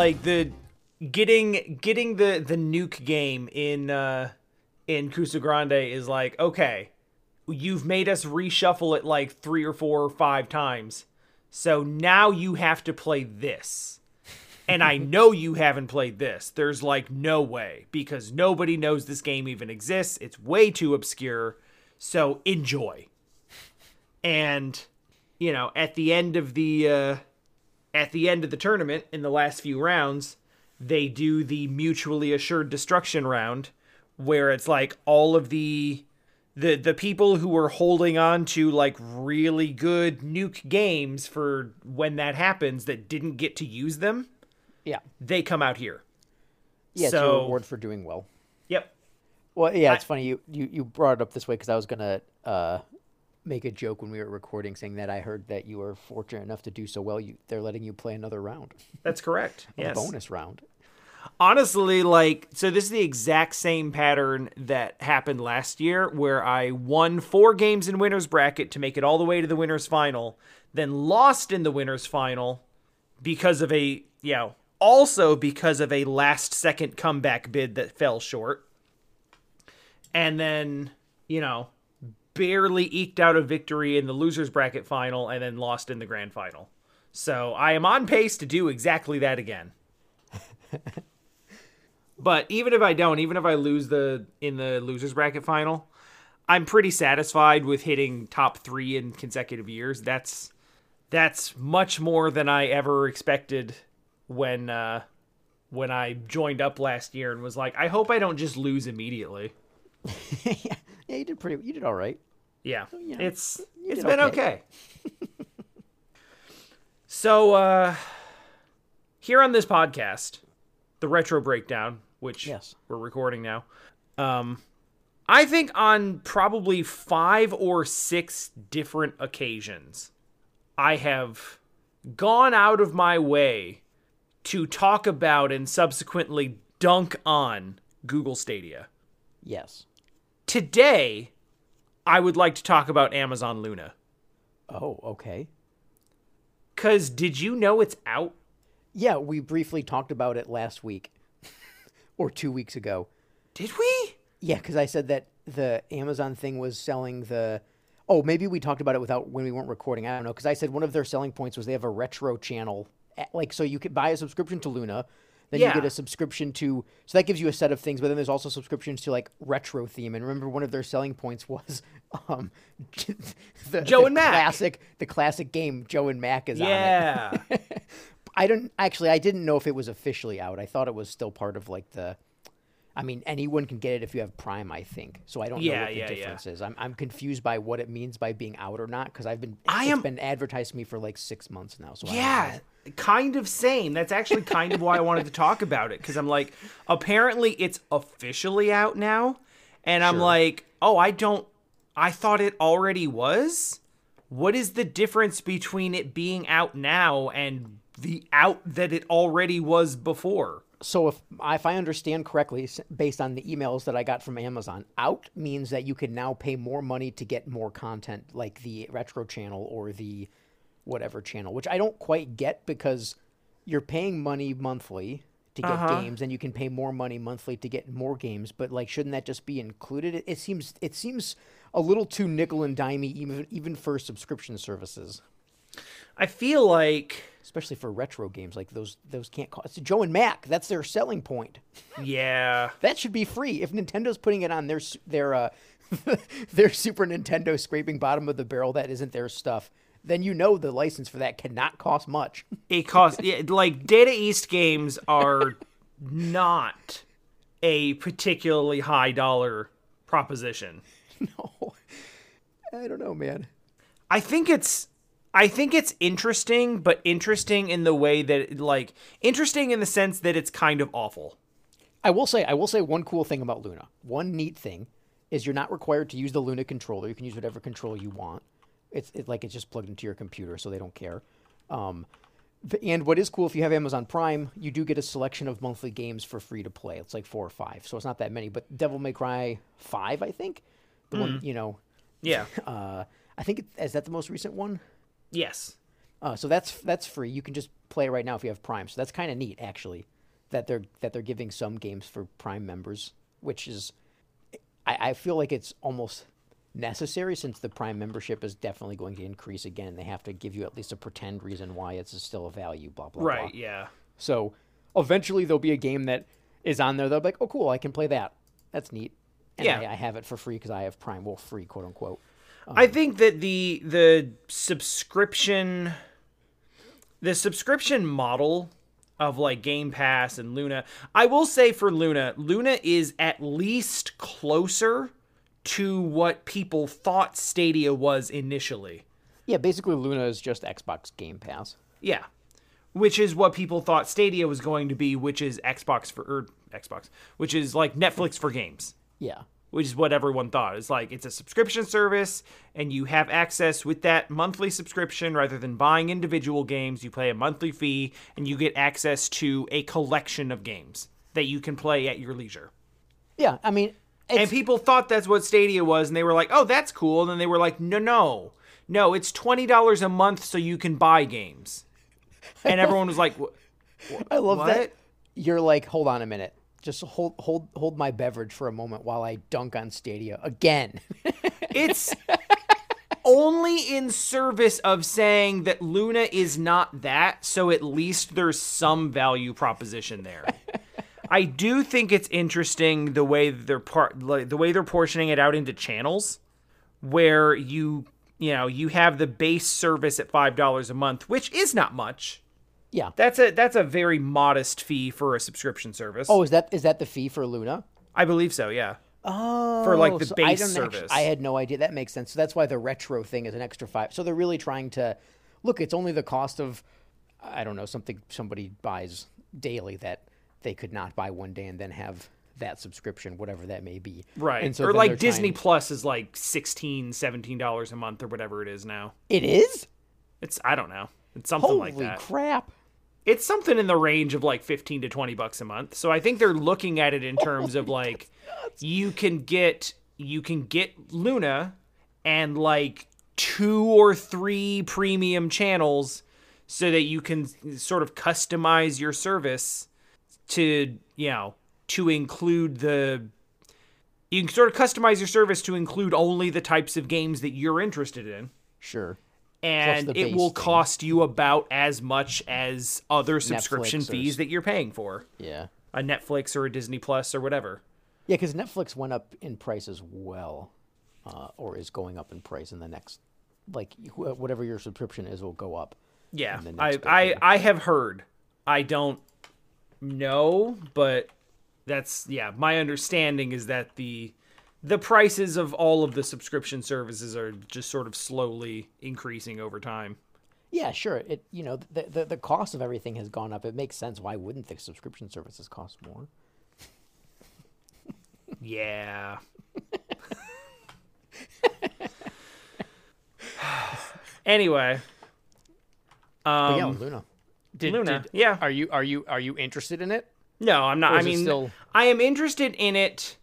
like the getting getting the the nuke game in uh in Cusa Grande is like okay, you've made us reshuffle it like three or four or five times, so now you have to play this. And I know you haven't played this. There's like no way because nobody knows this game even exists. It's way too obscure. So enjoy. And you know, at the end of the uh at the end of the tournament in the last few rounds, they do the mutually assured destruction round where it's like all of the the the people who were holding on to like really good nuke games for when that happens that didn't get to use them, Yeah. they come out here. Yeah, it's your So- reward for doing well. Yep. Well, yeah, it's funny you, you you brought it up this way because I was gonna uh, make a joke when we were recording, saying that I heard that you were fortunate enough to do so well. You they're letting you play another round, That's correct. a Yes. bonus round. honestly like so this is the exact same pattern that happened last year where i won four games in winners bracket to make it all the way to the winners final then lost in the winners final because of a you know also because of a last second comeback bid that fell short and then you know barely eked out a victory in the losers bracket final and then lost in the grand final so i am on pace to do exactly that again but even if I don't, even if I lose the in the losers bracket final, I'm pretty satisfied with hitting top three in consecutive years. That's that's much more than I ever expected when uh, when I joined up last year and was like, I hope I don't just lose immediately. yeah, yeah, you did pretty. You did all right. Yeah, you know, it's it's been okay. okay. so uh, here on this podcast, the retro breakdown, which Yes. we're recording now, um, I think on probably five or six different occasions, I have gone out of my way to talk about and subsequently dunk on Google Stadia. Yes. Today, I would like to talk about Amazon Luna. Oh, okay. Cause did you know it's out? Yeah, we briefly talked about it last week or two weeks ago. Did we? Yeah, because I said that the Amazon thing was selling the. Oh, maybe we talked about it without when we weren't recording. I don't know because I said one of their selling points was they have a retro channel, eh, like so you could buy a subscription to Luna, then you get a subscription to. So that gives you a set of things, but then there's also subscriptions to like retro theme. And remember, one of their selling points was um, the, Joe the and Mac. classic, the classic game Joe and Mac is on. Yeah. I don't actually. I didn't know if it was officially out. I thought it was still part of like the. I mean, anyone can get it if you have Prime. I think so. I don't know what the yeah, yeah. difference is. I'm I'm confused by what it means by being out or not because I've been I it's am- been advertised to me for like six months now. So yeah. Kind of same. That's actually kind of why I wanted to talk about it. Cause I'm like, apparently it's officially out now. And I'm Sure. like, oh, I don't, I thought it already was. What is the difference between it being out now and the out that it already was before? So if if I understand correctly, based on the emails that I got from Amazon, out means that you can now pay more money to get more content, like the retro channel or the whatever channel, which I don't quite get because you're paying money monthly to get Uh-huh. games, and you can pay more money monthly to get more games. But like, shouldn't that just be included? It, it seems it seems a little too nickel and dimey, even even for subscription services, I feel like, especially for retro games like those. Those can't cost. Joe and Mac. That's their selling point. yeah. That should be free. If Nintendo's putting it on their their uh, their Super Nintendo scraping bottom of the barrel that isn't their stuff, then you know the license for that cannot cost much. it costs yeah, like Data East games are not a particularly high dollar proposition. no, I don't know, man. I think it's I think it's interesting, but interesting in the way that like interesting in the sense that it's kind of awful. I will say, I will say one cool thing about Luna. One neat thing is you're not required to use the Luna controller. You can use whatever control you want. It's it, like it's just plugged into your computer, so they don't care. Um, th- and what is cool if you have Amazon Prime, you do get a selection of monthly games for free to play. It's like four or five, so it's not that many. But Devil May Cry Five, I think, the one you know, Yeah. uh, I think it, is that the most recent one. yes. Uh, so that's that's free. You can just play it right now if you have Prime. So that's kind of neat, actually, that they're that they're giving some games for Prime members, which is, I, I feel like it's almost necessary since the Prime membership is definitely going to increase again. They have to give you at least a pretend reason why it's still a value. Blah blah. Right. Blah. Right, yeah. So eventually there'll be a game that is on there. They'll be like, oh, cool, I can play that. That's neat. And Yeah. I, I have it for free because I have Prime. Well, free, quote unquote. Um, I think that the the subscription the subscription model of like Game Pass and Luna, I will say for Luna, Luna is at least closer to what people thought Stadia was initially. Yeah, basically Luna is just Xbox Game Pass. Yeah. Which is what people thought Stadia was going to be, which is Xbox for or Xbox, which is like Netflix for games. Yeah. which is what everyone thought. It's like it's a subscription service, and you have access with that monthly subscription rather than buying individual games. You pay a monthly fee, and you get access to a collection of games that you can play at your leisure. Yeah, I mean, And people thought that's what Stadia was, and they were like, "Oh, that's cool." And then they were like, "No, no, no! It's twenty dollars a month so you can buy games." And everyone was like, I love what? that. You're like, hold on a minute. Just hold hold hold my beverage for a moment while I dunk on Stadia again. It's only in service of saying that Luna is not that, so at least there's some value proposition there. I do think it's interesting the way they're part like, the way they're portioning it out into channels where you you know, you have the base service at $5 a month, which is not much. yeah. That's a that's a very modest fee for a subscription service. Oh, is that is that the fee for Luna? I believe so, yeah. Oh, For, like, the so base I service. I had no idea. That makes sense. So that's why the retro thing is an extra five. So they're really trying to look. It's only the cost of I don't know something somebody buys daily that they could not buy one day and then have that subscription, whatever that may be. Right. And so or like Disney trying- Plus is like 16 $17 a month or whatever it is now. It is. It's I don't know. It's something Holy like that. crap! It's something in the range of like 15 to 20 bucks a month. So I think they're looking at it in terms of like you can get you can get Luna and like two or three premium channels so that you can sort of customize your service to, you know, to include the you can sort of customize your service to include only the types of games that you're interested in Sure. and it will thing. cost you about as much as other subscription Netflix fees s- that you're paying for Yeah. a Netflix or a Disney Plus or whatever. Yeah, because Netflix went up in price as well, uh, or is going up in price in the next, like whatever your subscription is will go up. Yeah, I, I. I have heard. I don't know, but that's yeah. My understanding is that the the prices of all of the subscription services are just sort of slowly increasing over time. Yeah, sure. It you know the, the the cost of everything has gone up. It makes sense. Why wouldn't the subscription services cost more? Yeah. anyway, But yeah, um, Luna. Did, Luna, did- yeah. Are you are you are you interested in it? no, I'm not. I mean, still- I am interested in it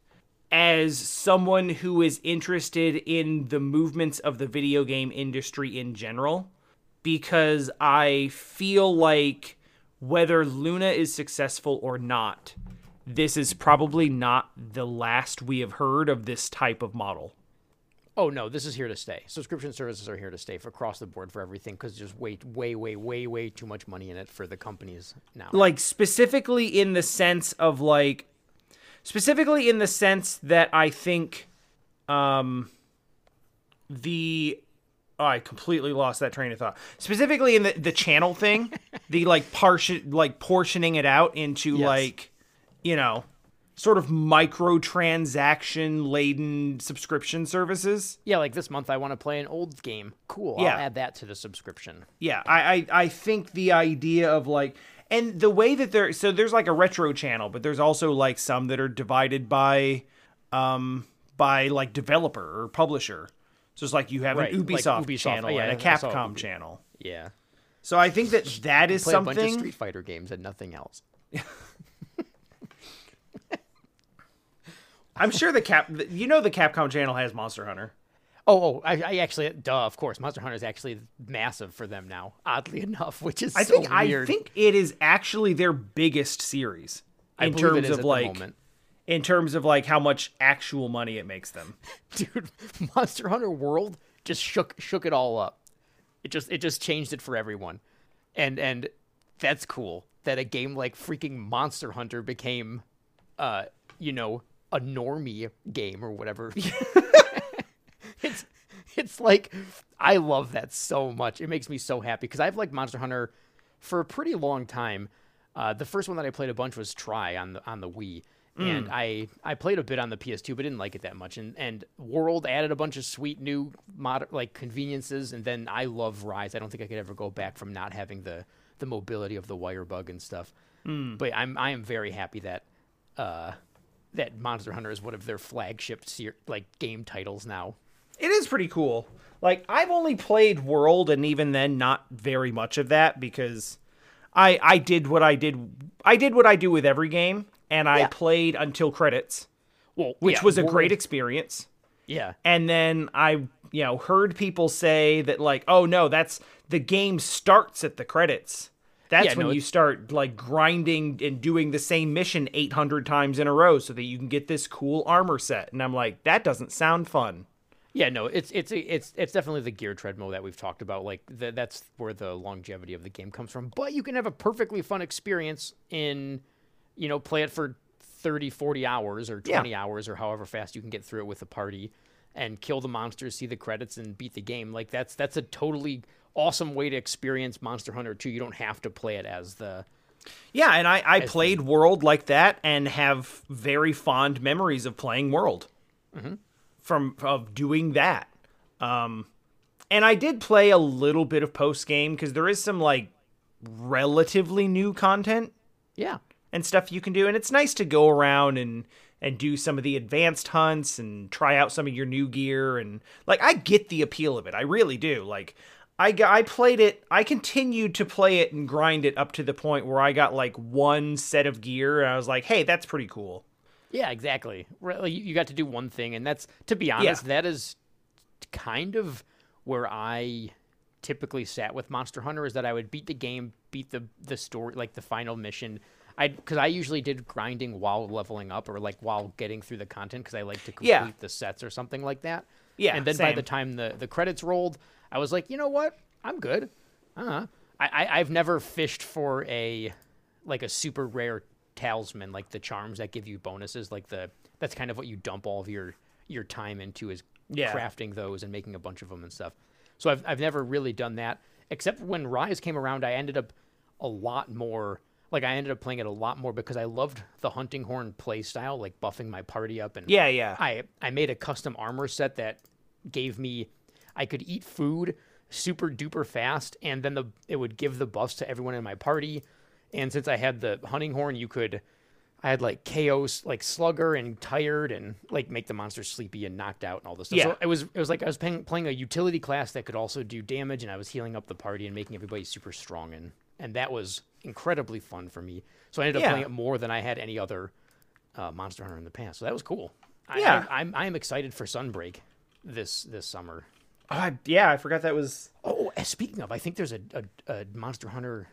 as someone who is interested in the movements of the video game industry in general because I feel like whether Luna is successful or not, this is probably not the last we have heard of this type of model. Oh no, this is here to stay. Subscription services are here to stay for across the board for everything because there's way, way, way, way, way too much money in it for the companies now. like specifically in the sense of like specifically in the sense that I think um the oh, I completely lost that train of thought. Specifically in the the channel thing, the like portion like portioning it out into Yes. like you know sort of microtransaction laden subscription services. Yeah, like this month I want to play an old game. Cool. Yeah. I'll add that to the subscription. Yeah, I, I I think the idea of like and the way that there so there's like a retro channel, but there's also like some that are divided by um by like developer or publisher. So it's like you have Right, an like Ubisoft, Ubisoft. channel Yeah, and a Capcom channel. Yeah. So I think that that is Play a bunch of Street Fighter games and nothing else. I'm sure the Cap you know the Capcom channel has Monster Hunter. Oh, oh, I, I actually, duh, of course, Monster Hunter is actually massive for them now. Oddly enough, which is I so think weird. I think it is actually their biggest series in terms of like in terms of like how much actual money it makes them. dude monster hunter world just shook shook it all up it just it just changed it for everyone and and that's cool that a game like freaking monster hunter became uh you know a normie game or whatever. It's it's like i love that so much. It makes me so happy because i've liked monster hunter for a pretty long time. Uh, the first one that i played a bunch was Tri on the on the wii. And I I played a bit on the PS2, but didn't like it that much. And and World added a bunch of sweet new mod like conveniences, and then I love Rise. I don't think I could ever go back from not having the the mobility of the wire bug and stuff. But I'm I am very happy that uh that Monster Hunter is one of their flagship ser- like game titles now. It is pretty cool. Like I've only played World and even then not very much of that because I I did what I did I did what I do with every game and I Yeah. played until credits, Well, which yeah, was a World- great experience. Yeah, And then I, you know, heard people say that like, "Oh no, that's the game starts at the credits." That's Yeah, when no, you start like grinding and doing the same mission 800 times in a row so that you can get this cool armor set. And I'm like, that doesn't sound fun. Yeah, no, it's it's it's it's definitely the gear treadmill that we've talked about. Like th- that's where the longevity of the game comes from. But you can have a perfectly fun experience in, you know, play it for 30, 40 hours or Yeah. 20 hours or however fast you can get through it with a party and kill the monsters, see the credits and beat the game. Like that's that's a totally awesome way to experience Monster Hunter 2. You don't have to play it as the Yeah, and I, I played World like that and have very fond memories of playing World from of doing that. Um, and I did play a little bit of post game because there is some like relatively new content Yeah. and stuff you can do, and it's nice to go around and and do some of the advanced hunts and try out some of your new gear and like I get the appeal of it. I really do. Like I I played it. I continued to play it and grind it up to the point where I got like one set of gear and I was like, "Hey, that's pretty cool." Yeah, exactly. Really, you you got to do one thing, and that's to be honest, that is kind of where I typically sat with Monster Hunter is that I would beat the game, beat the the story, like the final mission. I because I usually did grinding while leveling up or like while getting through the content because I like to complete Yeah. the sets or something like that. Yeah, and then by the time the the credits rolled, I was like, you know what, I'm good. Uh, I, I I've never fished for a like a super rare talisman like the charms that give you bonuses like the that's kind of what you dump all of your your time into is Yeah. crafting those and making a bunch of them and stuff so I've, I've never really done that except when rise came around i ended up a lot more like i ended up playing it a lot more because i loved the hunting horn play style like buffing my party up and Yeah, yeah. I I made a custom armor set that gave me I could eat food super duper fast and then the it would give the buffs to everyone in my party. And since I had the hunting horn, you could I had like chaos like slugger and tired and like make the monster sleepy and knocked out and all this stuff. Yeah. So it was it was like I was playing, playing a utility class that could also do damage and I was healing up the party and making everybody super strong and and that was incredibly fun for me. So I ended up Yeah. playing it more than I had any other uh, Monster Hunter in the past. So that was cool. I, Yeah. I, I'm I'm excited for Sunbreak this this summer. Oh, I- yeah, I forgot that was Oh, uh, speaking of, I think there's a, a, a Monster Hunter.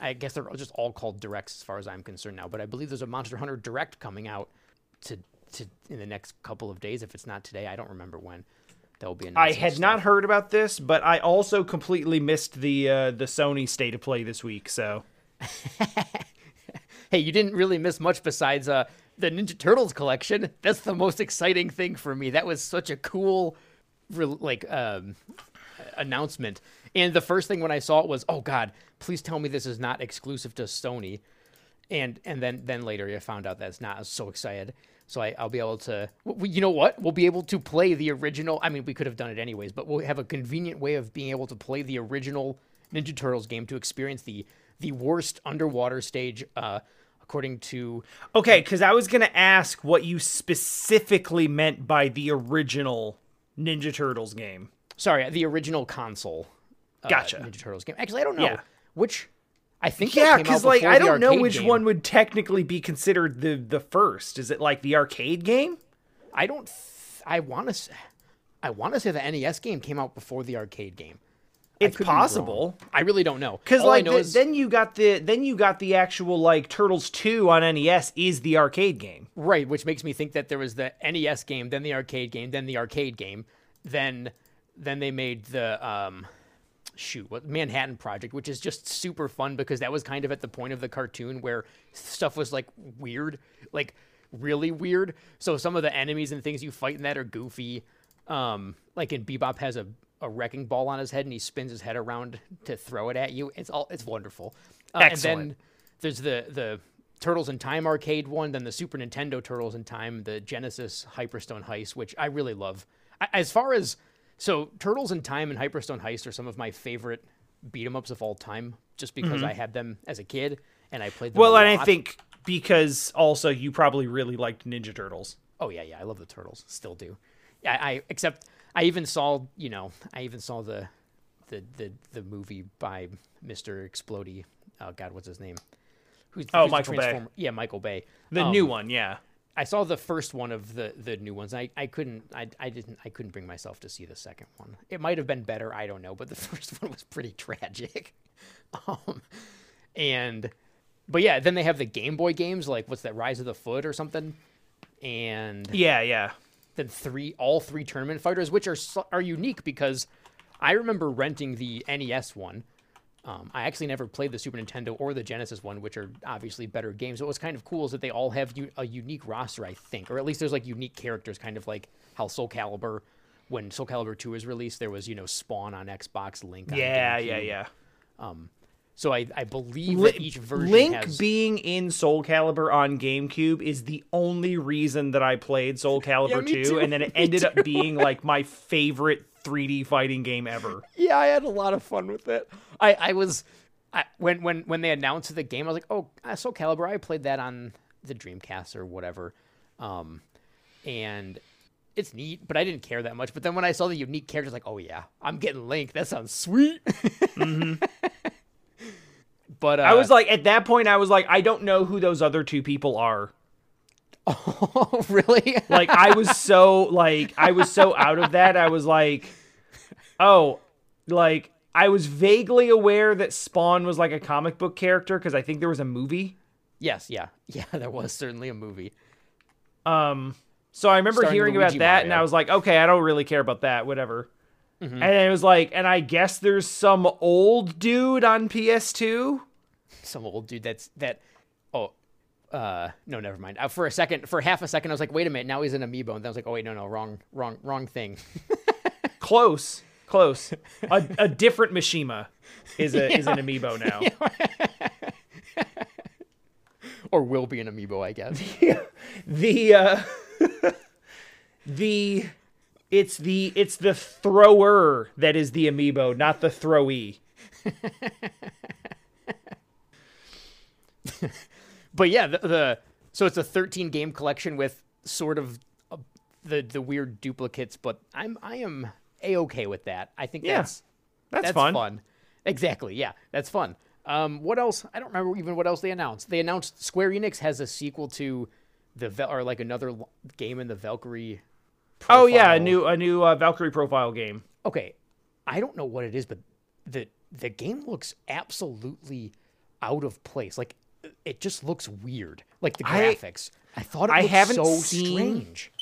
I guess they're just all called directs as far as I'm concerned now, but I believe there's a Monster Hunter direct coming out to to in the next couple of days. If it's not today, I don't remember when. That will be. I had stuff. not heard about this, but I also completely missed the uh, the Sony state of play this week. So Hey, you didn't really miss much besides uh, the Ninja Turtles collection. That's the most exciting thing for me. That was such a cool, like, um, announcement. And the first thing when I saw it was, oh God, please tell me this is not exclusive to Sony. And and then then later I found out that it's not. I was so excited. So I, I'll be able to, w- you know what? We'll be able to play the original. I mean, we could have done it anyways, but we'll have a convenient way of being able to play the original Ninja Turtles game to experience the the worst underwater stage, uh, according to okay, because I was gonna ask what you specifically meant by the original Ninja Turtles game. sorry, the original console. Uh, Gotcha. Ninja Turtles game. Actually, I don't know Yeah. which. I think Yeah, because like I don't know which game. one would technically be considered the the first. Is it like the arcade game? I don't. Th- I want to. I want to say the NES game came out before the arcade game. It's possible. I really don't know. Because like know the- is- then you got the then you got the actual like Turtles two on NES is the arcade game. Right, which makes me think that there was the NES game, then the arcade game, then the arcade game, then then they made the um shoot, what Manhattan Project, which is just super fun because that was kind of at the point of the cartoon where stuff was like weird, like really weird. So some of the enemies and things you fight in that are goofy. Um like in Bebop has a a wrecking ball on his head and he spins his head around to throw it at you. It's all it's wonderful. Uh, And Excellent. then there's the the Turtles in Time arcade one, then the Super Nintendo Turtles in Time, the Genesis Hyperstone Heist, which I really love. I, as far as so, Turtles in Time and Hyperstone Heist are some of my favorite beat 'em ups of all time, just because I had them as a kid and I played them. Mm-hmm. Well, and I think because also you probably really liked Ninja Turtles. Oh yeah, yeah, I love the turtles. Still do. I, I except I even saw you know I even saw the the the, the movie by Mister Explody. Oh God, what's his name? Who's, Oh, who's Michael Bay. Yeah, Michael Bay. The Um, new one, yeah. I saw the first one of the the new ones. I, I couldn't I, I didn't I couldn't bring myself to see the second one. It might have been better, I don't know, but the first one was pretty tragic. Um, and but yeah, then they have the Game Boy games like what's that Rise of the Foot or something, and Yeah, yeah. Then three all three tournament fighters, which are are unique because I remember renting the NES one. Um, I actually never played the Super Nintendo or the Genesis one, which are obviously better games. So what's kind of cool is that they all have u- a unique roster, I think, or at least there's like unique characters, kind of like how Soul Calibur, when Soul Calibur two was released, there was you know Spawn on Xbox, Link. On Yeah, yeah, GameCube. yeah. So I, I believe Li- that each version Link has being in Soul Calibur on GameCube is the only reason that I played Soul Calibur me 2, too, and then it me ended up being like my favorite 3D fighting game ever. yeah, I had a lot of fun with it. I, I was I, when when when they announced the game, I was like, oh, uh, Soul Calibur. I played that on the Dreamcast or whatever, um, and it's neat, but I didn't care that much. But then when I saw the unique characters, like, oh yeah, I'm getting Link. That sounds sweet. But uh, I was like, at that point, I was like, I don't know who those other two people are. oh really? Like, I was so like, I was so out of that. I was like, oh, like I was vaguely aware that Spawn was like a comic book character because I think there was a movie. yes, yeah, yeah. There was certainly a movie. Um, so I remember Starring hearing Luigi about that, and I was like, okay, I don't really care about that. Whatever. Mm-hmm. And it was like, and I guess there's some old dude on PS2. some old dude that's that oh uh no never mind uh, for a second for half a second i was like wait a minute now he's an amiibo and then i was like oh wait no no wrong wrong wrong thing Close, close. a, a different Mishima is a is an amiibo now. or will be an amiibo i guess The uh, the it's the it's the thrower that is the amiibo, not the throwee. but yeah the, the so it's a 13 game collection with sort of uh, the the weird duplicates but i'm i am a okay with that i think Yeah, that's That's, that's fun. fun. Exactly. Yeah, that's fun. Um, what else? I don't remember even what else they announced. They announced Square Enix has a sequel to the Val- or like another game in the Valkyrie. Oh yeah, a new a new uh, Valkyrie profile game. Okay, I don't know what it is, but the the game looks absolutely out of place. Like it just looks weird. Like the graphics. I, thought it I haven't so seen- strange.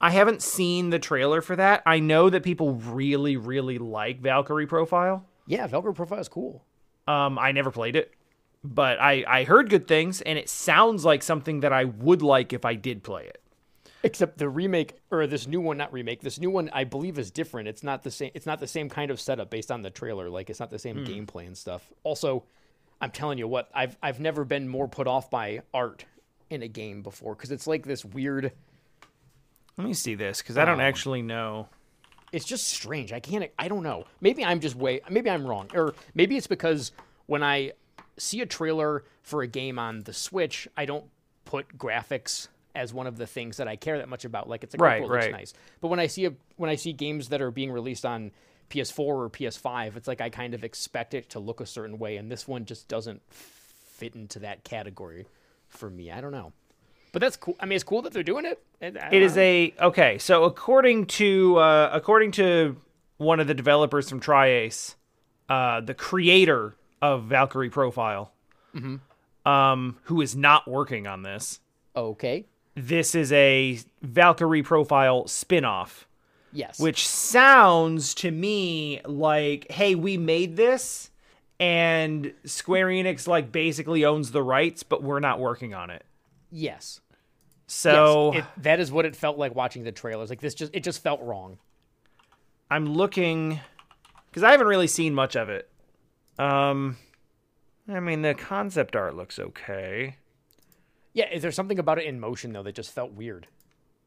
I haven't seen the trailer for that. I know that people really, really like Valkyrie Profile. Yeah, Valkyrie profile is cool. Um, I never played it, but I I heard good things, and it sounds like something that I would like if I did play it. Except the remake or this new one, not remake. This new one, I believe, is different. It's not the same. It's not the same kind of setup based on the trailer. Like it's not the same hmm. gameplay and stuff. Also, I'm telling you what, I've I've never been more put off by art in a game before because it's like this weird. Let me see this because I don't um, actually know. It's just strange. I can't. I don't know. Maybe I'm just way. Maybe I'm wrong, or maybe it's because when I see a trailer for a game on the Switch, I don't put graphics as one of the things that I care that much about. Like it's like, Right, oh, cool, it looks right. nice. But when I see a when I see games that are being released on PS4 or PS5, it's like I kind of expect it to look a certain way, and this one just doesn't fit into that category for me. I don't know. But that's cool. I mean, it's cool that they're doing it. It, is a okay. So according to uh, according to one of the developers from tri-Ace, uh, the creator of Valkyrie Profile, um, who is not working on this, Okay. This is a Valkyrie Profile spin-off, Yes. which sounds to me like, hey, we made this, and Square Enix like basically owns the rights, but we're not working on it. yes. So Yes, it, that is what it felt like watching the trailers. Like this, just it just felt wrong. I'm looking because I haven't really seen much of it. Um, I mean, the concept art looks okay. Yeah, is there something about it in motion though that just felt weird?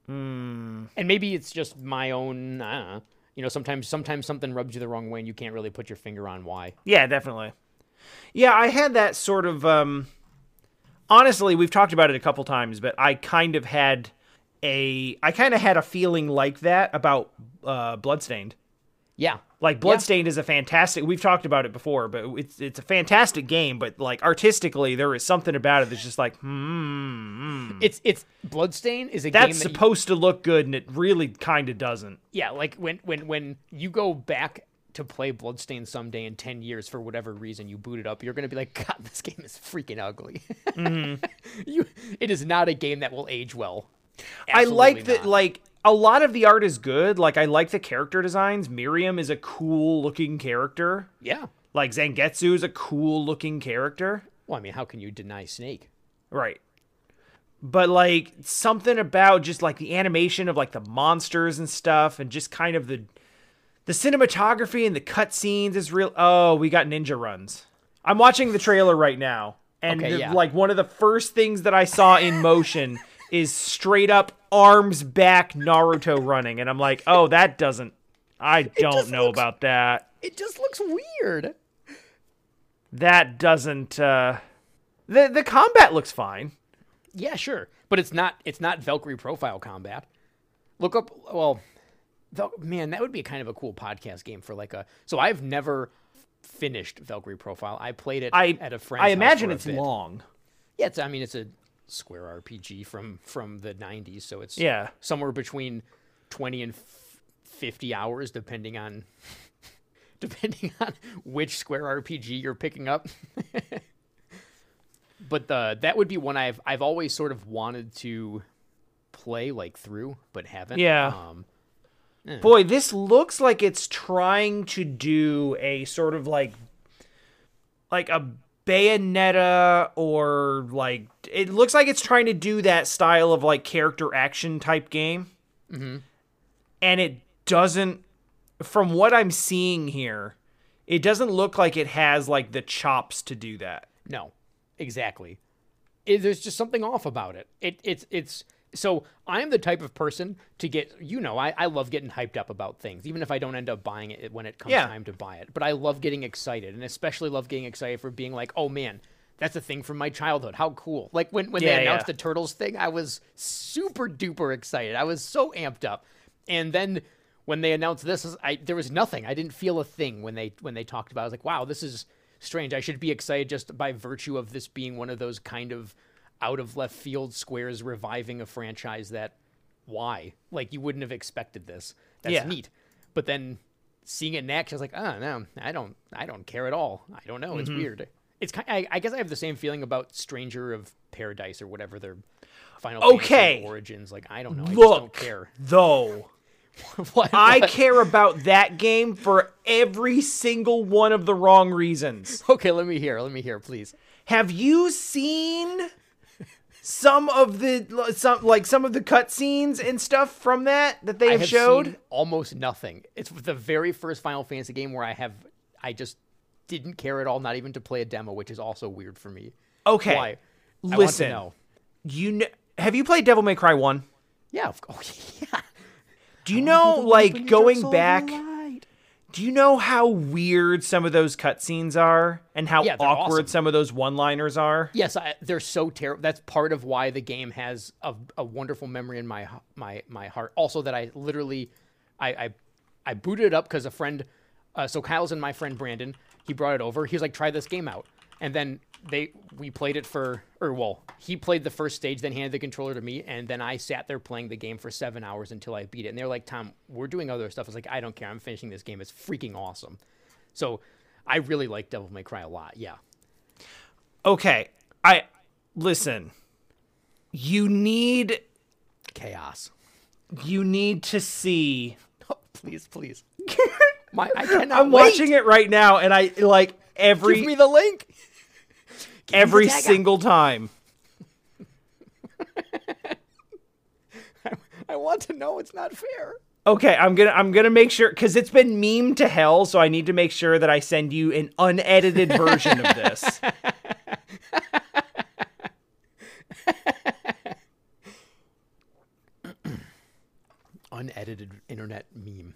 Hmm. And maybe it's just my own. Know. You know, sometimes sometimes something rubs you the wrong way, and you can't really put your finger on why. Yeah, definitely. Yeah, I had that sort of. Um, honestly, we've talked about it a couple times, but I kind of had a. I kind of had a feeling like that about uh, Bloodstained. Yeah, Like Bloodstained is a fantastic. We've talked about it before, but it's it's a fantastic game. But like artistically, there is something about it that's just like, hmm. it's it's Bloodstain is a game That's that you- supposed to look good, and it really kind of doesn't. yeah, like when when when you go back to play Bloodstain someday in ten years for whatever reason you boot it up, you're gonna be like, God, this game is freaking ugly. Mm-hmm. you, it is not a game that will age well. I like that. Like a lot of the art is good. Like I like the character designs. Miriam is a cool looking character. yeah. Like Zangetsu is a cool looking character. Well, I mean, how can you deny Snake? Right. But like something about just like the animation of like the monsters and stuff and just kind of the the cinematography and the cutscenes is real oh, we got ninja runs. I'm watching the trailer right now. And Okay, the- yeah. like one of the first things that I saw in motion is straight up arms back Naruto running and I'm like, "Oh, that doesn't I don't know looks- about that. It just looks weird. That doesn't uh the the combat looks fine. Yeah, sure, but it's not it's not Valkyrie profile combat. Look up well, Val- man, that would be kind of a cool podcast game for like a. So I've never finished Valkyrie profile. I played it I at a friend's. I house imagine for a it's bit. long. Yeah, it's, I mean it's a Square RPG from from the '90s, so it's Yeah. somewhere between twenty and fifty hours, depending on depending on which Square RPG you're picking up. but the that would be one I've I've always sort of wanted to play like through, but haven't. Yeah. Um, Boy, this looks like it's trying to do a sort of like like a Bayonetta or like it looks like it's trying to do that style of like character action type game. Mm-hmm. And it doesn't from what I'm seeing here, it doesn't look like it has like the chops to do that. No, exactly. It, there's just something off about it. It it's it's so I'm the type of person to get you know I, I love getting hyped up about things even if I don't end up buying it when it comes Yeah. time to buy it. But I love getting excited and especially love getting excited for being like oh man that's a thing from my childhood how cool like when when Yeah, they announced yeah. the turtles thing I was super duper excited I was so amped up and then when they announced this I there was nothing I didn't feel a thing when they when they talked about it. I was like wow this is strange I should be excited just by virtue of this being one of those kind of out of left field squares reviving a franchise that why? Like you wouldn't have expected this. That's Yeah. neat. But then seeing it next, I was like oh no I don't I don't care at all. I don't know. Mm-hmm. it's weird. It's kind I, I guess I have the same feeling about Stranger of Paradise or whatever their Final Okay. origins like I don't know. I just don't Look, care. though, what, I care about that game for every single one of the wrong reasons. okay let me hear let me hear please. Have you seen some of the some like some of the cutscenes and stuff from that that they have, have showed? seen almost nothing. It's the very first Final Fantasy game where I have I just didn't care at all, not even to play a demo, which is also weird for me. Okay, Why? I want to listen. know. You kn- have you played Devil May Cry one? Yeah, of, oh, yeah. Do you know like going back? Do you know how weird some of those cutscenes are and how Yeah, awkward awesome. some of those one-liners are? Yes, I, they're so terrible. That's part of why the game has a, a wonderful memory in my my my heart. Also, that I literally, I I, I booted it up because a friend, uh, so Kyle's and my friend Brandon, he brought it over. He was like, "Try this game out," and then they we played it for or well he played the first stage then handed the controller to me and then i sat there playing the game for seven hours until i beat it. And they're like tom we're doing other stuff. I was like i don't care. I'm finishing this game. It's freaking awesome. So i really like devil may cry a lot yeah. Okay, I listen. You need chaos. you need to see. oh, please please. My i cannot I'm wait. watching it right now, and I like every give me the link. Give me the every single time. i want to know it's not fair Okay, I'm gonna I'm gonna make sure because it's been meme to hell, so I need to make sure that I send you an unedited version of this. unedited internet meme.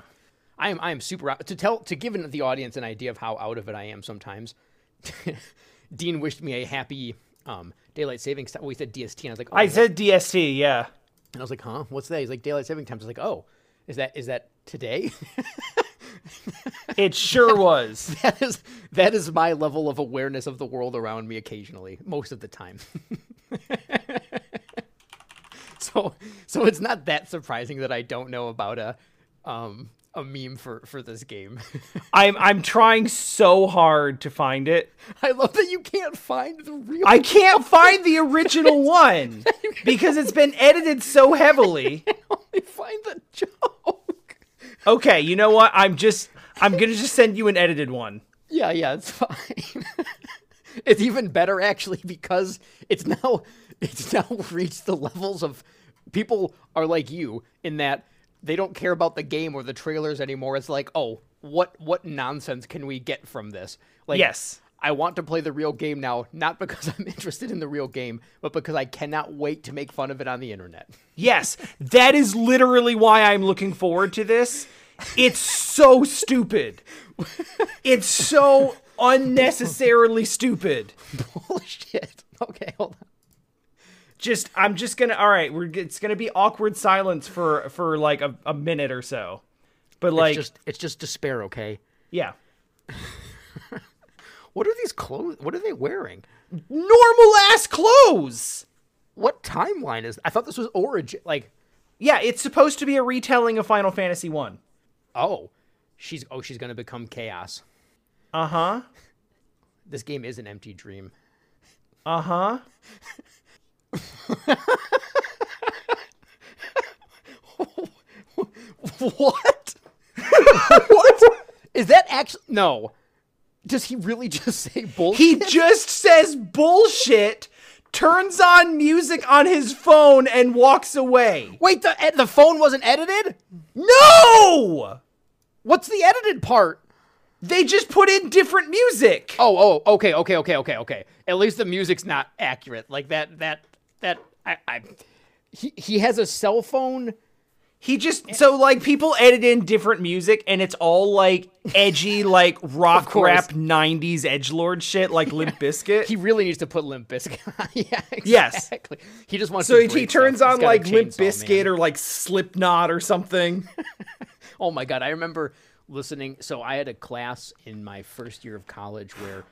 I am I am super out to tell to give the audience an idea of how out of it I am sometimes. Dean wished me a happy um, daylight savings time. Well, he said DST, and I was like, oh, I said DST, yeah. and I was like, huh? What's that? He's like daylight saving time. I was like, oh, is that is that today? It sure was. that is that is my level of awareness of the world around me occasionally, most of the time. so so it's not that surprising that I don't know about a um a meme for for this game. I'm I'm trying so hard to find it. I love that you can't find the real I can't find the original one because it's been edited so heavily. only find the joke. Okay, you know what? I'm just I'm gonna just send you an edited one. Yeah, yeah, it's fine. it's even better actually because it's now it's now reached the levels of people are like you in that they don't care about the game or the trailers anymore. It's like, oh, what what nonsense can we get from this? Like Yes. I want to play the real game now, not because I'm interested in the real game, but because I cannot wait to make fun of it on the internet. Yes, that is literally why I'm looking forward to this. It's so stupid. It's so unnecessarily stupid. Bullshit. Okay, hold on. Just I'm just gonna all right, we're it's gonna be awkward silence for for like a, a minute or so. But like it's just it's just despair, okay? yeah. What are these clothes? What are they wearing? Normal ass clothes. What timeline is? I thought this was origin. Like, Yeah, it's supposed to be a retelling of Final Fantasy 1. oh, she's oh she's gonna become chaos. Uh-huh. This game is an empty dream. Uh-huh. What? what? Is that actually no? Does he really just say bullshit? He just says bullshit, turns on music on his phone and walks away. Wait, the the phone wasn't edited. No! What's the edited part? They just put in different music. Oh, oh, okay, okay, okay, okay, okay. At least the music's not accurate. Like that, that, that. I, I. He he has a cell phone. He just so like people edit in different music and it's all like edgy like rock rap 90s edge lord shit like Limp Bizkit. He really needs to put Limp Bizkit. on. yeah, Yes. exactly. He just wants. so to he turns stuff. On like Limp chainsaw, Bizkit or like Slipknot or something. Oh my god, I remember listening. So I had a class in my first year of college where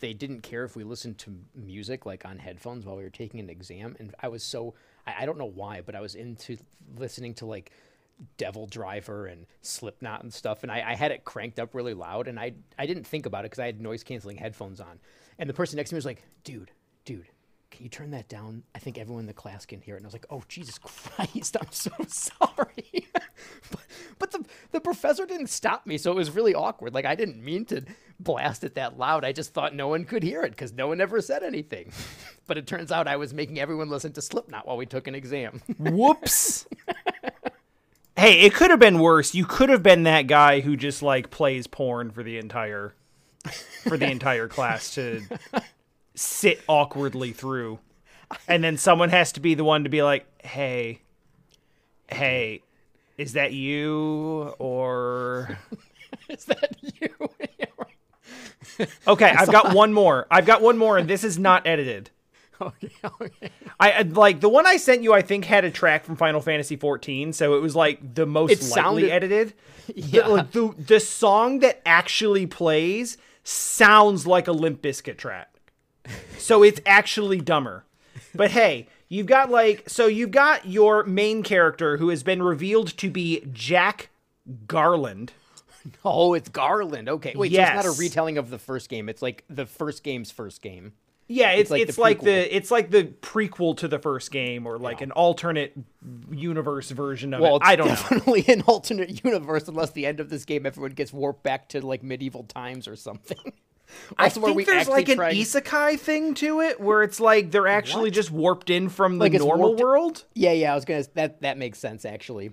they didn't care if we listened to music like on headphones while we were taking an exam, and I was so I, I don't know why, but I was into listening to like Devil Driver and Slipknot and stuff, and I, I had it cranked up really loud, and I I didn't think about it because I had noise canceling headphones on, and the person next to me was like, "Dude, dude." Can you turn that down? I think everyone in the class can hear it. And I was like, "Oh Jesus Christ, I'm so sorry." but, but the the professor didn't stop me, so it was really awkward. Like I didn't mean to blast it that loud. I just thought no one could hear it because no one ever said anything. but it turns out I was making everyone listen to Slipknot while we took an exam. Whoops. hey, it could have been worse. You could have been that guy who just like plays porn for the entire for the entire class to sit awkwardly through. And then someone has to be the one to be like, "Hey, hey, is that you or Is that you? Okay, I've got one more. I've got one more and this is not edited. okay, okay. I like the one I sent you. I think had a track from Final Fantasy 14, so it was like the most It lightly sounded- edited. Yeah. The, like, the the song that actually plays sounds like a Limp Bizkit track. So it's actually dumber. But hey, you've got like so you've got your main character who has been revealed to be Jack Garland. Oh, it's Garland. Okay. Wait, so it's not a retelling of the first game. It's like the first game's first game. Yeah, it's like it's the like the it's like the prequel to the first game or like an alternate universe version of Well, it. it's I don't know. definitely an alternate universe unless the end of this game everyone gets warped back to like medieval times or something. I think we there's like an isekai thing to it where it's like they're actually just warped in from the Like normal world. Yeah, yeah, I was gonna. That that makes sense actually.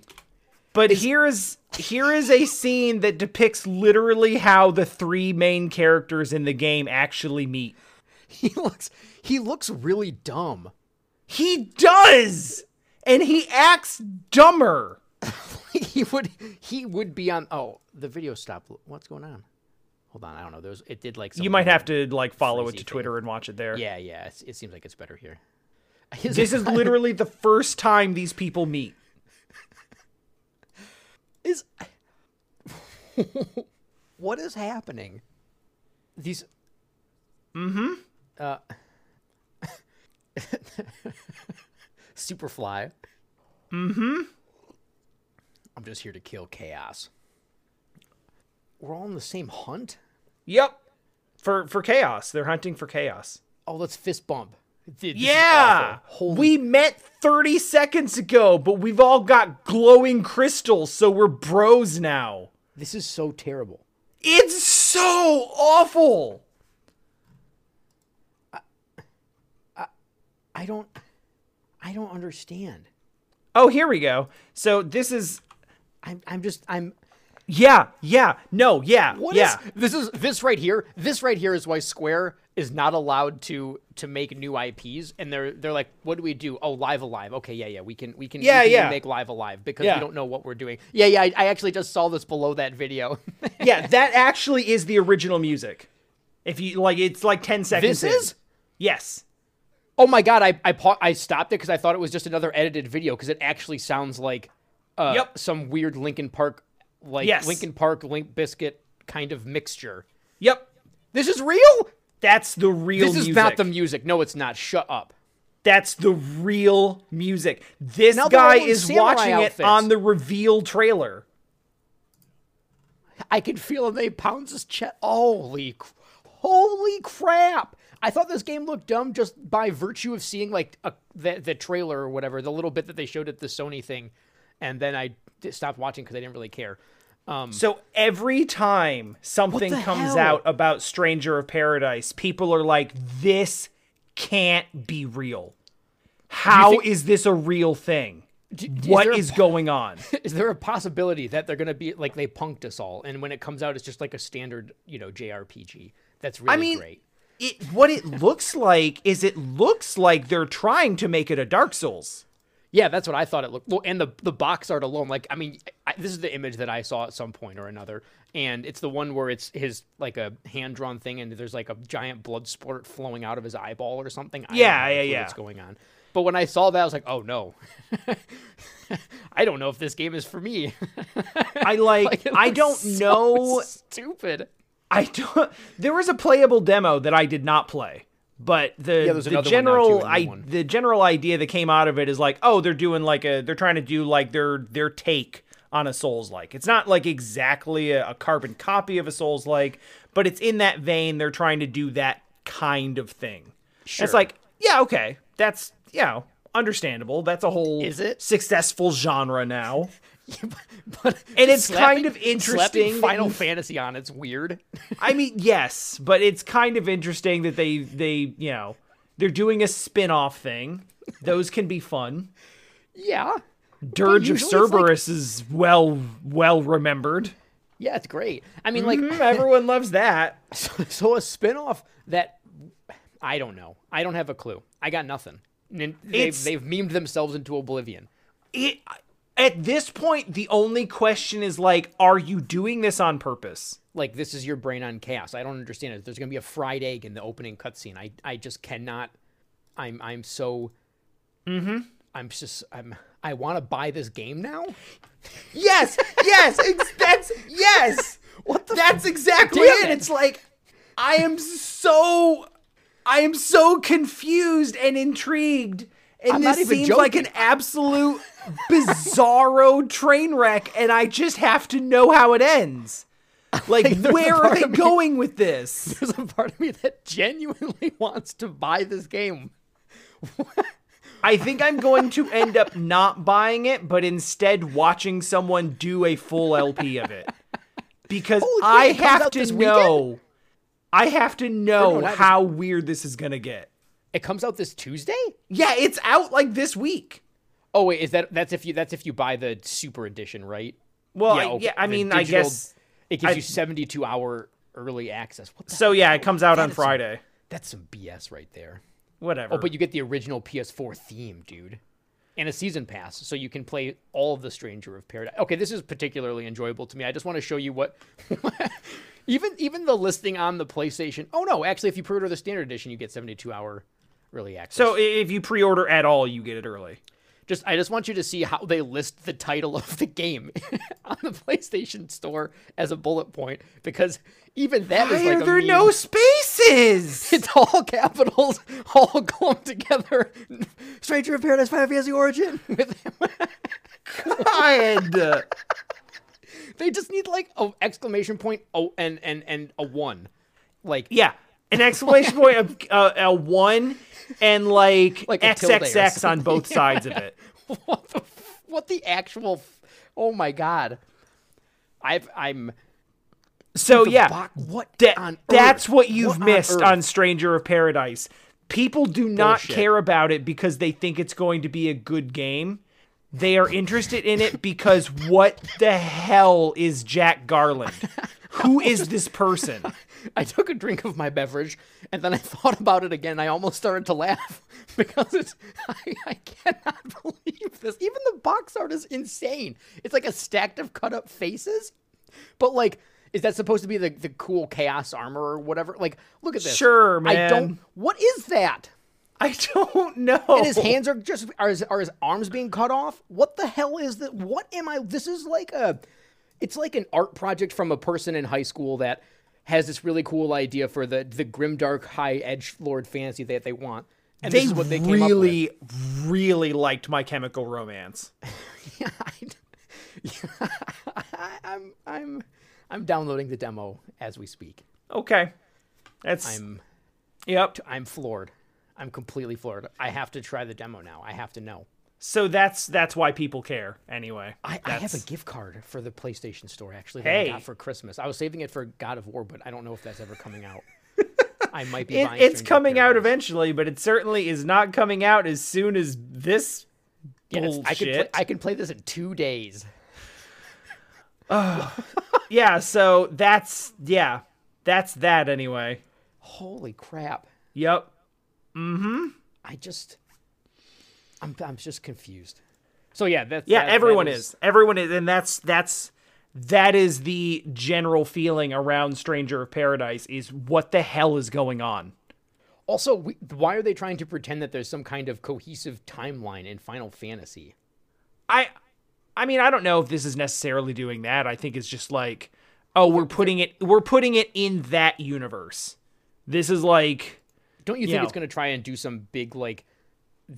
But here is here is a scene that depicts literally how the three main characters in the game actually meet. He looks he looks really dumb. He does, and he acts dumber. he would he would be on. Oh, the video stopped. What's going on? Hold on, I don't know. There's it did like. You might have to like follow it to thing. Twitter and watch it there. Yeah, yeah. It's, it seems like it's better here. This is literally the first time these people meet. is what is happening? These. Mm-hmm. Uh. Superfly. Mm-hmm. I'm just here to kill chaos. We're all in the same hunt. Yep. For for chaos, they're hunting for chaos. Oh, let's fist bump. Dude, Yeah. We met 30 seconds ago, but we've all got glowing crystals, so we're bros now. This is so terrible. It's so awful. I, I don't I don't understand. Oh, here we go. So this is I'm I'm just I'm yeah, yeah. No, yeah. What is yeah. this is this right here? This right here is why Square is not allowed to to make new IPs and they're they're like what do we do? Oh, Live A Live. Okay, yeah, yeah. We can we can Yeah, we can yeah. make Live A Live because Yeah. we don't know what we're doing. Yeah, yeah, I, I actually just saw this below that video. yeah, that actually is the original music. If you like it's like 10 seconds This in. is? Yes. oh my god, I I pa- I stopped it cuz I thought it was just another edited video cuz it actually sounds like uh Yep. some weird Linkin Park like Yes. Linkin Park Limp Bizkit kind of mixture. Yep. This is real? That's the real This music. is not the music. No, it's not. Shut up. That's the real music. This Now guy is watching outfits. it on the reveal trailer. I can feel him. They pounds his chest. Holy, holy crap! I thought this game looked dumb just by virtue of seeing like a, the the trailer or whatever, the little bit that they showed at the Sony thing, and then I stopped watching because I didn't really care. Um, So every time something comes hell? out about Stranger of Paradise, people are like, this can't be real. How is think- this a real thing? What is po- going on? Is there a possibility that they're gonna be like they punked us all, and when it comes out, it's just like a standard, you know, JRPG? That's really mean, great. It what it looks like is it looks like they're trying to make it a Dark Souls. Yeah, that's what I thought it looked. Well, and the the box art alone, like I mean, I, this is the image that I saw at some point or another, and it's the one where it's his like a hand drawn thing, and there's like a giant blood spurt flowing out of his eyeball or something. I Yeah, yeah, yeah. What's going on? But when I saw that, I was like, oh no, I don't know if this game is for me. I like, Like, I don't so know Stupid. I don't. There was a playable demo that I did not play, but the there's the another one now, general too, a new I the general idea that came out of it is like, oh, they're doing like a they're trying to do like their their take on a Souls like. It's not like exactly a, a carbon copy of a Souls like, but it's in that vein. They're trying to do that kind of thing. Sure. It's like, yeah, okay, that's you know understandable. That's a whole Is it? successful genre now. but And it's kind of interesting Final Fantasy on it's weird. I mean, yes, but it's kind of interesting that they they you know they're doing a spin-off thing. Those can be fun. yeah. Dirge of it's like- Cerberus is well well remembered. Yeah, it's great. I mean, like Mm, Everyone loves that. So a spin-off that I don't know. I don't have a clue. I got nothing. They've, they've memed themselves into oblivion. It at this point, the only question is like, are you doing this on purpose? Like this is your brain on chaos. I don't understand it. There's gonna be a fried egg in the opening cutscene. I I just cannot. I'm I'm so. Mm-hmm. I'm just I'm. I want to buy this game now. Yes, yes, ex- that's yes. What the? That's exactly it. it. It's like I am so I am so confused and intrigued. And I'm this seems like an absolute bizarro train wreck, and I just have to know how it ends. Like, a where are they me- going with this? There's a part of me that genuinely wants to buy this game. I think I'm going to end up not buying it, but instead watching someone do a full LP of it. Because oh, crap, I it comes have to know. I have to know this- how weird this is going to get. It comes out this Tuesday? Yeah, it's out like this week. Oh wait, is that that's if you that's if you buy the super edition, right? Well, Yeah, I, okay, yeah, I mean, I guess. It gives I- you 72 hour early access. So yeah, it comes out That on is some- Friday. That's some BS right there. Whatever. Oh, but you get the original PS4 theme, dude. And a season pass, so you can play all of the Stranger of Paradise. Okay, this is particularly enjoyable to me. I just want to show you what even even the listing on the PlayStation. Oh no, actually if you pre-order the standard edition, you get 72 hour early access. so if you pre-order at all, you get it early. just I just want you to see how they list the title of the game on the PlayStation Store as a bullet point because even that is Why like are there meme. no spaces? It's all capitals, all clumped together. Stranger of Paradise Final Fantasy Origin. With God. they just need like a exclamation point oh and and and a one, like Yeah, an exclamation point of uh, a one and like, Like XXX on both sides of it. what the f- what the actual f- oh my god. I've I'm So yeah, bo- what that- on that's what you've What missed earth? on, Stranger of Paradise. People do not Bullshit. care about it because they think it's going to be a good game. They are interested in it because what the hell is Jack Garland? Who is this person? I took a drink of my beverage and then I thought about it again. I almost started to laugh because it's I, I cannot believe this. Even the box art is insane. It's like a stack of cut up faces, but like. Is that supposed to be the, the cool chaos armor or whatever? Like, look at this. Sure, man. I don't. What is that? I don't know. And his hands are just are his, are his arms being cut off? What the hell is that? What am I? This is like a, it's like an art project from a person in high school that has this really cool idea for the the grimdark high edge lord fantasy that they want. And they this is what they came up with. really, really liked My Chemical Romance. Yeah, I, I, I'm I'm I'm downloading the demo as we speak. Okay, that's I'm yep. I'm floored. I'm completely floored. I have to try the demo now. I have to know. So that's that's why people care anyway. I, I have a gift card for the PlayStation Store actually that Hey. I got for Christmas. I was saving it for God of War, but I don't know if that's ever coming out. I might be It, it's coming out eventually, but it certainly is not coming out as soon as this Yeah, I could play. I can play this in two days. yeah, so that's yeah, that's that anyway. Holy crap! Yep. Mm-hmm. I just, I'm I'm just confused. So yeah, that's Yeah, that- that everyone is. Everyone is, and that's that's that is the general feeling around Stranger of Paradise. Is what the hell is going on? Also, we, why are they trying to pretend that there's some kind of cohesive timeline in Final Fantasy? I I mean, I don't know if this is necessarily doing that. I think it's just like, oh, we're putting it we're putting it in that universe. This is like Don't you think Yeah. it's going to try and do some big like,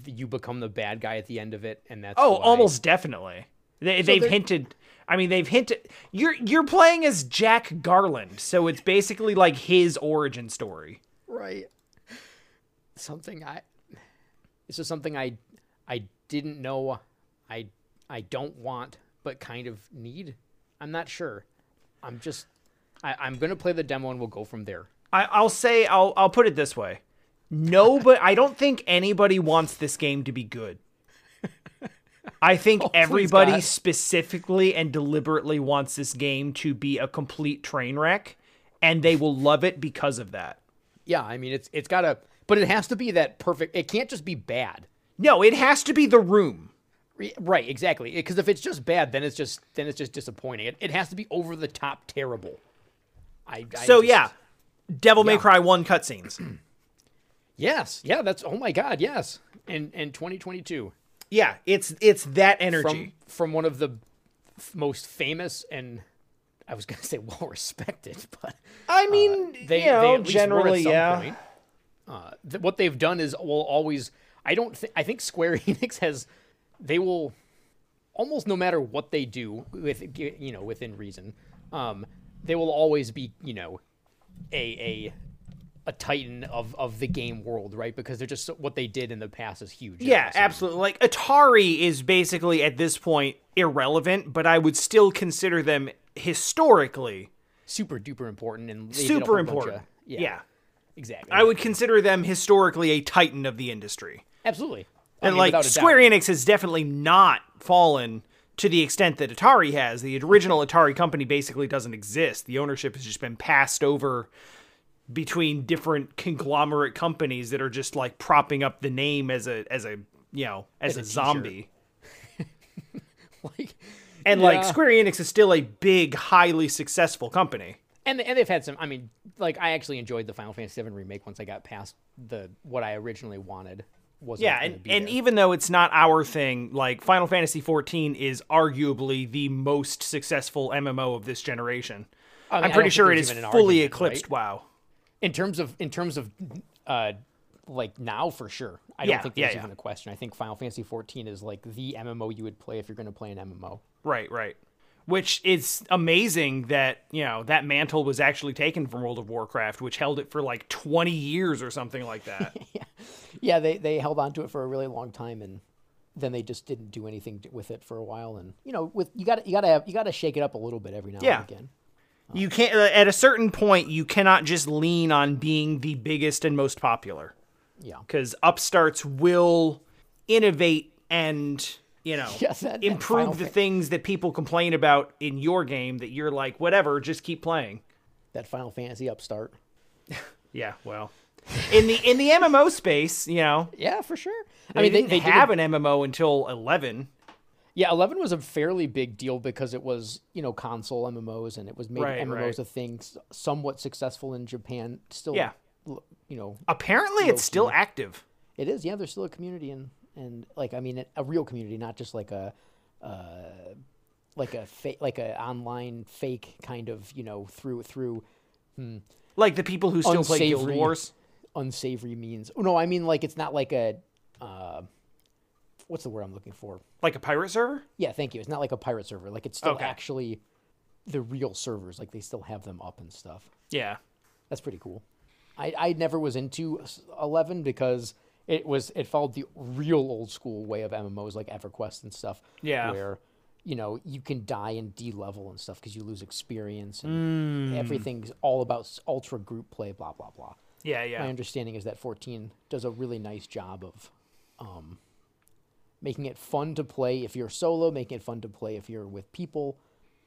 you become the bad guy at the end of it, and that's oh, why- almost definitely. They, they've hinted I mean, they've hinted you're you're playing as Jack Garland, so it's basically like his origin story. right something i this is something i i didn't know i i don't want but kind of need i'm not sure i'm just I, i'm gonna play the demo and we'll go from there I, I'll say I'll I'll put it this way. No, but I don't think anybody wants this game to be good. I think everybody God. specifically and deliberately wants this game to be a complete train wreck, and they will love it because of that. yeah i mean it's it's gotta but it has to be that perfect it can't just be bad No, it has to be the room. Right exactly because if it's just bad then it's just then it's just disappointing it, it has to be over the top terrible i, I So just- yeah, Devil May Yeah. Cry one cutscenes. yes yeah that's oh my god yes in in 2022 yeah, it's it's that energy. from from one of the f- most famous and I was gonna say well respected, but I mean, they, you know, they at least were generally, at some yeah. point. Uh, th- what they've done is will always. I don't. Th- I think Square Enix has. They will almost no matter what they do with you know within reason. Um, they will always be you know a a a titan of of the game world, right? Because they're just what they did in the past is huge. Yeah, absolutely. Like Atari is basically at this point irrelevant, but I would still consider them historically super duper important and they did a super important. of- yeah. yeah, exactly. I would consider them historically a titan of the industry. absolutely. I And mean, like Square. Enix has definitely not fallen to the extent that Atari has. The original Atari company basically doesn't exist. The ownership has just been passed over between different conglomerate companies that are just like propping up the name as a as a you know as, As a, a zombie. like, And like Square Enix is still a big, highly successful company. and and they've had some. I mean, like I actually enjoyed the Final Fantasy VII remake once I got past the what I originally wanted. Wasn't Yeah, and, and there. even though it's not our thing, like Final Fantasy XIV is arguably the most successful MMO of this generation. I mean, I I'm don't pretty sure it is fully argument, eclipsed right? WoW. In terms of in terms of uh like now for sure. I Yeah, don't think yeah, there's yeah. even a question. I think Final Fantasy 14 is like the MMO you would play if you're going to play an MMO. Right, right. Which is amazing that, you know, that mantle was actually taken from World of Warcraft, which held it for like 20 years or something like that. Yeah, they they held on to it for a really long time, and then they just didn't do anything with it for a while. And you know, with you got you got to have you got to shake it up a little bit every now Yeah. and again. You can't, uh, at a certain point, you cannot just lean on being the biggest and most popular. Yeah. because upstarts will innovate and you know Yes, that- improve the things that people complain about in your game that you're like whatever just keep playing That Final Fantasy upstart. yeah well in the in the mmo space you know Yeah, for sure. i mean they, they they did have an mmo until 11 Yeah, 11 was a fairly big deal because it was, you know, console MMOs and it was made Right, MMOs right. a thing somewhat successful in Japan. Still, Yeah. you know, apparently it's still active It is. Yeah, there's still a community and and like I mean a real community, not just like a uh like a fake like a online fake kind of you know through through like the people who still play guild Unsavory. wars unsavory means. Oh, no, I mean like it's not like a uh what's the word I'm looking for? like a pirate server Yeah, thank you. It's not like a pirate server. Like it's still Okay. actually the real servers. Like they still have them up and stuff. yeah That's pretty cool. I, I never was into 11 because it was it followed the real old school way of MMOs like EverQuest and stuff. Yeah. where you know you can die and de-level and stuff because you lose experience and everything's all about ultra group play. Blah blah blah. yeah yeah My understanding is that 14 does a really nice job of um, making it fun to play if you're solo, making it fun to play if you're with people.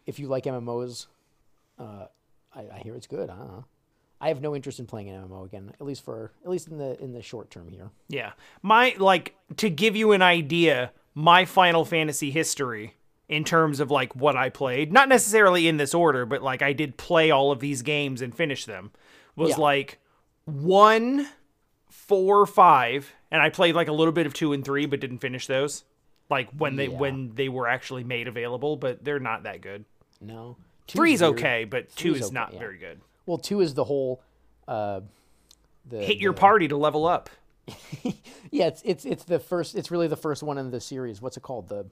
If you like MMOs, uh, I, I hear it's good. I don't know. I have no interest in playing an MMO again, at least for at least in the in the short term here. Yeah. My like to give you an idea, my Final Fantasy history in terms of like what I played, not necessarily in this order, but like I did play all of these games and finish them, was Yeah. like one, four, five, and I played like a little bit of two and three, but didn't finish those. Like when they Yeah. when they were actually made available, but they're not that good. No, Two's Three's okay, but two is okay, not yeah. very good. Well, two is the whole. Uh, the, Hit your party to level up. Yeah, it's it's it's the first. It's really the first one in the series. What's it called? The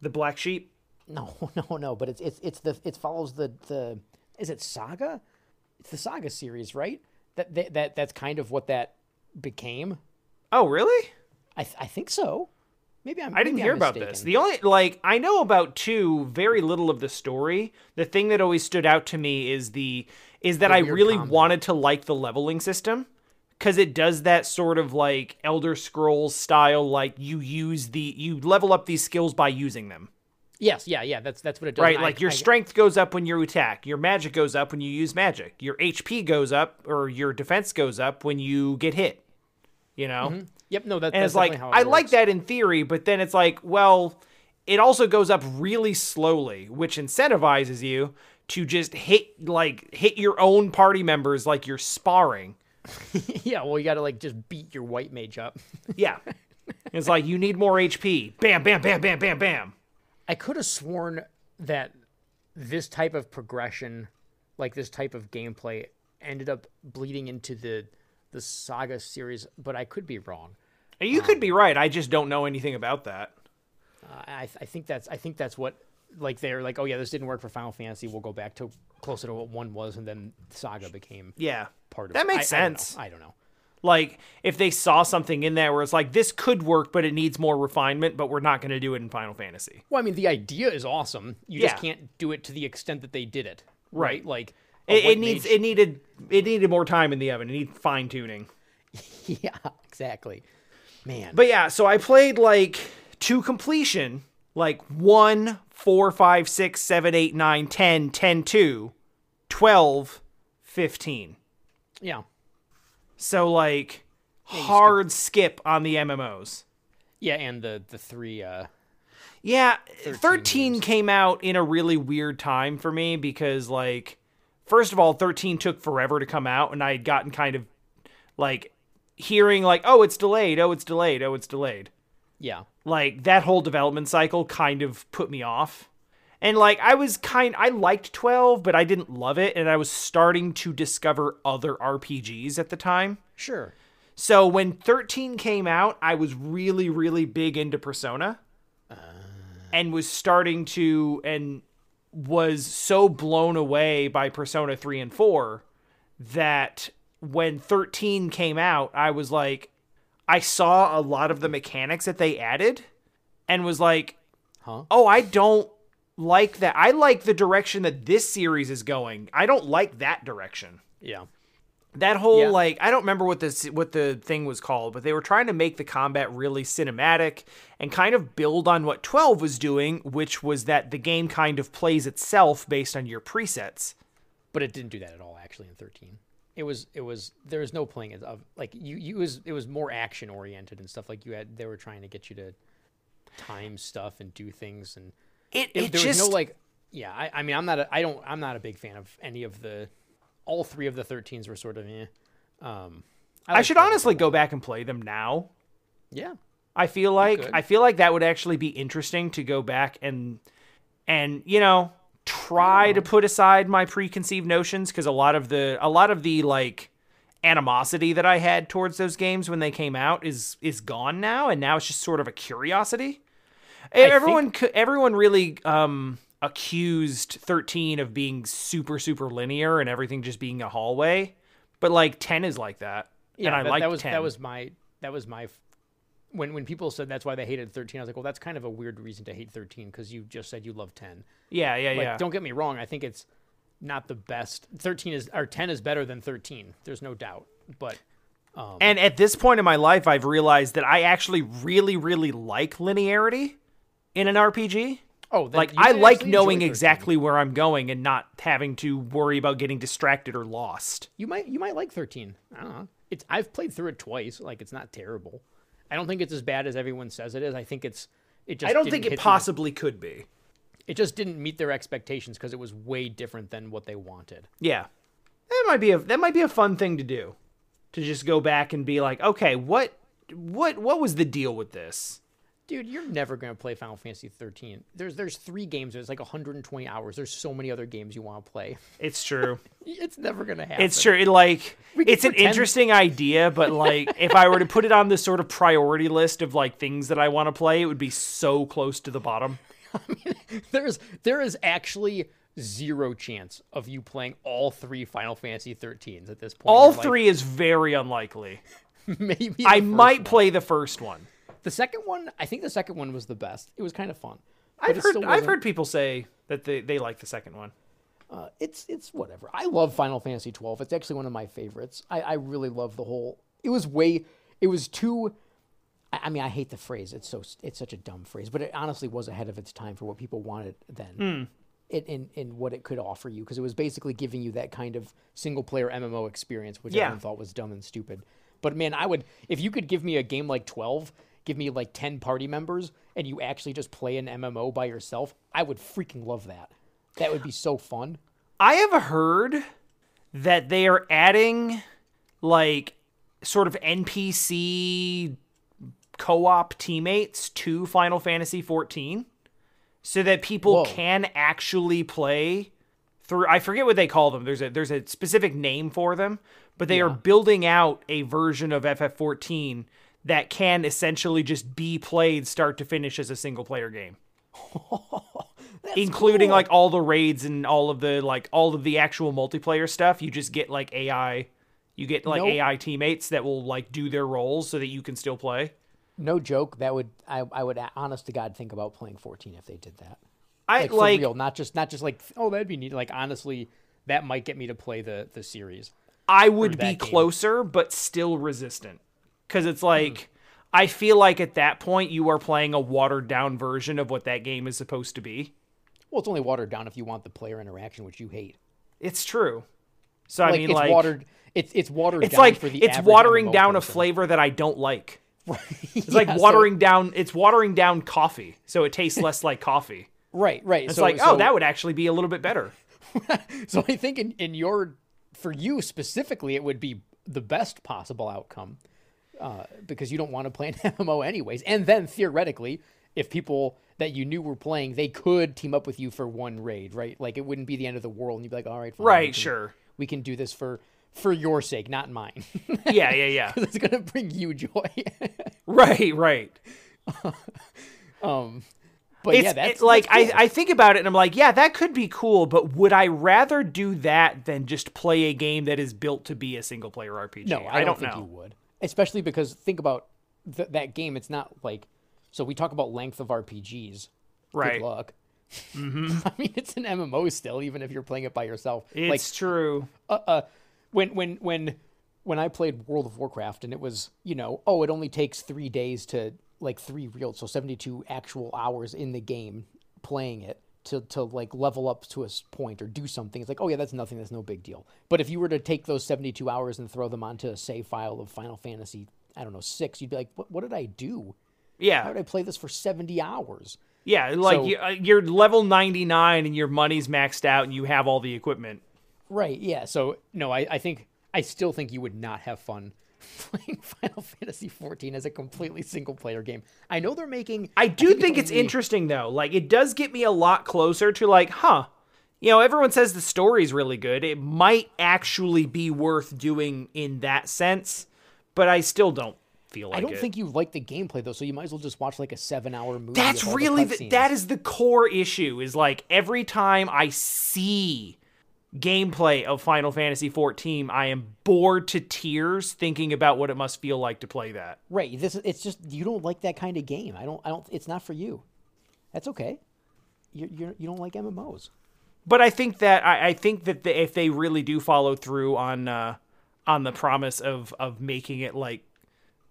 The black sheep. No, no, no. But it's it's it's the it follows the the is it Saga? It's the Saga series, right? That that, that that's kind of what that became. Oh, really? I th- I think so. Maybe I'm. I didn't hear I'm about mistaken. this. The only like I know about two, very little of the story. The thing that always stood out to me is the is that I really combat. wanted to like the leveling system because it does that sort of like Elder Scrolls style. Like you use the you level up these skills by using them, Yes, yeah, yeah. That's that's what it does. right? And I- like your I- strength goes up when you attack, your magic goes up when you use magic, your HP goes up or your defense goes up when you get hit. You know. Mm-hmm. Yep. No, that, And that's it's like I it like that in theory, but then it's like, well, it also goes up really slowly, which incentivizes you to just hit like hit your own party members like you're sparring. yeah. Well, you got to like just beat your white mage up. Yeah. it's like you need more HP. Bam, bam, bam, bam, bam, bam. I could have sworn that this type of progression, like this type of gameplay, ended up bleeding into the the Saga series, but I could be wrong. You could be right. I just don't know anything about that. Uh, I, I think that's I think that's what like they're like, oh yeah, this didn't work for Final Fantasy. We'll go back to closer to what one was, and then Saga became Yeah. part of That makes I- I don't sense. I don't know. Like if they saw something in there where it's like this could work, but it needs more refinement, but we're not going to do it in Final Fantasy. Well, I mean, the idea is awesome. You just can't do it to the extent that they did it. Right. Right? Like It, it needs mage- it needed it needed more time in the oven. It needs fine tuning. yeah, exactly. Man, But yeah, so I played like to completion, like 1, 4, 5, 6, 7, 8, 9, 10, 10, 2, 12, 15. yeah, So like hard skip on the MMOs. yeah, and the the three. uh Yeah, 13, came out in a really weird time for me because like first of all, 13 took forever to come out and I had gotten kind of like hearing like, "Oh, it's delayed. Oh, it's delayed. Oh, it's delayed." Yeah, like that whole development cycle kind of put me off. And like I was kind I liked 12, but I didn't love it and I was starting to discover other RPGs at the time. sure. So when 13 came out, I was really really big into Persona. Ah. And was starting to and was so blown away by Persona 3 and 4 that when 13 came out, I was like I saw a lot of the mechanics that they added and was like, Huh? "Oh, I don't like that. I like the direction that this series is going. I don't like that direction." Yeah, That whole Yeah. like I don't remember what this what the thing was called, but they were trying to make the combat really cinematic and kind of build on what 12 was doing, which was that the game kind of plays itself based on your presets. but it didn't do that at all. Actually, in thirteen, it was it was there was no playing it of like you you was it was more action oriented and stuff. Like you had they were trying to get you to time stuff and do things and It, it, it there just was no like yeah I, I mean i'm not a, i don't i'm not a big fan of any of the all three of the 13s were sort of eh. um I like should honestly go back and play them now. yeah I feel like. I feel like that would actually be interesting to go back and and you know try to put aside my preconceived notions because a lot of the a lot of the like animosity that I had towards those games when they came out is is gone now and now it's just sort of a curiosity. everyone c everyone really um accused 13 of being super super linear and everything just being a hallway. But like 10 is like that. Yeah and I like that was 10 that was my that was my when when people said that's why they hated 13 i was like well that's kind of a weird reason to hate 13 because you just said you love 10 yeah yeah like yeah. don't get me wrong i think it's not the best. 13 is or 10 is better than 13 there's no doubt but um, And at this point in my life, I've realized that I actually really, really like linearity in an RPG. Oh then Like, I like knowing exactly where I'm going and not having to worry about getting distracted or lost. You might you might like 13. I don't know. It's I've played through it twice. Like it's not terrible. I don't think it's as bad as everyone says it is. I think it's it just I don't think it possibly could be. it just didn't meet their expectations because it was way different than what they wanted. Yeah. That might be a that might be a fun thing to do. To just go back and be like, okay, what what what was the deal with this? Dude, you're never gonna play Final Fantasy 13. There's there's three games. There's like 120 hours. There's so many other games you want to play. It's true. It's never gonna happen. It's true. It like it's an interesting idea, but like if I were to put it on this sort of priority list of like things that I want to play, it would be so close to the bottom. There's there is actually zero chance of you playing all three Final Fantasy 13s at this point. All three is very unlikely. maybe I might one. play the first one. The second one, I think the second one was the best. It was kind of fun. I've heard I've heard people say that they, they like the second one. Uh, it's it's whatever. I love Final Fantasy 12. It's actually one of my favorites. I, I really love the whole. It was way. It was too. I, I mean, I hate the phrase. It's so it's such a dumb phrase, but it honestly was ahead of its time for what people wanted then. In, in in what it could offer you because it was basically giving you that kind of single player MMO experience, which Yeah. everyone thought was dumb and stupid. But man, I would if you could give me a game like 12, give me like 10 party members, and you actually just play an MMO by yourself, I would freaking love that. That would be so fun. I have heard that they are adding like sort of NPC co-op teammates to Final Fantasy 14 so that people Whoa. can actually play through I forget what they call them. There's a there's a specific name for them, but they are building out a version of FF14 that can essentially just be played start to finish as a single player game. Including cool. like all the raids and all of the like all of the actual multiplayer stuff. You just get like AI you get like Nope. AI teammates that will like do their roles so that you can still play. No joke. That would I, I would honest to God think about playing 14 if they did that. I Like, like, for real, not just not just like oh that'd be neat. Like honestly, that might get me to play the the series. I would be game. closer, but still resistant. Because it's like, I feel like at that point you are playing a watered down version of what that game is supposed to be. Well, it's only watered down if you want the player interaction, which you hate. It's true. So I mean, it's like, watered. It's it's watered. it's down like for the it's watering down a flavor that I don't like. It's Yeah, like so- watering down. It's watering down coffee, so it tastes less like coffee. right, right. It's so, like, so, oh, that would actually be a little bit better. So I think in, in your for you specifically, it would be the best possible outcome uh, because you don't want to play an MMO anyways. And then theoretically, if people that you knew were playing, they could team up with you for one raid, right? Like it wouldn't be the end of the world, and you'd be like, all right, fine, we Right? can- Sure. we can do this for for your sake, not mine. Yeah, yeah, yeah. it's gonna bring you joy. right, right. um, but it's yeah, that's it- like that's cool. I, I think about it and I'm like, yeah, that could be cool, but would I rather do that than just play a game that is built to be a single player RPG? No, I, don't, think know. you would. Especially because think about th- that game. It's not like so. We talk about length of RPGs. Right. Good luck. Mm-hmm. I mean, it's an MMO still, even if you're playing it by yourself. It's like true. uh, uh, when when when when I played World of Warcraft, and it was you know, oh, it only takes three days to like three real, so seventy two actual hours in the game playing it to to like level up to a point or do something. It's like, oh yeah, that's nothing. That's no big deal. But if you were to take those seventy two hours and throw them onto a save file of Final Fantasy, I don't know six, you'd be like, what, what did I do? Yeah. How did I play this for seventy hours? Yeah, like So- uh, you're level 99 and your money's maxed out and you have all the equipment. Right. Yeah. So no, I, I think I still think you would not have fun playing Final Fantasy 14 as a completely single player game. I know they're making. I do think, it's only- interesting though. Like it does get me a lot closer to like, huh. You know, everyone says the story's really good. It might actually be worth doing in that sense, but I still don't feel like I don't it. think you like the gameplay though, so you might as well just watch like a seven-hour movie. That's really the, that is the core issue. Is like every time I see gameplay of Final Fantasy XIV, I am bored to tears thinking about what it must feel like to play that. right. This is it's just you don't like that kind of game. I don't. I don't. It's not for you. That's okay. You you you don't like MMOs. But I think that I, I think that the, if they really do follow through on uh, on the promise of of making it like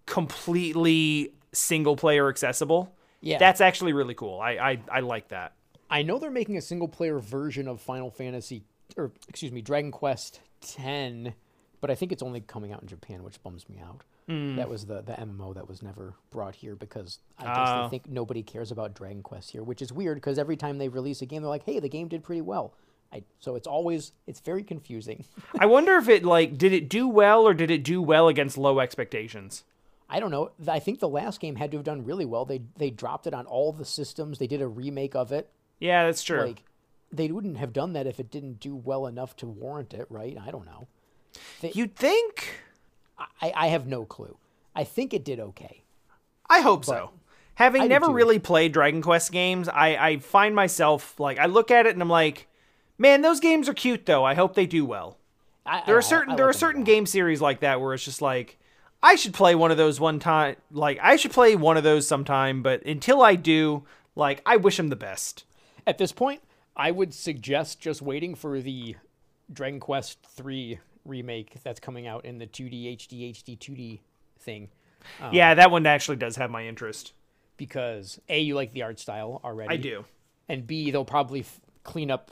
completely single player accessible, Yeah. that's actually really cool. I I, I like that. I know they're making a single player version of Final Fantasy or excuse me, Dragon Quest 10, but I think it's only coming out in Japan, which bums me out. Hmm. That was the the MMO that was never brought here because I guess Oh. they think nobody cares about Dragon Quest here, which is weird because every time they release a game they're like, "Hey, the game did pretty well." I, so it's always it's very confusing. I wonder if it like did it do well or did it do well against low expectations? I don't know. I think the last game had to have done really well. They they dropped it on all the systems. They did a remake of it. Yeah, that's true. Like they wouldn't have done that if it didn't do well enough to warrant it, right? I don't know. You'd think. I, I have no clue. I think it did okay. I hope so. Having I never really played Dragon Quest games, I, I find myself like I look at it and I'm like, man, those games are cute though. I hope they do well. I, There are certain there are certain game series like that where it's just like I should play one of those one time. Like I should play one of those sometime, but until I do, like I wish them the best. At this point, I would suggest just waiting for the Dragon Quest 3 remake that's coming out in the 2D HD HD 2D thing Yeah, that one actually does have my interest. because A you like the art style already. I do. And B they'll probably f- clean up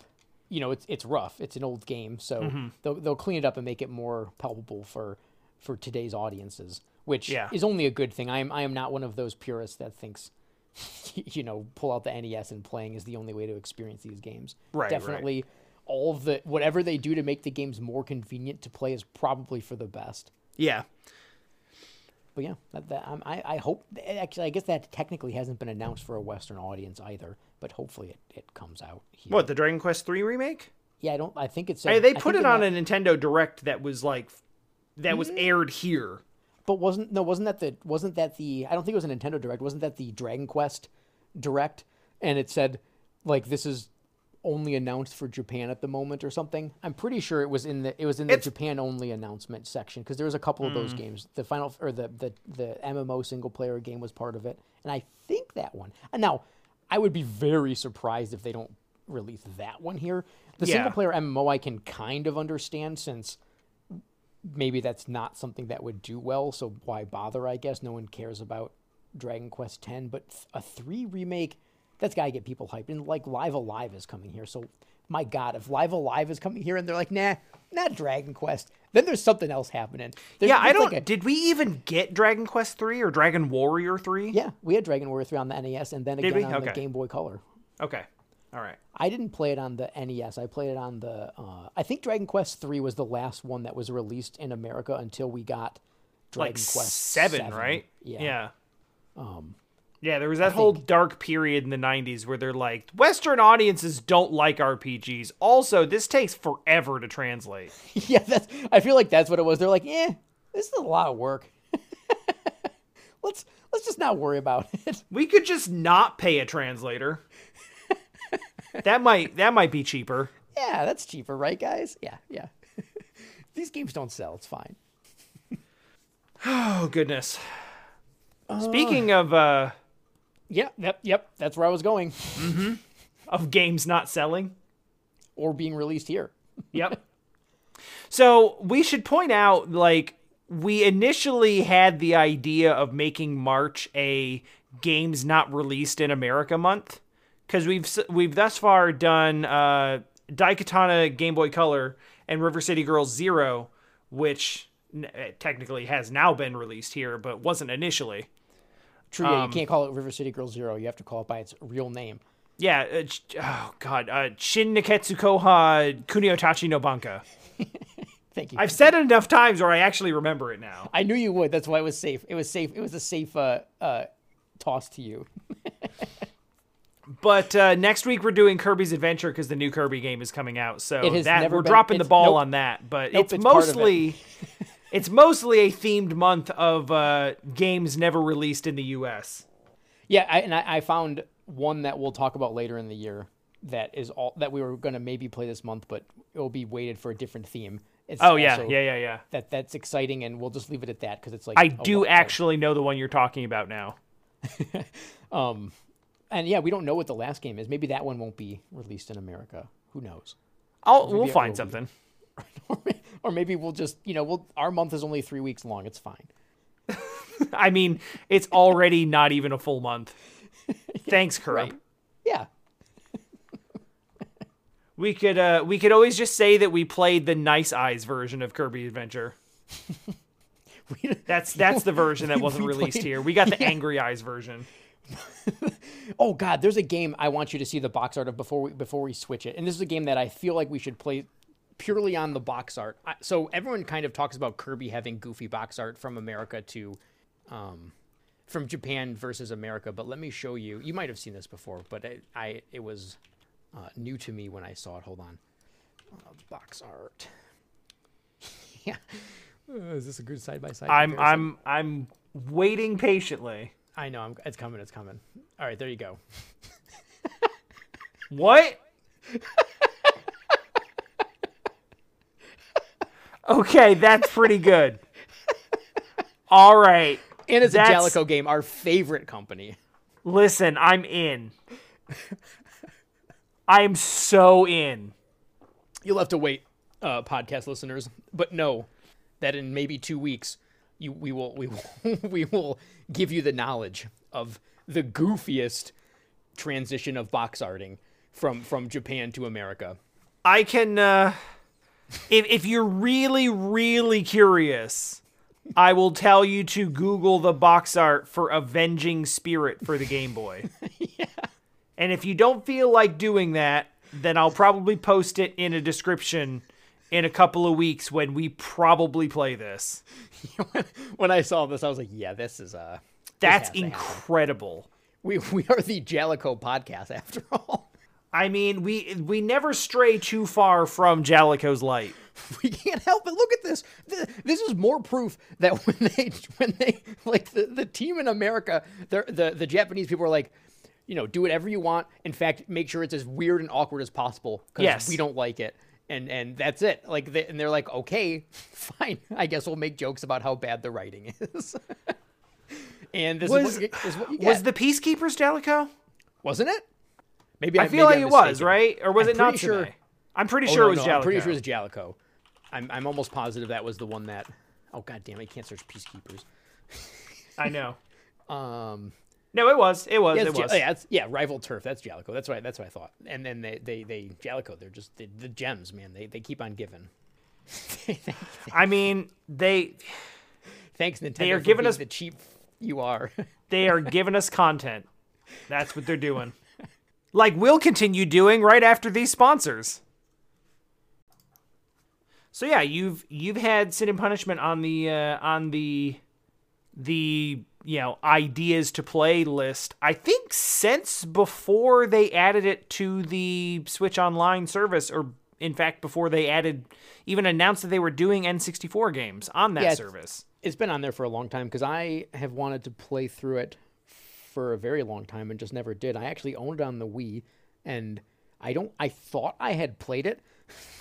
You know, it's it's rough. It's an old game, so Mm-hmm. they'll they'll clean it up and make it more palpable for for today's audiences, which Yeah. is only a good thing. I am I am not one of those purists that thinks you know, pull out the NES and playing is the only way to experience these games. Right, right. Definitely all of the whatever they do to make the games more convenient to play is probably for the best. Yeah. But yeah, that, that, um, I, I hope. Actually, I guess that technically hasn't been announced for a Western audience either. But hopefully, it, it comes out here. What the Dragon Quest three remake? Yeah, I don't. I think it's. Hey, they put it on that- a Nintendo Direct that was like that was aired here. But wasn't no? Wasn't that the? Wasn't that the? I don't think it was a Nintendo Direct. Wasn't that the Dragon Quest Direct? And it said like this is only announced for Japan at the moment or something. I'm pretty sure it was in the it was in the It's- Japan only announcement section because there was a couple of those hmm. games. The final or the the the MMO single player game was part of it, and I think that one. And now, I would be very surprised if they don't release that one here. The Yeah. single player MMO I can kind of understand since maybe that's not something that would do well. So why bother? I guess no one cares about Dragon Quest X, but a three remake, that's got to get people hyped. And like Live A Live is coming here, so my God, if Live A Live is coming here and they're like, nah, not Dragon Quest, then there's something else happening. There- Yeah, I don't. like a- did we even get Dragon Quest three or Dragon Warrior three? yeah, we had Dragon Warrior three on the NES and then again on the Game Boy Color. Okay. All right. I didn't play it on the NES. I played it on the. Uh, I think Dragon Quest three was the last one that was released in America until we got Dragon Like Quest seven, right? Yeah. Yeah. Um. Yeah, there was that whole dark period in the '90s where they're like, Western audiences don't like RPGs. Also, this takes forever to translate. yeah, that's. I feel like that's what it was. They're like, yeah, this is a lot of work. let's let's just not worry about it. We could just not pay a translator. That might that might be cheaper. Yeah, that's cheaper, right, guys? Yeah, yeah. These games don't sell. It's fine. Oh goodness. Speaking of uh Yep, yep, yep. That's where I was going. of games not selling, Or being released here. Yep. so we should point out, like, we initially had the idea of making March a games not released in America month because we've we've thus far done uh, Daikatana Game Boy Color and River City Girls Zero, which n- eh, technically has now been released here, but wasn't initially. True, yeah, you can't call it River City Girls Zero. You have to call it by its real name. Yeah. Uh, oh God. Uh, Shin Nekketsu Koha Kuniotachi no Banka. Thank you. I've said it enough times where I actually remember it now. I knew you would. That's why it was safe. It was safe. It was a safe uh, uh, toss to you. But uh, next week we're doing Kirby's Adventure because the new Kirby game is coming out. So that we're been- dropping the ball nope. on that. But Nope, it's, it's of it. mostly it's mostly a themed month of uh, games never released in the U.S. Yeah, I, and I, I found one that we'll talk about later in the year that is all that we were going to maybe play this month, but it will be weighted for a different theme. It's Oh yeah, yeah, yeah, yeah. That that's exciting, and we'll just leave it at that because it's like I do actually know the one you're talking about now. and yeah, we don't know what the last game is. Maybe that one won't be released in America. Who knows? I'll we'll find something. or maybe we'll just you know we'll our month is only three weeks long. It's fine. I mean, it's already not even a full month. Thanks, Kirby. Right. Yeah. We could uh we could always just say that we played the Nice Eyes version of Kirby Adventure. That's that's the version that wasn't released here. We got the Angry Eyes version. Oh God, there's a game I want you to see the box art of before we before we switch it. And this is a game that I feel like we should play purely on the box art. I, so everyone kind of talks about Kirby having goofy box art from America to um from Japan versus America, but let me show you. You might have seen this before, but it, I it was uh, new to me when I saw it. Hold on. Uh, box art. yeah. Uh, is this a good side by side? I'm I'm I'm waiting patiently. I know. I'm, it's coming. It's coming. All right, there you go. What? okay, that's pretty good. All right. And it's That's- a Jaleco game, our favorite company. Listen, I'm in. I am so in. You'll have to wait, uh, podcast listeners, but know that in maybe two weeks, you we will we will we will give you the knowledge of the goofiest transition of box arting from from Japan to America. I can uh if if you're really really curious, I will tell you to Google the box art for Avenging Spirit for the Game Boy. yeah. And if you don't feel like doing that, then I'll probably post it in a description in a couple of weeks when we probably play this. when I saw this, I was like, yeah, this is uh That's has to happen. incredible. We we are the Jaleco podcast after all. I mean, we we never stray too far from Jaleco's light. we can't help it. Look at this. This is more proof that when they when they like the, the team in America, the the Japanese people are like, you know, do whatever you want. In fact, make sure it's as weird and awkward as possible because Yes. we don't like it. And and that's it. Like they, and they're like, okay, fine. I guess we'll make jokes about how bad the writing is. and this Was is, what you, this is what was the Peacekeepers Jaleco? wasn't it? Maybe I feel maybe like it I'm was mistaken. right, or was I'm it not? pretty sure- I'm pretty Oh, sure no, it was no, Jaleco. I'm pretty sure it was Jaleco. I'm I'm almost positive that was the one that. Oh god damn! it, I can't search peacekeepers. I know. Um, No, it was. It was. yeah, it was. yeah, it's, yeah, rival turf. That's Jaleco. That's right. That's what I thought. And then they they they Jaleco. They're just the, the gems, man. They they keep on giving. I mean, they Thanks Nintendo. They are giving us- the cheap you are. they are giving us content. That's what they're doing. Like we'll continue doing right after these sponsors. So yeah, you've you've had Sin and Punishment on the uh, on the the you know ideas to play list. I think since before they added it to the Switch Online service, or in fact before they added even announced that they were doing N64 games on that Yeah, service. it's been on there for a long time because I have wanted to play through it for a very long time and just never did. I actually owned it on the Wii, and I don't. I thought I had played it,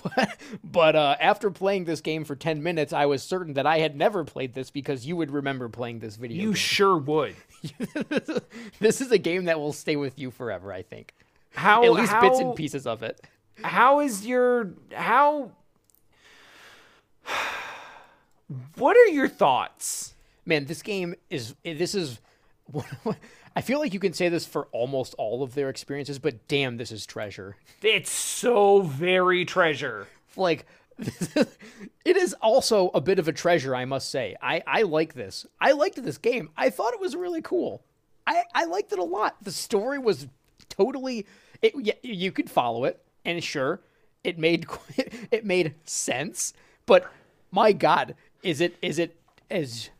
but uh, after playing this game for ten minutes, I was certain that I had never played this because you would remember playing this video. You game. sure would. this is a game that will stay with you forever. I think How at least bits and pieces of it. how is your how what are your thoughts man, this game is this is. I feel like you can say this for almost all of their experiences, but damn, this is treasure. it's so very treasure Like, it is also a bit of a treasure, I must say. I I like this. I liked this game. I thought it was really cool. I I liked it a lot. The story was totally. It yeah, you could follow it, and sure, it made it made sense. But my God, is it is it as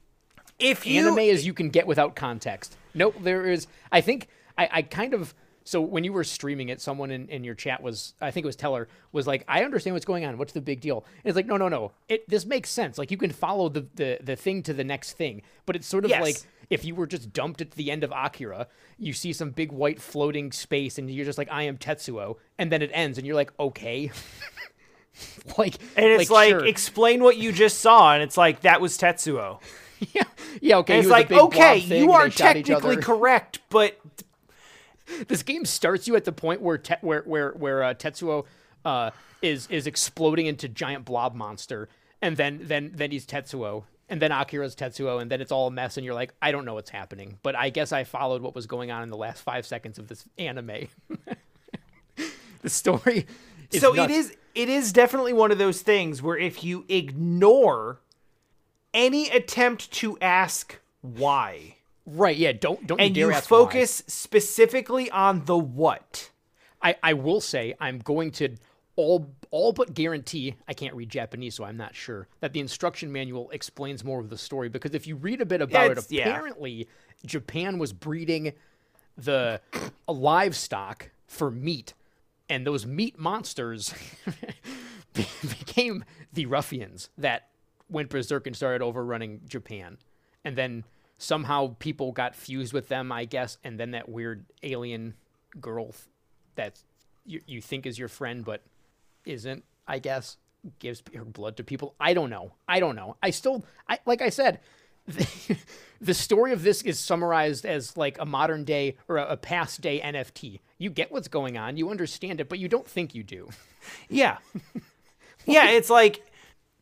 if you anime as you can get without context. Nope, there is. I think I, I kind of. So when you were streaming it, someone in, in your chat was, I think it was Teller, was like, "I understand what's going on. What's the big deal?" And it's like, no, no, no. It this makes sense. Like you can follow the the, the thing to the next thing, but it's sort of Yes. like if you were just dumped at the end of Akira, you see some big white floating space, and you're just like, "I am Tetsuo," and then it ends, and you're like, "Okay." like and it's like, sure. explain what you just saw and it's like that was tetsuo yeah, yeah, okay. it's like okay you are technically correct but this game starts you at the point where te- where where where uh, Tetsuo uh, is is exploding into giant blob monster, and then then then he's Tetsuo, and then Akira's Tetsuo, and then it's all a mess, and you're like, I don't know what's happening, but I guess I followed what was going on in the last five seconds of this anime. the story. Is so nuts. it is it is definitely one of those things where if you ignore any attempt to ask why right. Yeah, don't don't and you, dare you ask why. focus specifically on the what I, I will say I'm going to all all but guarantee I can't read Japanese, so I'm not sure that the instruction manual explains more of the story. Because if you read a bit about it, It's- yeah. apparently Japan was breeding the livestock for meat, and those meat monsters became the ruffians that went berserk and started overrunning Japan, and then somehow people got fused with them, I guess, and then that weird alien girl th- that you, you think is your friend but isn't, I guess, gives her blood to people. I don't know. I don't know. I still, I like I said, the, the story of this is summarized as like a modern day or a, a past day NFT. You get what's going on, you understand it, but you don't think you do. Yeah. yeah, it's like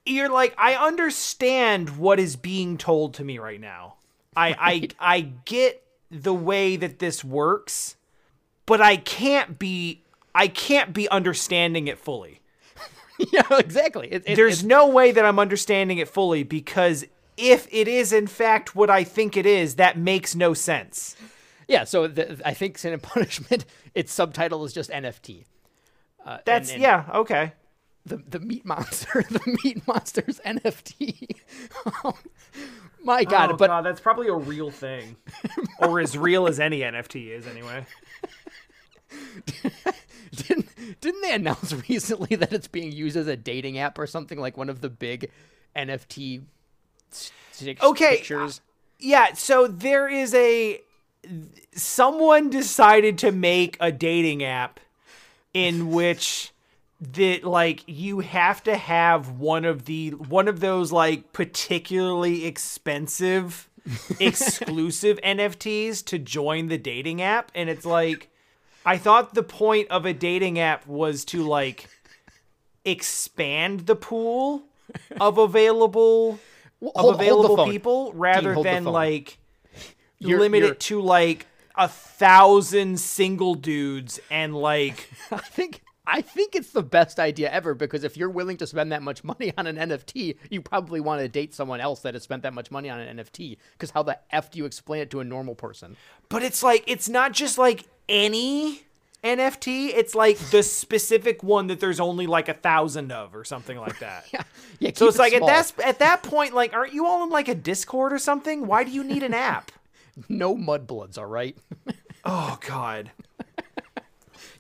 you're like I understand what is being told to me right now. I I I get the way that this works, but I can't be I can't be understanding it fully. yeah, exactly. It, it- There's no way that I'm understanding it fully because if it is in fact what I think it is, that makes no sense. yeah. So the, I think Sin and Punishment. Its subtitle is just NFT. Uh, and- That's and yeah, okay. The the meat monster, the meat monster's NFT. Oh my God, oh but god, that's probably a real thing. or as real as any NFT is anyway. didn't didn't they announce recently that it's being used as a dating app or something like one of the big NFT Okay, uh, pictures? Yeah, so there is a someone decided to make a dating app in which that like you have to have one of the one of those like particularly expensive exclusive NFTs to join the dating app. And it's like I thought the point of a dating app was to like expand the pool of available Well, of hold- the available people rather the than like You're- limit you're- it to like a thousand single dudes and like I think I think it's the best idea ever because if you're willing to spend that much money on an NFT, you probably want to date someone else that has spent that much money on an NFT. Because how the f do you explain it to a normal person? but it's like it's not just like any NFT it's like the specific one that there's only like a thousand of or something like that Yeah, yeah. so it's it like at that at that point like aren't you all in like a discord or something why do you need an app no mudbloods, all right. oh god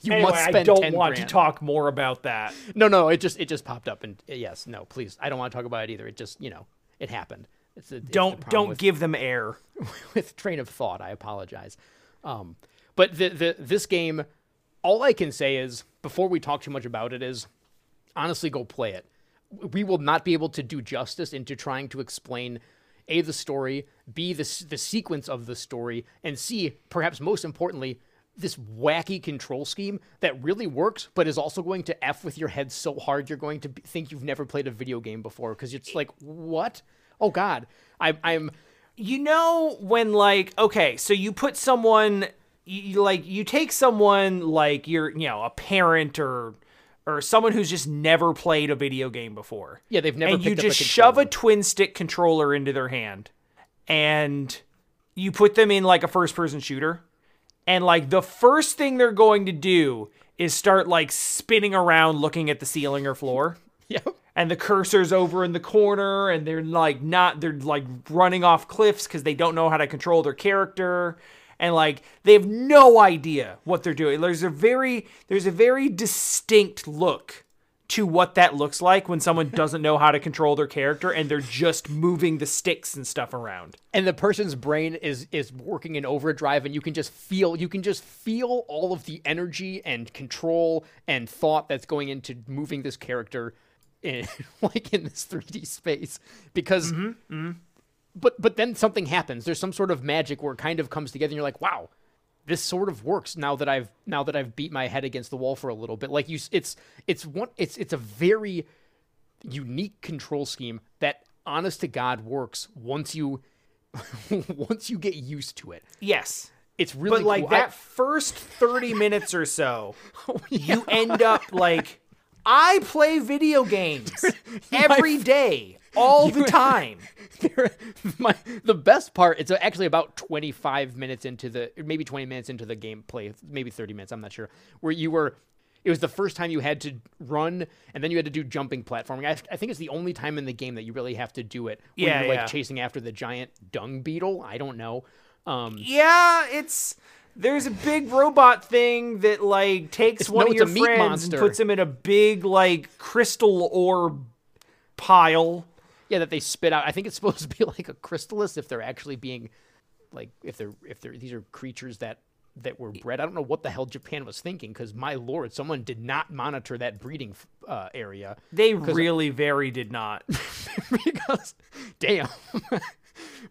You anyway must i spend don't 10 want grand. to talk more about that No, no, it just it just popped up, and uh, yes, no, please, I don't want to talk about it either. It just you know it happened. It's a, it's don't don't with- give them air with train of thought. I apologize. Um, but the, the this game, all I can say is before we talk too much about it is honestly go play it. We will not be able to do justice into trying to explain a the story, b the the sequence of the story, and c perhaps most importantly this wacky control scheme that really works, but is also going to f with your head so hard you're going to be, think you've never played a video game before because it's like what? Oh God, I, I'm you know when like okay so you put someone you, like you take someone like you're you know a parent or or someone who's just never played a video game before. Yeah, they've never and you up a just shove a twin stick controller into their hand and you put them in like a first person shooter and like the first thing they're going to do is start like spinning around looking at the ceiling or floor. Yep. and the cursor's over in the corner and they're like not they're like running off cliffs because they don't know how to control their character. And like they have no idea what they're doing. There's a very there's a very distinct look to what that looks like when someone doesn't know how to control their character and they're just moving the sticks and stuff around. And the person's brain is is working in overdrive and you can just feel you can just feel all of the energy and control and thought that's going into moving this character in like in this 3D space because mm-hmm, mm-hmm. but but then something happens. There's some sort of magic where it kind of comes together and you're like wow this sort of works now that I've now that I've beat my head against the wall for a little bit. Like you it's it's one it's it's a very unique control scheme that honest to god works once you once you get used to it. Yes. It's really but like cool. I- that first 30 minutes or so oh, you end up like i play video games every day all the time. My, the best part it's actually about 25 minutes into the maybe 20 minutes into the gameplay maybe 30 minutes i'm not sure where you were it was the first time you had to run and then you had to do jumping platforming. I, I think it's the only time in the game that you really have to do it when Yeah, you're like chasing after the giant dung beetle. I don't know. Um yeah it's there's a big robot thing that like takes one no, of your friends monster. and puts him in a big like crystal orb pile yeah that they spit out. I think it's supposed to be like a crystallis if they're actually being like if they're if they're these are creatures that that were bred. I don't know what the hell japan was thinking because my lord someone did not monitor that breeding uh, area. They really very did not. Because damn.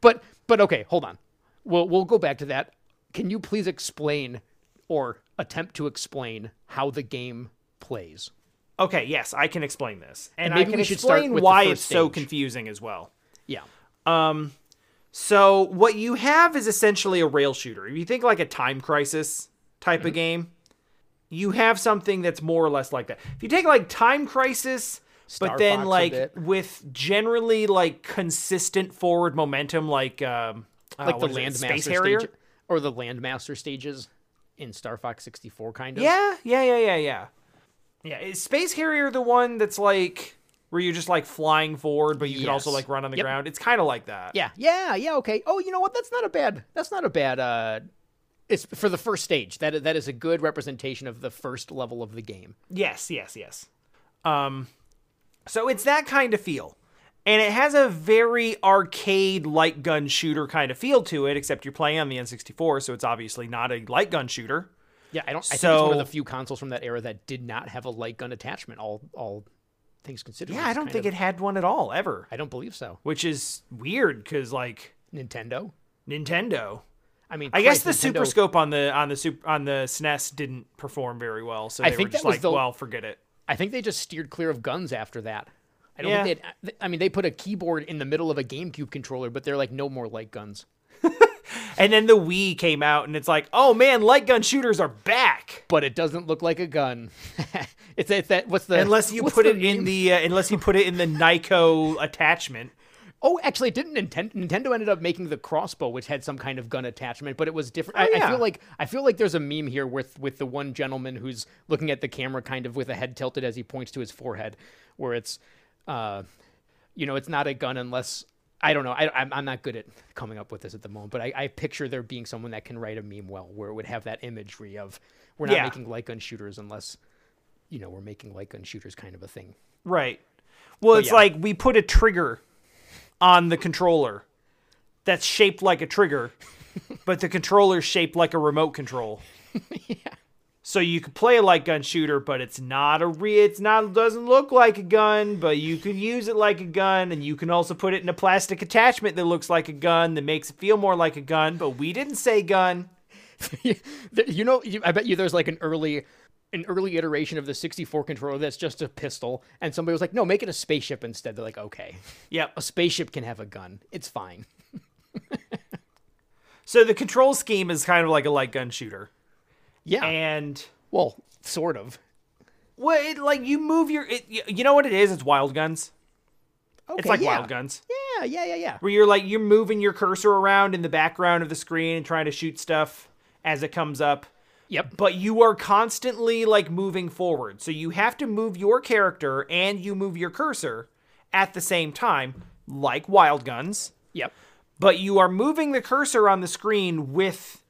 But but okay hold on. We'll we'll go back to that. Can you please explain or attempt to explain how the game plays okay yes i can explain this and, And i maybe can we should start explain with why it's so confusing as well yeah Um. So what you have is essentially a rail shooter. If you think like a time crisis type Mm-hmm. of game, you have something that's more or less like that. If you take like time crisis, Star but then Fox like with generally like consistent forward momentum, like um, uh, like the is it, landmaster Space Harrier. stage or the landmaster stages in star fox 64 kind of Yeah, yeah, yeah, yeah, yeah. Yeah, is Space Harrier the one that's like where you're just like flying forward, but you can also like run on the Yep. ground? It's kind of like that. Yeah, yeah, yeah. Okay. Oh, you know what? That's not a bad. That's not a bad uh, it's for the first stage. That that is a good representation of the first level of the game. Yes, yes, yes. Um, so it's that kind of feel. And it has a very arcade light gun shooter kind of feel to it, except you're playing on the N64, so it's obviously not a light gun shooter. Yeah, I don't. I think it's one of the few consoles from that era that did not have a light gun attachment. All all things considered. Yeah, I don't think it had one at all, ever. I don't believe so. Which is weird, because, like, Nintendo. Nintendo. I mean, I guess the Christ, Super Scope on the on the super on the SNES didn't perform very well, so I think were just that was like, the- well, forget it. I think they just steered clear of guns after that. I don't Yeah. think they. I mean, they put a keyboard in the middle of a GameCube controller, but they're like, no more light guns. And then the Wii came out, and it's like, oh man, light gun shooters are back. But it doesn't look like a gun. it's, it's that. What's the Unless you put it in the uh, unless you put it in the Nyko attachment. Oh, actually, didn't Nintendo, Nintendo ended up making the crossbow, which had some kind of gun attachment, but it was different. I, I Oh, yeah. feel like I feel like there's a meme here with with the one gentleman who's looking at the camera, kind of with a head tilted as he points to his forehead, where it's, uh, you know, it's not a gun unless I don't know. I, I'm I'm not good at coming up with this at the moment, but I, I picture there being someone that can write a meme well, where it would have that imagery of we're not Yeah. making light gun shooters unless, you know, we're making light gun shooters kind of a thing. Right. Well, it's yeah. like we put a trigger on the controller that's shaped like a trigger, but the controller's shaped like a remote control. So you could play a light gun shooter, but it's not a re it's not doesn't look like a gun, but you can use it like a gun, and you can also put it in a plastic attachment that looks like a gun that makes it feel more like a gun, but we didn't say gun. you know, you, I bet you there's like an early, an early iteration of the 64 controller that's just a pistol, and somebody was like, "No, make it a spaceship instead." They're like, "Okay, yeah a spaceship can have a gun. It's fine." So the control scheme is kind of like a light gun shooter. Yeah, And well, sort of. well, it, like you move your it, you know what it is? It's wild guns. Okay, It's like yeah. wild guns. Yeah, yeah, yeah, yeah. where you're like you're moving your cursor around in the background of the screen and trying to shoot stuff as it comes up Yep. but you are constantly like moving forward so you have to move your character and you move your cursor at the same time like wild guns Yep. but you are moving the cursor on the screen with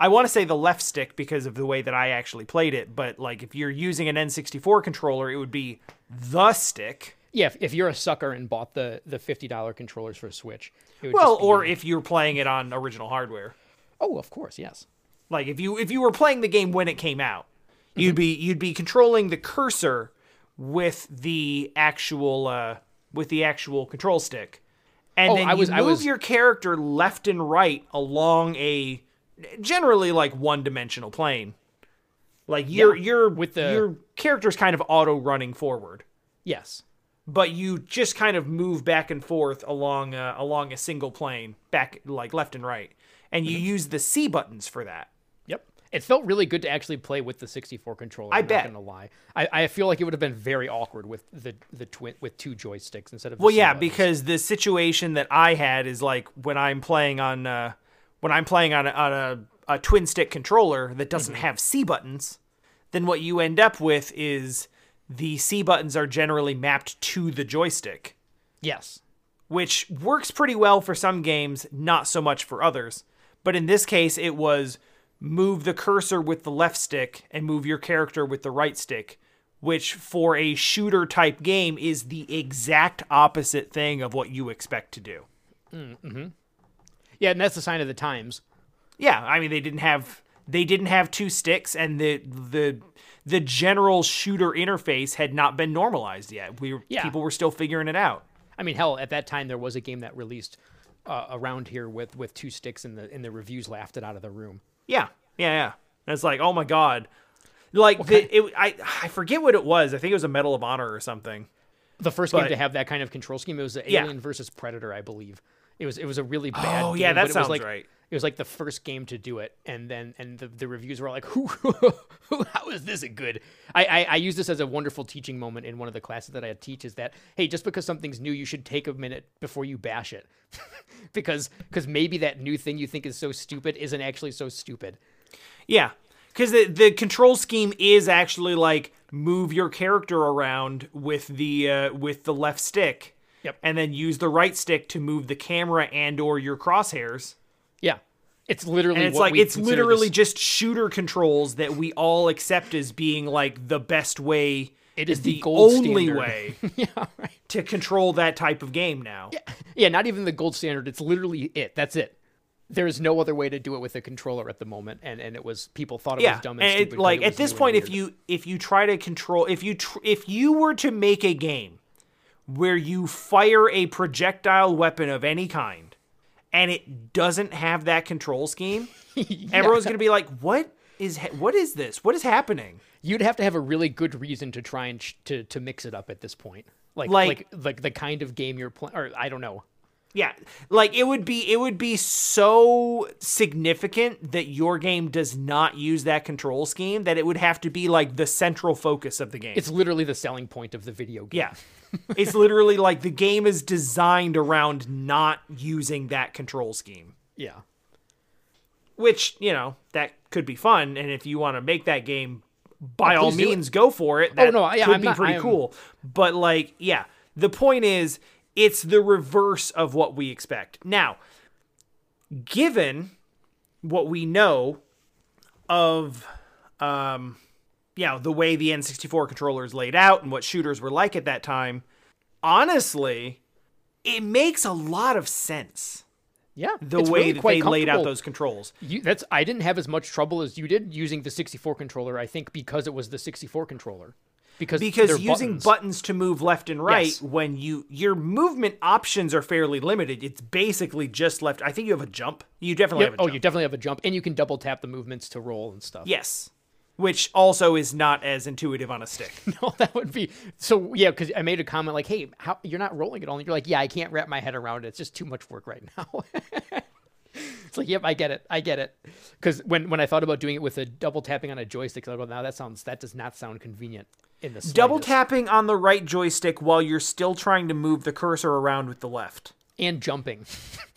I want to say the left stick because of the way that I actually played it but like if you're using an N64 controller it would be the stick Yeah. If, if you're a sucker and bought the the fifty dollar controllers for a Switch, it would well or if you're playing it on original hardware oh, of course, yes. Like if you if you were playing the game when it came out, you'd be you'd be controlling the cursor with the actual uh with the actual control stick. And Oh, then I you move was- your character left and right along a generally like one-dimensional plane. Like your Yeah, your with the- your character's kind of auto running forward, Yes. but you just kind of move back and forth along uh, along a single plane, back like left and right. And Mm-hmm. you use the C buttons for that. Yep. It felt really good to actually play with the 64 controller. I I'm bet. Not gonna lie. I, I feel like it would have been very awkward with the the twin with two joysticks instead of. The Well, yeah, buttons. because the situation that I had is like when I'm playing on uh, when I'm playing on a, on a, a twin stick controller that doesn't Mm-hmm. have C buttons, then what you end up with is the C buttons are generally mapped to the joystick, yes, which works pretty well for some games, not so much for others. But in this case, it was move the cursor with the left stick and move your character with the right stick, which for a shooter type game is the exact opposite thing of what you expect to do. Yeah, and that's the sign of the times. Yeah, I mean they didn't have they didn't have two sticks and the the the general shooter interface had not been normalized yet. We were, Yeah. people were still figuring it out. I mean, hell, at that time there was a game that released uh, around here with with two sticks, and the and the reviews laughed it out of the room. Yeah, yeah, yeah. And it's like, oh my god, like the, it, I I forget what it was. I think it was a Medal of Honor or something. The first But- game to have that kind of control scheme it was the Yeah. Alien versus Predator, I believe. It was it was a really bad. Oh, yeah, that was sounds like, right. It was like the first game to do it, and then and the, the reviews were like, "Who, how is this a good?" I, I I use this as a wonderful teaching moment in one of the classes that I teach. Is that hey, just because something's new, you should take a minute before you bash it, because because maybe that new thing you think is so stupid isn't actually so stupid. Yeah, because the the control scheme is actually like move your character around with the uh, with the left stick. Yep. And then use the right stick to move the camera and or your crosshairs. Yeah, It's literally and it's like it's literally this- just shooter controls that we all accept as being like the best way It is the only standard. way yeah, right. to control that type of game now Yeah, not even the gold standard. It's literally it. That's it. There's no other way to do it with a controller at the moment, and and it was people thought it yeah was dumb and, and stupid. it, like it at this point if you if you try to control if you tr- if you were to make a game where you fire a projectile weapon of any kind and it doesn't have that control scheme everyone's gonna be like what is ha- what is this what is happening you'd have to have a really good reason to try and sh- to to mix it up at this point. Like Like- like like the kind of game you're playing, or I don't know. Yeah, like it would be it would be so significant that your game does not use that control scheme that it would have to be like the central focus of the game. It's literally the selling point of the video game. yeah. It's literally like the game is designed around not using that control scheme. yeah. Which, you know, that could be fun and if you want to make that game by Oh, all means go for it. That no, yeah, could I'm be not- pretty I am- cool. But like, yeah, the point is it's the reverse of what we expect. Now, given what we know of um yeah, the way the N64 controller is laid out and what shooters were like at that time, honestly, it makes a lot of sense Yeah. the way really that they laid out those controls. You, that's I didn't have as much trouble as you did using the 64 controller. I think because it was the 64 controller. Because because using buttons. buttons. to move left and right Yes. when you your movement options are fairly limited it's basically just left i think you have a jump you definitely Yep. have a Oh, you definitely have a jump, and you can double tap the movements to roll and stuff. yes which also is not as intuitive on a stick No, that would be so. Yeah, because I made a comment like, "Hey, how you're not rolling it all?" And you're like, "Yeah, I can't wrap my head around it. It's just too much work right now." it's like, "Yep, I get it. I get it." Because when when I thought about doing it with a double tapping on a joystick, I go, "Now that sounds that does not sound convenient in the double tapping on the right joystick while you're still trying to move the cursor around with the left and jumping."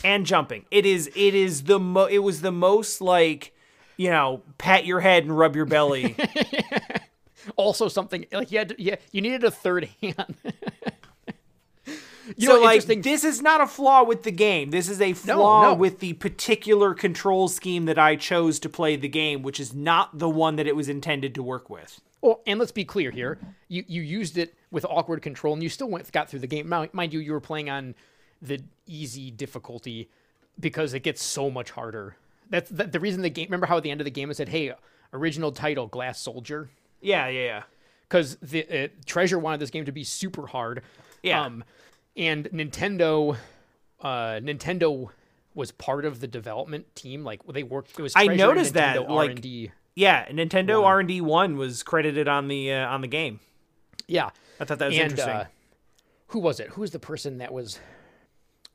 and jumping it is it is the mo it was the most like you know pat your head and rub your belly also, something like you had, to, yeah, you needed a third hand. you so know, like this is not a flaw with the game. This is a flaw no. with the particular control scheme that I chose to play the game, which is not the one that it was intended to work with. Oh, and let's be clear here. You you used it with awkward control, and you still went got through the game. Mind mind you, you were playing on the easy difficulty because it gets so much harder. That's that, the reason the game. Remember how at the end of the game it said, "Hey, original title, Glass Soldier," Yeah, yeah, yeah. because the uh, Treasure wanted this game to be super hard. Yeah. Um, and Nintendo, uh, Nintendo was part of the development team. Like they worked. It was I Treasure and noticed that, Nintendo like- R&D. Yeah, Nintendo R and D one was credited on the uh, on the game. Yeah. I thought that was and interesting. uh, who was it? Who was the person that was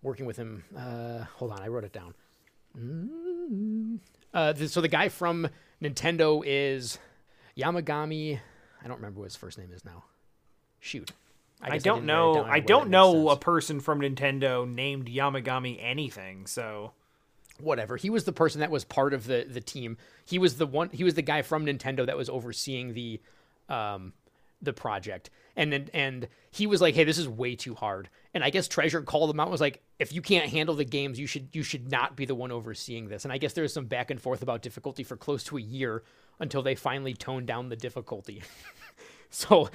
working with him? Uh, hold on, I wrote it down. Mm. Uh, th- so the guy from Nintendo is Yamagami. I don't remember what his first name is now. Shoot, I guess don't it know. I don't know a person from Nintendo named Yamagami anything. So whatever. He was the person that was part of the the team. He was the one. He was the guy from Nintendo that was overseeing the um the project. And then and he was like, "Hey, this is way too hard." And I guess Treasure called him out and was like, "If you can't handle the games, you should you should not be the one overseeing this." And I guess there was some back and forth about difficulty for close to a year until they finally toned down the difficulty. so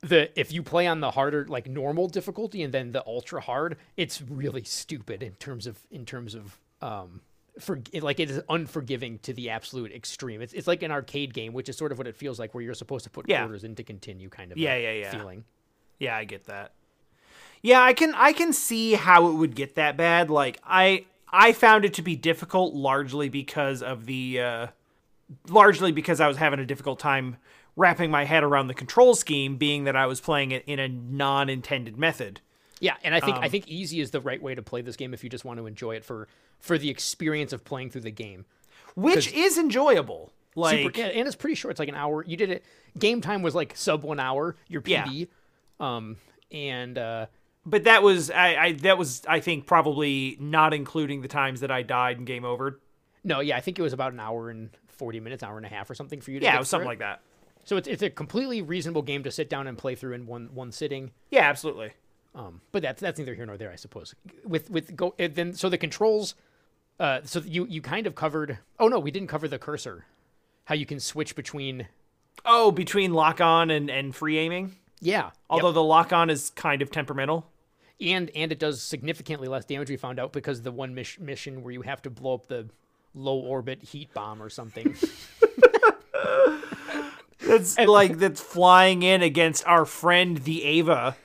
the if you play on the harder like normal difficulty and then the ultra hard, it's really stupid in terms of in terms of um for like it is unforgiving to the absolute extreme. It's it's like an arcade game, which is sort of what it feels like, where you're supposed to put Yeah. quarters in to continue, kind of. Yeah, yeah, yeah. Feeling. Yeah, I get that. Yeah, I can I can see how it would get that bad. Like I I found it to be difficult largely because of the uh largely because I was having a difficult time wrapping my head around the control scheme being that I was playing it in a non-intended method. Yeah, and I think Um, I think easy is the right way to play this game if you just want to enjoy it for for the experience of playing through the game. Which is enjoyable. Like Super, yeah, and it's pretty short. It's like an hour. You did it. Game time was like sub one hour. Your Yeah. PD, um, and uh, but that was I, I that was I think probably not including the times that I died and game over. no, yeah, I think it was about an hour and forty minutes, hour and a half, or something for you. to Yeah, it was something like that. So it's it's a completely reasonable game to sit down and play through in one one sitting. Yeah, absolutely. Um, but that's that's neither here nor there, I suppose. With with go and then so the controls Uh, so you you kind of covered. Oh no, we didn't cover the cursor. How you can switch between. Oh, between lock on and, and free aiming? Yeah. Although Yep. the lock on is kind of temperamental. and and it does significantly less damage. We found out because the one mission where you have to blow up the low orbit heat bomb or something. That's like that's flying in against our friend the Ava.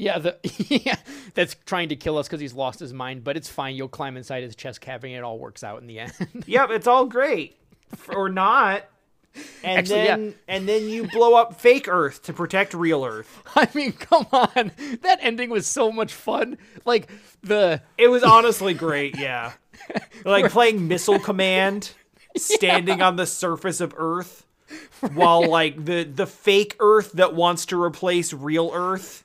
Yeah, the yeah, that's trying to kill us because he's lost his mind. But it's fine. You'll climb inside his chest cavity, and it all works out in the end. Yep, it's all great. Or not. And Actually, yeah. then and then you blow up fake Earth to protect real Earth. I mean, come on, that ending was so much fun. Like the It was honestly great, yeah. Like playing Missile Command, standing on the surface of Earth, while like the the fake Earth that wants to replace real Earth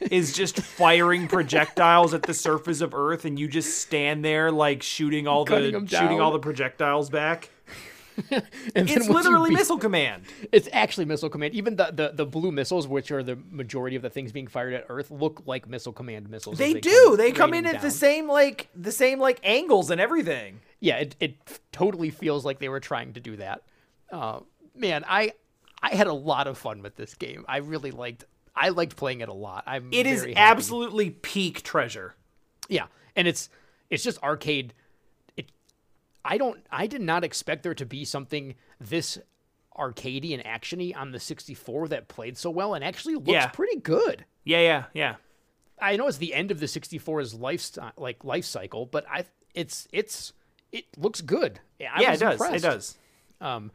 is just firing projectiles at the surface of Earth, and you just stand there like shooting all Gunning the shooting down. all the projectiles back. It's literally Missile Command. It's actually missile command. Even the, the the blue missiles, which are the majority of the things being fired at Earth, look like missile command missiles. as They, do. They come in raining at the same like the same like angles and everything. yeah, it, it totally feels like they were trying to do that. Uh, man, I I had a lot of fun with this game. I really liked I liked playing it a lot. I'm It is absolutely peak treasure. yeah, and it's it's just arcade. It I don't I did not expect there to be something this arcadey and actiony on the 64 that played so well and actually looks Yeah. pretty good. Yeah, yeah, yeah. I know it's the end of the 64's life like life cycle, but I it's it's it looks good. I yeah, it does. impressed. It does. Um,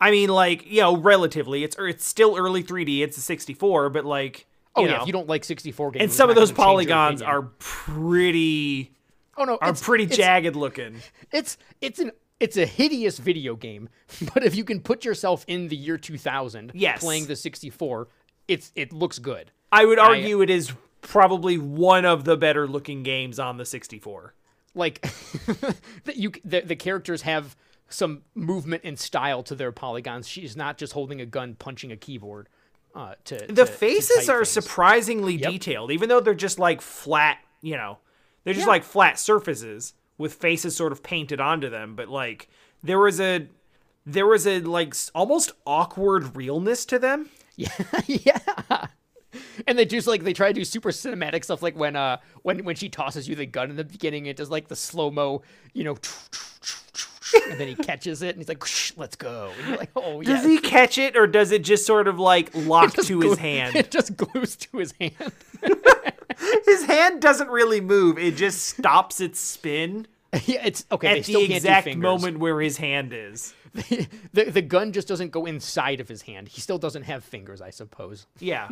I mean, like you know, relatively, it's er, it's still early 3D. It's a 64, but like, oh you yeah, know, if you don't like 64 games, and some of those gonna change your polygons are pretty oh no, are it's, pretty it's, jagged looking. It's it's an it's a hideous video game, but if you can put yourself in the year 2000, Yes. playing the 64, it's it looks good. I would argue it is probably one of the better looking games on the 64. Like that you the, the characters have some movement and style to their polygons. She's not just holding a gun punching a keyboard. Uh, to The faces are surprising. surprisingly detailed, even though they're just like flat. You know, they're just Yeah. like flat surfaces with faces sort of painted onto them. But like, there was a there was a like almost awkward realness to them. Yeah, yeah. And they just like they try to do super cinematic stuff, like when uh when when she tosses you the gun in the beginning, it does like the slow mo, you know, and then he catches it and he's like, "Let's go." And you're like, "Oh yeah." Does he catch it, or does it just sort of like lock to his hand? It just glues to his hand. his hand doesn't really move; it just stops its spin yeah, it's okay. they at the exact moment where his hand is. the the gun just doesn't go inside of his hand. He still doesn't have fingers, I suppose. Yeah,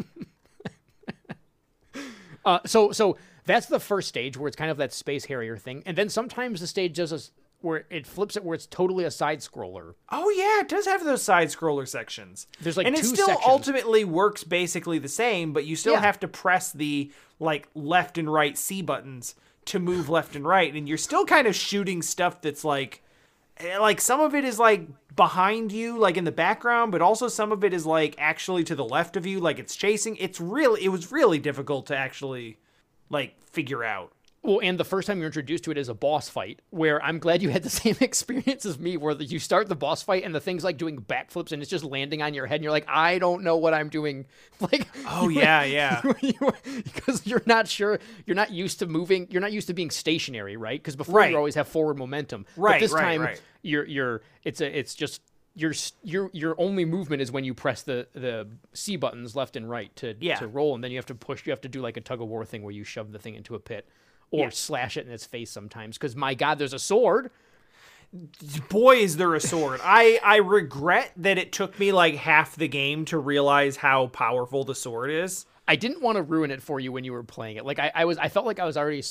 Uh, so so that's the first stage where it's kind of that space harrier thing, and then sometimes the stage does a where it flips it where it's totally a side scroller. Oh yeah, it does have those side scroller sections. There's, like, and it still sections. ultimately works basically the same, but you still Yeah. have to press the like left and right C buttons to move left and right, and you're still kind of shooting stuff that's like eh, like some of it is like behind you, like in the background, but also some of it is like actually to the left of you, like it's chasing. It's really it was really difficult to actually like figure out. Well, and the first time you're introduced to it is a boss fight, where I'm glad you had the same experience as me, where the, you start the boss fight and the thing's like doing backflips and it's just landing on your head, and you're like, I don't know what I'm doing. Like, Oh yeah, yeah. because you're not sure, you're not used to moving, you're not used to being stationary, right? Because before Right. you always have forward momentum, Right, But this right, time, right. you're you're it's a it's just. Your, your your only movement is when you press the, the C buttons left and right to Yeah. to roll, and then you have to push. You have to do like a tug of war thing where you shove the thing into a pit, or Yeah. slash it in its face sometimes. Because my God, there's a sword. boy is there a sword i i regret that it took me like half the game to realize how powerful the sword is I didn't want to ruin it for you when you were playing it. Like I, I was, I felt like I was already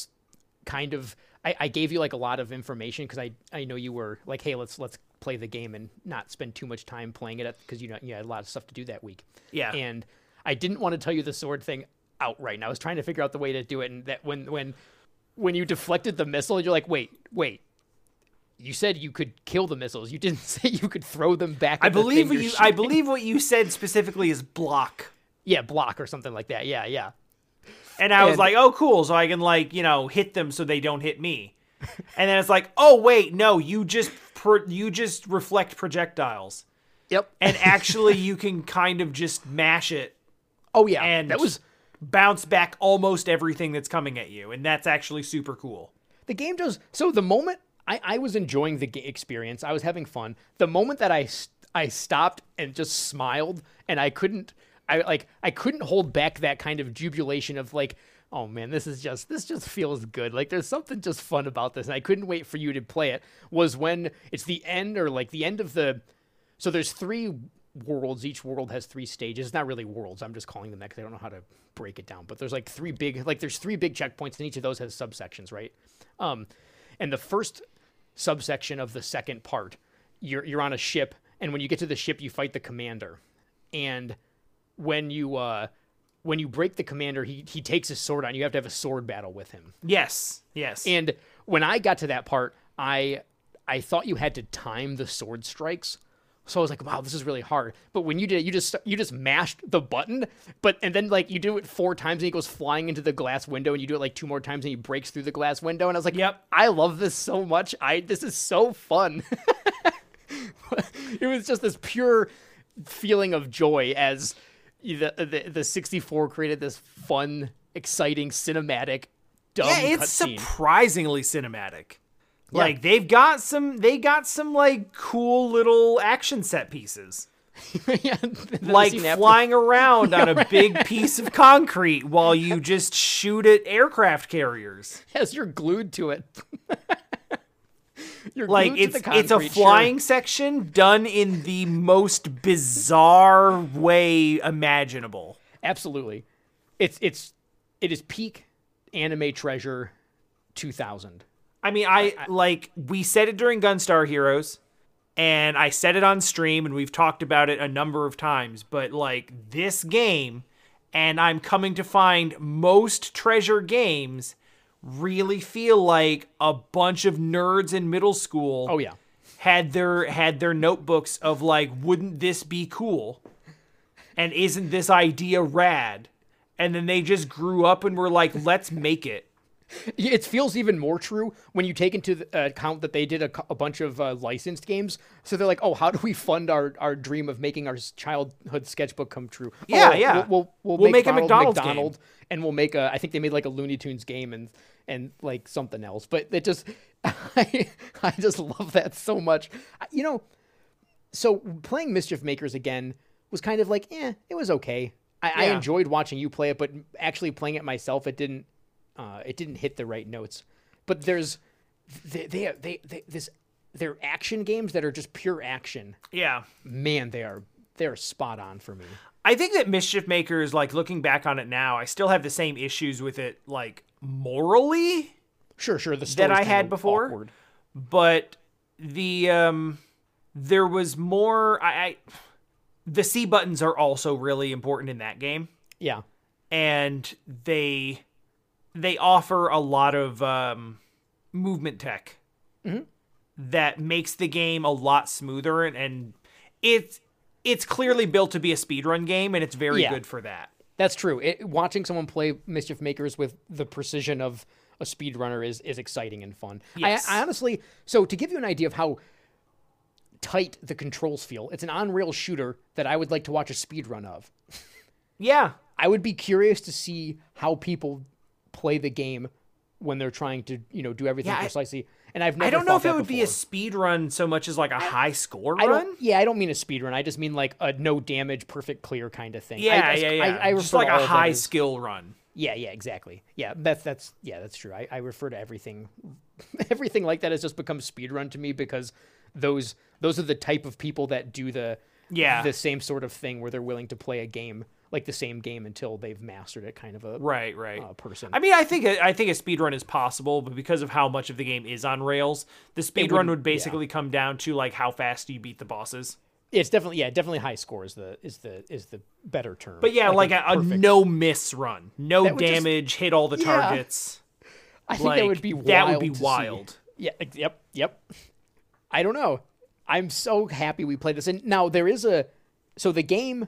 kind of. I, I gave you like a lot of information because I, I know you were like, hey, let's let's play the game and not spend too much time playing it because you know you had a lot of stuff to do that week. Yeah. And I didn't want to tell you the sword thing outright. And I was trying to figure out the way to do it. And that when when when you deflected the missile, you're like, wait, wait. You said you could kill the missiles. You didn't say you could throw them back. i believe you're i believe what you said specifically is block Yeah, block or something like that. Yeah, yeah. and i was like oh cool so i can like you know hit them so they don't hit me and then it's like, oh wait, no, you just pro- you just reflect projectiles, Yep. and actually you can kind of just mash it oh yeah, and that was bounce back almost everything that's coming at you, and that's actually super cool. the game does. So the moment I, I was enjoying the experience, I was having fun. The moment that I I stopped and just smiled, and I couldn't, I like I couldn't hold back that kind of jubilation of like. Oh man, this is just this just feels good. Like there's something just fun about this, and I couldn't wait for you to play it. Was when it's the end or like the end of the so there's three worlds. Each world has three stages. It's not really worlds. I'm just calling them that because I don't know how to break it down. But there's like three big, like there's three big checkpoints, and each of those has subsections, right? Um, and the first subsection of the second part, you're you're on a ship, and when you get to the ship, you fight the commander, and when you uh when you break the commander, he he takes his sword on. You have to have a sword battle with him. Yes, yes, And when I got to that part, I I thought you had to time the sword strikes. So I was like, wow, this is really hard. But when you did it, you just you just mashed the button, but and then like you do it four times and he goes flying into the glass window and you do it like two more times and he breaks through the glass window and I was like, Yep. I love this so much. I this is so fun. it was just this pure feeling of joy as the the, the 64 created this fun, exciting, cinematic, dumb yeah, it's surprisingly cinematic. Like they've got some, they got some like cool little action set pieces, yeah, like flying around on a big piece of concrete while you just shoot at aircraft carriers. Yes, you're glued to it. you're Like glued it's to the it's a concrete, sure. flying section done in the most bizarre way imaginable. Absolutely, it's it's it is peak anime treasure, two thousand. I mean, I, like we said it during Gunstar Heroes, and I said it on stream, and we've talked about it a number of times. But like this game, and I'm coming to find most treasure games really feel like a bunch of nerds in middle school Oh yeah, had their had their notebooks of like, wouldn't this be cool? And isn't this idea rad? And then they just grew up and were like, let's make it. It feels even more true when you take into uh, account that they did a, a bunch of uh, licensed games. So they're like, oh, how do we fund our, our dream of making our childhood sketchbook come true? Yeah, oh, yeah. We'll we'll, we'll, We'll make, make a McDonald's McDonald, and we'll make a. I think they made like a Looney Tunes game and and like something else. But it just, I I just love that so much. You know, so playing Mischief Makers again was kind of like, eh, it was okay. I, I enjoyed watching you play it, but actually playing it myself, it didn't. Uh, it didn't hit the right notes. But there's, they, they, they, they, this, they're action games that are just pure action. Yeah. Man, they are, they are spot on for me. I think that Mischief Makers, like looking back on it now, I still have the same issues with it, like morally, Sure, sure. The That I had before? awkward. but the um, there was more. I, I the C buttons are also really important in that game, Yeah, and they they offer a lot of um, movement tech that makes the game a lot smoother, and, and it's it's clearly built to be a speedrun game, and it's very Yeah. good for that. that's true. It, watching someone play Mischief Makers with the precision of a speedrunner is is exciting and fun. Yes. I, I honestly, so to give you an idea of how tight the controls feel, it's an on-rail shooter that I would like to watch a speedrun of. Yeah, I would be curious to see how people play the game when they're trying to, you know, do everything Yeah, precisely. And I've never I don't know if it would be a speed run so much as like a high score I run. Yeah, I don't mean a speed run. I just mean like a no damage, perfect clear kind of thing. Yeah, I, I, yeah, yeah. I, I Just like a high skill run. Yeah, yeah, exactly. Yeah, that's that's yeah, that's true. I, I refer to everything, everything like that has just become speed run to me because those those are the type of people that do the Yeah. the same sort of thing where they're willing to play a game like the same game until they've mastered it, kind of a Right, right. uh, person. I mean, I think I think a speed run is possible, but because of how much of the game is on rails, the speed run would basically come down to like how fast do you beat the bosses. it's definitely yeah, definitely high score is the is the is the better term. But yeah, like, a, a no miss run, no would just- damage, hit all the Yeah. targets. I think Like that would be wild that would be to see. wild. Yeah. Yep. Yep. I don't know. I'm so happy we played this. And now there is a so the game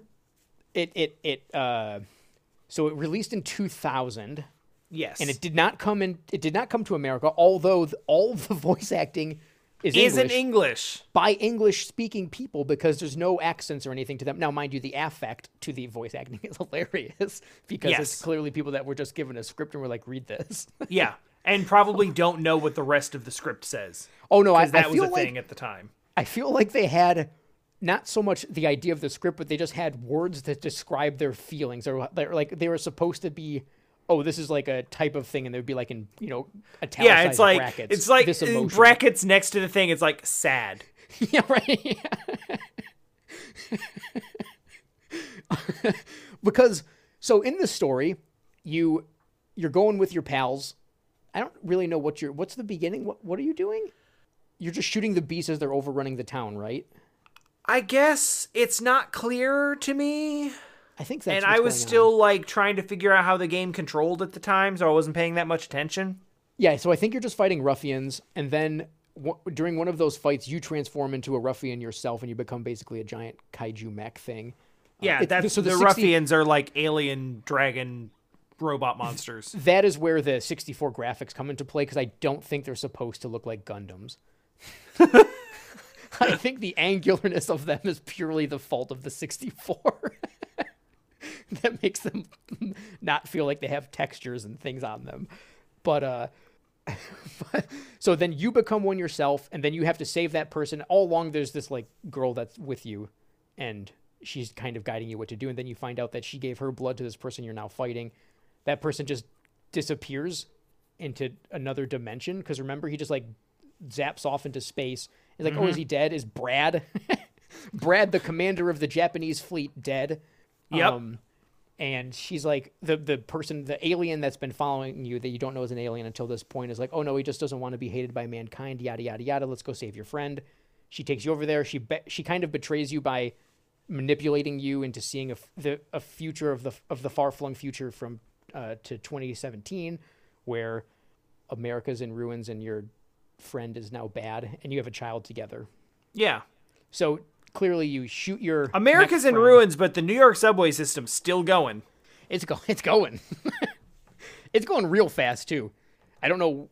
it it it uh so it released in 2000 Yes. and it did not come in. It did not come to America, although th- all the voice acting is is English in English. by English-speaking people because there's no accents or anything to them. Now, mind you, the affect to the voice acting is hilarious because Yes. it's clearly people that were just given a script and were like, "Read this." Yeah. And probably don't know what the rest of the script says. oh no, I, that I was a like thing at the time. I feel like they had not so much the idea of the script, but they just had words that describe their feelings, or they're like they were supposed to be. Oh, this is like a type of thing, and they would be like in you know italicized Yeah, it's like brackets. it's like this emotion. brackets next to the thing. It's like sad. yeah, right. because so in the story, you you're going with your pals. I don't really know what you're. What's the beginning? What what are you doing? You're just shooting the beasts as they're overrunning the town, right? I guess it's not clear to me. I think that's. and I was going on. still like trying to figure out how the game controlled at the time, so I wasn't paying that much attention. Yeah, so I think you're just fighting ruffians, and then w- during one of those fights, you transform into a ruffian yourself, and you become basically a giant kaiju mech thing. Uh, yeah, it- that's so the the, 60 ruffians are like alien dragon robot monsters. That is where the 64 graphics come into play because I don't think they're supposed to look like Gundams. I think the angularness of them is purely the fault of the 64. that makes them not feel like they have textures and things on them. But uh but, so then you become one yourself and then you have to save that person. All along there's this like girl that's with you and she's kind of guiding you what to do and then you find out that she gave her blood to this person you're now fighting. That person just disappears into another dimension because remember he just like zaps off into space. He's like, "Oh, is he dead? Is Brad Brad the commander of the Japanese fleet dead?" Yep. and she's like the the person the alien that's been following you that you don't know is an alien until this point is like oh no he just doesn't want to be hated by mankind yada yada yada let's go save your friend she takes you over there she be- she kind of betrays you by manipulating you into seeing a, f- the, a future of the of the far flung future from uh, to 2017 where America's in ruins and your friend is now bad and you have a child together Yeah. so clearly you shoot your America's in friend. ruins, but the New York subway system's still going. It's go it's going. it's going real fast too. I don't know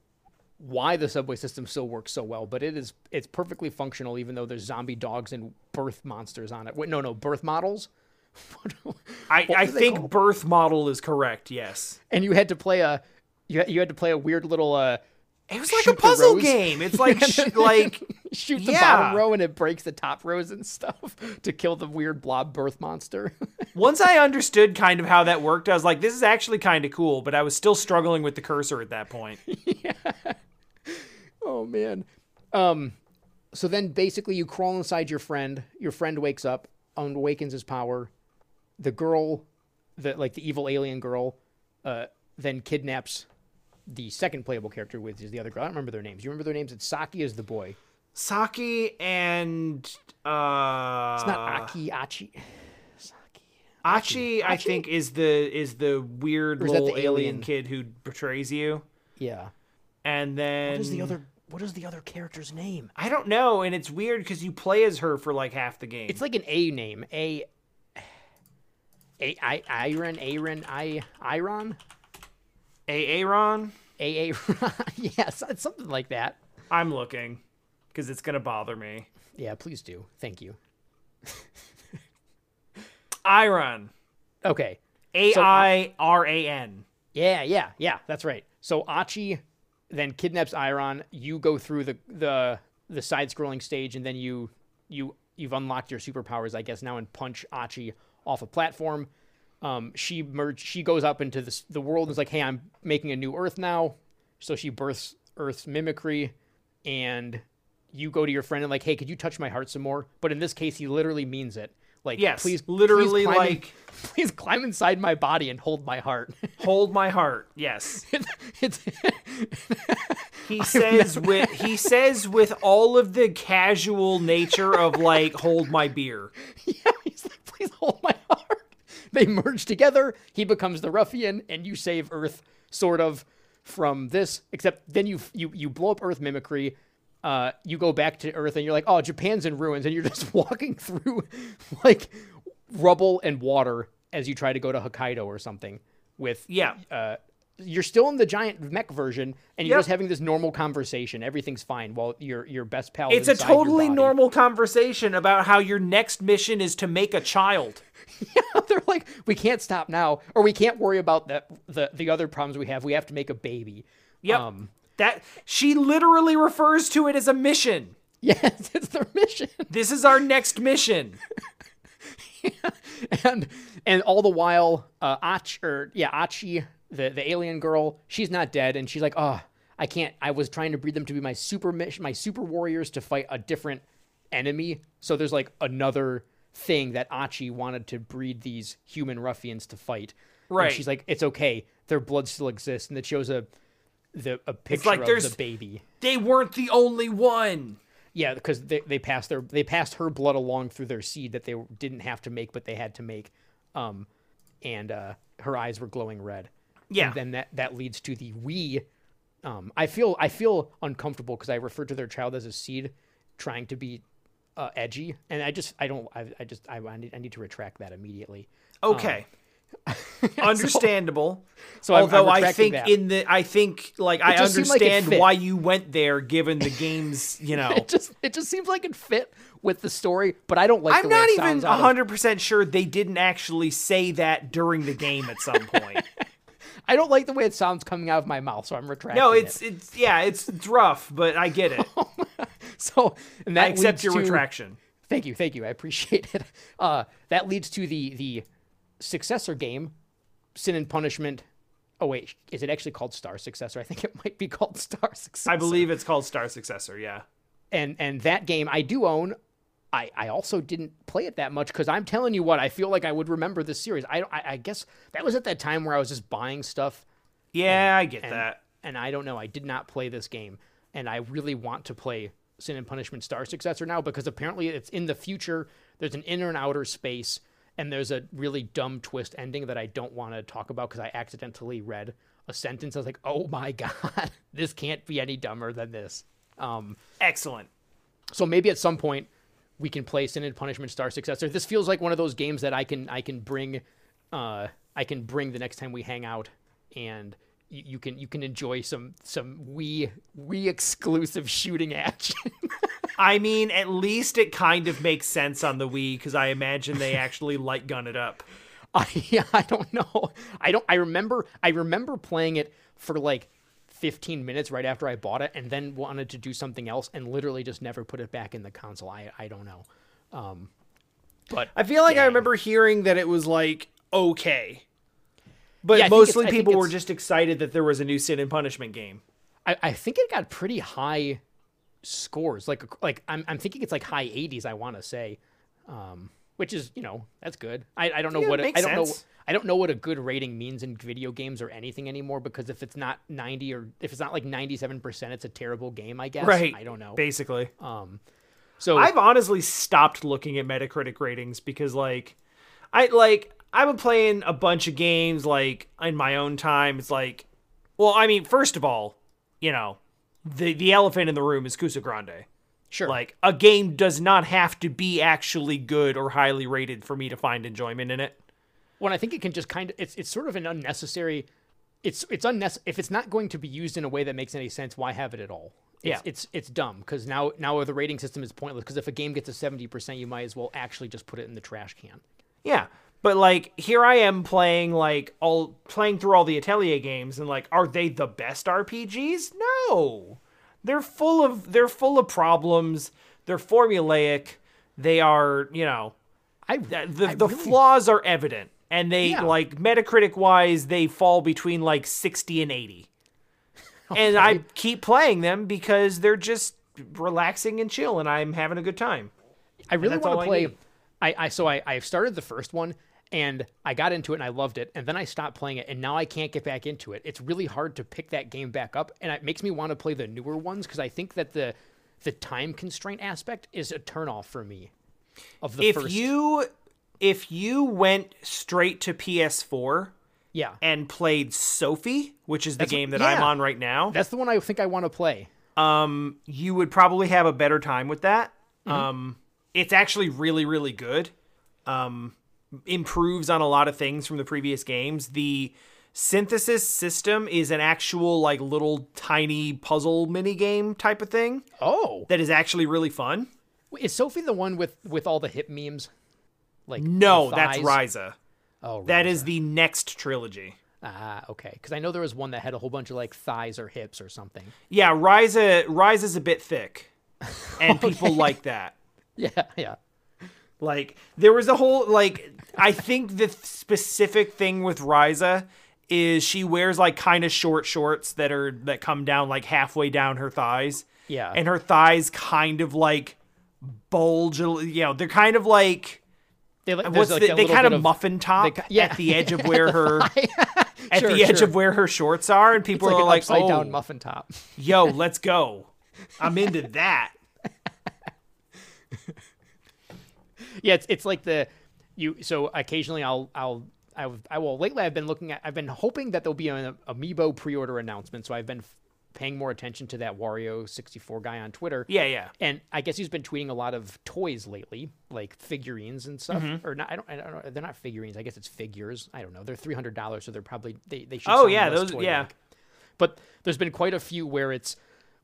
why the subway system still works so well, but it is it's perfectly functional even though there's zombie dogs and birth monsters on it. Wait, no, no, birth models. I, I think called? birth model is correct. Yes. and you had to play a you you had to play a weird little uh It was like a puzzle game. It's like sh- like shoot the Yeah. bottom row and it breaks the top rows and stuff to kill the weird blob birth monster. once I understood kind of how that worked, I was like, this is actually kind of cool. But I was still struggling with the cursor at that point. yeah. Oh man. Um so then basically you crawl inside your friend. Your friend wakes up, awakens his power. The girl, the like the evil alien girl, uh, then kidnaps the second playable character, which is the other girl. I don't remember their names. You remember their names? It's Saki is the boy. Saki and uh, It's not Aki Achi. Saki. Achi, I think is the is the weird is little the alien alien? kid who betrays you. Yeah. And then What is the other what is the other character's name? I don't know, and it's weird because you play as her for like half the game. It's like an A name. A A I Iron Aaron I Iron? A Aaron. A A yes, it's something like that. I'm looking because it's gonna bother me. Yeah, please do. Thank you. Iron. Okay. A uh, I R A N. Yeah, yeah, yeah. That's right. So Achi then kidnaps Iron. You go through the the the side scrolling stage, and then you you you've unlocked your superpowers, I guess, now and punch Achi off a platform. Um, she merge. She goes up into this, the world and is like, "Hey, I'm making a new Earth now." So she births Earth's mimicry, and you go to your friend and like, "Hey, could you touch my heart some more?" But in this case, he literally means it. Like, Yes, please, literally, please climb in- like- please climb inside my body and hold my heart. Hold my heart. Yes. it's He says with he says with all of the casual nature of like hold my beer. yeah, he's like, please hold my heart. They merge together. He becomes the ruffian, and you save Earth, sort of, from this. Except then you you you blow up Earth mimicry. Uh, you go back to Earth, and you're like, oh, Japan's in ruins, and you're just walking through like rubble and water as you try to go to Hokkaido or something with Yeah. uh, you're still in the giant mech version, and you're Yep. just having this normal conversation. Everything's fine while your your best pal. It's is a totally normal conversation about how your next mission is to make a child. yeah They're like, we can't stop now, or we can't worry about the the the other problems we have. We have to make a baby. Yep. Um, that she literally refers to it as a mission. yes, it's their mission. This is our next mission. and and all the while, uh, Ach or yeah, Achi, the the alien girl, she's not dead, and she's like, oh, I can't. I was trying to breed them to be my super my super warriors to fight a different enemy. So there's like another thing that Achi wanted to breed these human ruffians to fight. And Right. she's like, it's okay. Their blood still exists, and it shows a the a picture like of there's- the baby. They weren't the only one. Yeah, because they, they passed their they passed her blood along through their seed that they didn't have to make, but they had to make. Um, and uh, her eyes were glowing red. Yeah. And then that that leads to the we. Um, I feel I feel uncomfortable because I refer to their child as a seed, trying to be uh, edgy, and I just I don't I, I just I, I need I need to retract that immediately. Okay. Understandable. So I'm Although I think that. in the I think like I seemed like understand why you went there given the game's, you know. It just it just seems like it fit with the story, but I don't like. I'm not even sounds out of- 100% sure they didn't actually say that during the game at some point. I don't like the way it sounds coming out of my mouth, so I'm retracting. no, it. it's it's yeah, it's, it's rough, but I get it. so and that I accept your to- retraction. Thank you, thank you. I appreciate it. Uh, that leads to the the successor game, Sin and Punishment. Oh wait, is it actually called Star Successor? I think it might be called Star Successor. I believe it's called Star Successor, yeah. And and that game I do own. I, I also didn't play it that much because I'm telling you what I feel like I would remember this series. I, I I guess that was at that time where I was just buying stuff Yeah, I get and, that. and I don't know. I did not play this game, and I really want to play Sin and Punishment Star Successor now because apparently it's in the future. There's an inner and outer space, and there's a really dumb twist ending that I don't want to talk about because I accidentally read a sentence. I was like, "Oh my god, this can't be any dumber than this." Um, Excellent. so maybe at some point we can play Sin and Punishment Star Successor. This feels like one of those games that I can I can bring uh I can bring the next time we hang out and you, you can you can enjoy some some we Wii exclusive shooting action. I mean, at least it kind of makes sense on the Wii because I imagine they actually light gun it up. I yeah, I don't know. I don't I remember I remember playing it for like 15 minutes right after I bought it and then wanted to do something else and literally just never put it back in the console. I I don't know. Um but I feel like I remember hearing that it was like okay. But Yeah, I think it's- mostly people were just excited that there was a new Sin and Punishment game. I, I think it got pretty high scores. Like like I'm I'm thinking it's like high 80s. I want to say, um, which is you know that's good. I, I don't know Yeah, what it I don't know sense. I don't know what a good rating means in video games or anything anymore because if it's not 90 or if it's not like 97 percent, it's a terrible game. I guess Right. I don't know. Basically. Um, so I've honestly stopped looking at Metacritic ratings because like I like I've been playing a bunch of games like in my own time. It's like well, I mean, first of all, you know, the the elephant in the room is Kusa Grande. sure Like a game does not have to be actually good or highly rated for me to find enjoyment in it. When I think it can just kind of it's it's sort of an unnecessary. It's it's unnecessary if it's not going to be used in a way that makes any sense. Why have it at all? It's, Yeah. it's it's dumb because now now the rating system is pointless. Because if a game gets a seventy percent, you might as well actually just put it in the trash can. Yeah. But like here I am playing like all playing through all the Atelier games and like are they the best RPGs? No. They're full of they're full of problems. They're formulaic. They are, you know, I the the, I the really- flaws are evident and they Yeah. like Metacritic wise they fall between like 60 and 80. And I keep playing them because they're just relaxing and chill and I'm having a good time. I really want to play. need. I, I so I I started the first one and I got into it and I loved it and then I stopped playing it and now I can't get back into it. It's really hard to pick that game back up and it makes me want to play the newer ones because I think that the the time constraint aspect is a turnoff for me. Of the if first, you if you went straight to PS4 yeah, and played Sophie, which is the That's game that I'm yeah. on right now, that's the one I think I want to play. um, you would probably have a better time with that. Mm-hmm. Um, it's actually really, really good. Um, improves on a lot of things from the previous games. The synthesis system is an actual like little tiny puzzle mini game type of thing Oh, that is actually really fun. is Sophie the one with with all the hip memes? Like No, that's Ryza. Oh, That Ryza. is the next trilogy. ah okay. Because I know there was one that had a whole bunch of like thighs or hips or something. Yeah, Ryza Ryza's a bit thick. And people like that. Yeah, yeah. Like there was a whole like I think the specific thing with Ryza is she wears like kind of short shorts that are that come down like halfway down her thighs. Yeah. And her thighs kind of like bulge, you know, they're kind of like They, like, uh, what's like, the, a they kind of muffin top ki- yeah. at the edge of where her at Sure, the edge sure. of where her shorts are and people like are like, upside "Oh, down muffin top. yo, let's go." I'm into that. yeah, it's it's like the you. So occasionally I'll I'll. I I will lately I've been looking at I've been hoping that there'll be an amiibo pre-order announcement so I've been paying more attention to that Wario 64 guy on Twitter Yeah, yeah. and I guess he's been tweeting a lot of toys lately, like figurines and stuff. Mm-hmm. Or not? I don't. I don't know. They're not figurines. I guess it's figures. I don't know. They're three hundred dollars, so they're probably they. they should Oh, yeah, those- yeah. But there's been quite a few where it's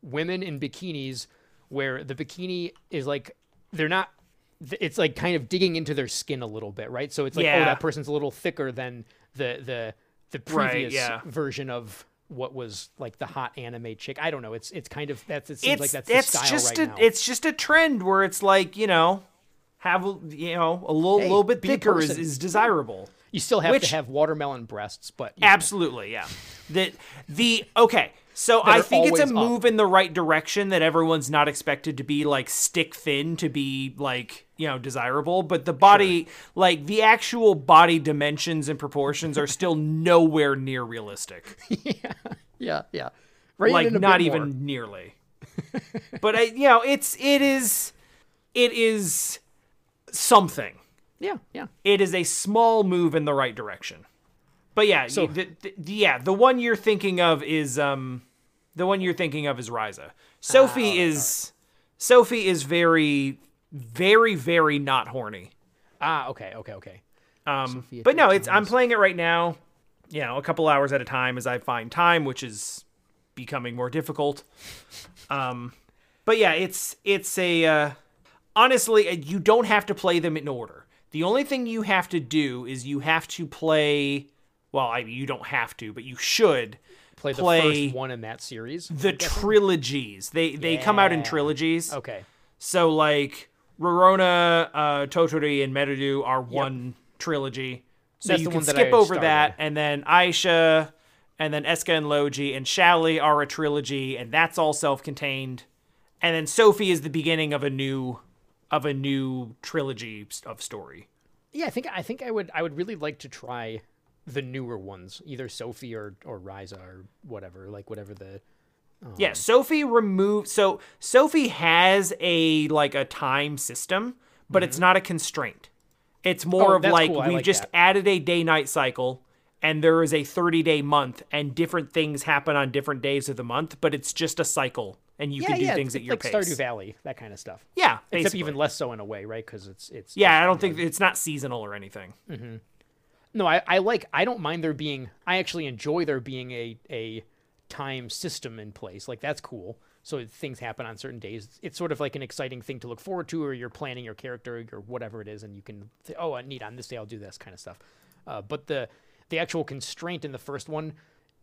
women in bikinis, where the bikini is like they're not. It's like kind of digging into their skin a little bit, right? So it's like, oh, that person's a little thicker than the the the Right, previous yeah. version of what was like the hot anime chick. I don't know. It's it's kind of that's it seems it's like that's the it's style just right a now. it's just a trend where it's like you know have a you know a little Hey, little bit thicker is, is desirable. You still have Which- to have watermelon breasts, but you know, Absolutely, yeah. That the okay. So I think it's a up. move in the right direction that everyone's not expected to be like stick thin to be like, you know, desirable, but the body like the actual body dimensions and proportions are still nowhere near realistic. yeah, yeah, Rein it like not even more. nearly. but I you know, it's it is it is something. Yeah, yeah. it is a small move in the right direction. But yeah, So- the, the, yeah, the one you're thinking of is um, the one you're thinking of is Ryza. Sophie is Sophie is very, very, very not horny. Ah, okay, okay, okay. Um, Sophia but no, it's I'm playing it right now. You know, a couple hours at a time as I find time, which is becoming more difficult. Um, but yeah, it's it's a uh, honestly, uh, you don't have to play them in order. The only thing you have to do is you have to play. Well, I, you don't have to, but you should Play the play first one in that series. the trilogies. They they come out in trilogies. Okay. So like Rorona, uh, Totori, and Meruru are one trilogy. So That's you can skip over that, and then Ayesha, and then Escha and Logy and Shallie are a trilogy, and that's all self-contained. And then Sophie is the beginning of a new of a new trilogy of story. Yeah, I think I think I would I would really like to try the newer ones, either Sophie or or Ryza or whatever, like whatever the Yeah, Sophie removed so Sophie has a like a time system, but it's not a constraint. It's more Mm-hmm. Oh, of like cool. We've like just that. added a day night cycle and there is a 30 day month and different things happen on different days of the month, but it's just a cycle and you yeah, can do yeah, things at your pace. like pace. Stardew Valley, that kind of stuff. Yeah, Except even less so in a way, right? Because it's it's Yeah, I don't think it's not seasonal or anything. No, I, I like I don't mind there being I actually enjoy there being a a time system in place. Like that's cool. So things happen on certain days. It's sort of like an exciting thing to look forward to, or you're planning your character or whatever it is, and you can say, "Oh, neat! On this day, I'll do this kind of stuff." Uh, but the the actual constraint in the first one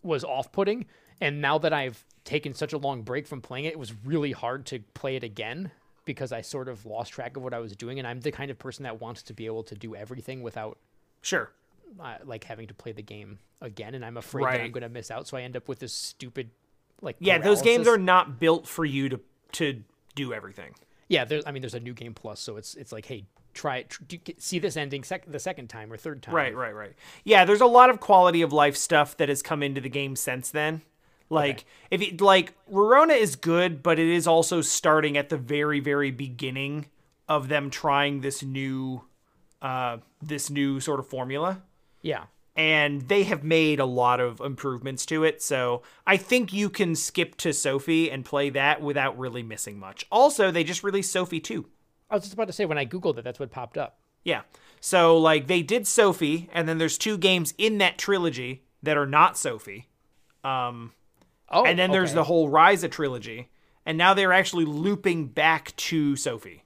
was off-putting, and now that I've taken such a long break from playing it, it was really hard to play it again because I sort of lost track of what I was doing, and I'm the kind of person that wants to be able to do everything without Sure. Uh, like having to play the game again, and I'm afraid that I'm going to miss out. So I end up with this stupid, like Yeah, those games are not built for you to to do everything. Yeah, there's. I mean, there's a new game plus, so it's it's like, hey, try it. Tr- get- see this ending sec- the second time or third time. Right, right, right. Yeah, there's a lot of quality of life stuff that has come into the game since then. Like if you like Rorona is good, but it is also starting at the very, very beginning of them trying this new uh this new sort of formula. Yeah. And they have made a lot of improvements to it. So I think you can skip to Sophie and play that without really missing much. Also, they just released Sophie 2. I was just about to say when I googled it, that's what popped up. Yeah. So like they did Sophie, and then there's two games in that trilogy that are not Sophie. Um, Oh, and then there's the whole Ryza trilogy, and now they're actually looping back to Sophie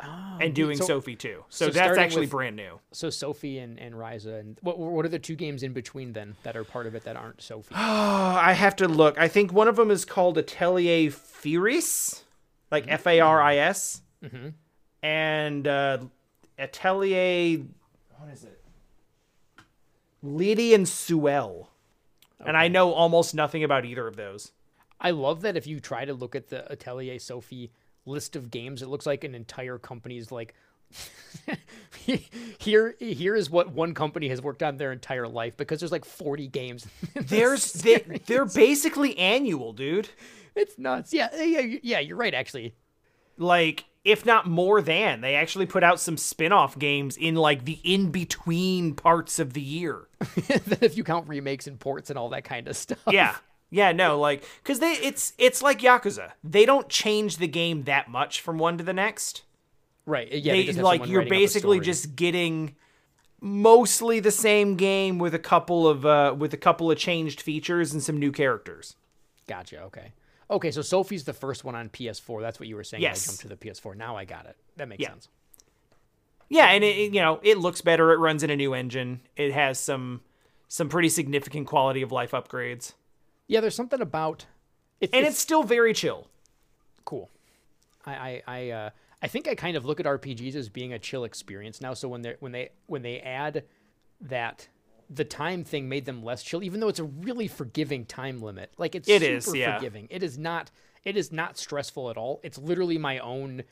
and doing So- Sophie too. So, so that's actually with- brand new. so Sophie and, and Ryza and what what are the two games in between then that are part of it that aren't Sophie? Oh, I have to look. I think one of them is called Atelier Firis, like Mm-hmm. F A R I S, and uh, Atelier. What is it? Lydie and Suelle. And I know almost nothing about either of those. I love that if you try to look at the Atelier Sophie list of games, it looks like an entire company's like here here is what one company has worked on their entire life because there's like 40 games. There's they, they're basically annual, dude. it's nuts. Yeah, yeah, yeah, you're right actually. Like if not more than, they actually put out some spin-off games in like the in-between parts of the year. then if you count remakes and ports and all that kind of stuff. Yeah. Yeah, no, like cuz they it's it's like Yakuza. They don't change the game that much from one to the next. Right. Yeah, They, just like you're writing up a basically just getting mostly the same game with a couple of uh with a couple of changed features and some new characters. Gotcha. Okay. Okay, so Sophie's the first one on PS4. That's what you were saying. when Yes. I jumped to the PS4. Now I got it. That makes Yeah. sense. Yeah, and it- you know, it looks better. It runs in a new engine. It has some some pretty significant quality of life upgrades. Yeah, there's something about it's, And it's still very chill. cool. I I I, uh, I think I kind of look at RPGs as being a chill experience now. So when they when they when they add that the time thing made them less chill, even though it's a really forgiving time limit. Like it's It super is, yeah. forgiving. It is not it is not stressful at all. It's literally my own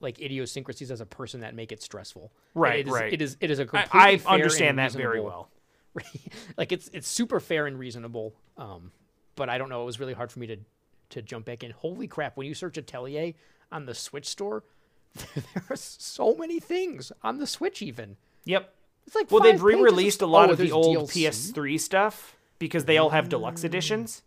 like idiosyncrasies as a person that make it stressful. Right, it is, right. It is it is a I, completely I and understand that very well. like it's it's super fair and reasonable. Um, but I don't know. It was really hard for me to to jump back in. Holy crap! When you search Atelier on the Switch store, there are so many things on the Switch. Even Yep. it's like Well, they've re-released a lot oh, of the old DLC? PS3 stuff because they all have deluxe editions.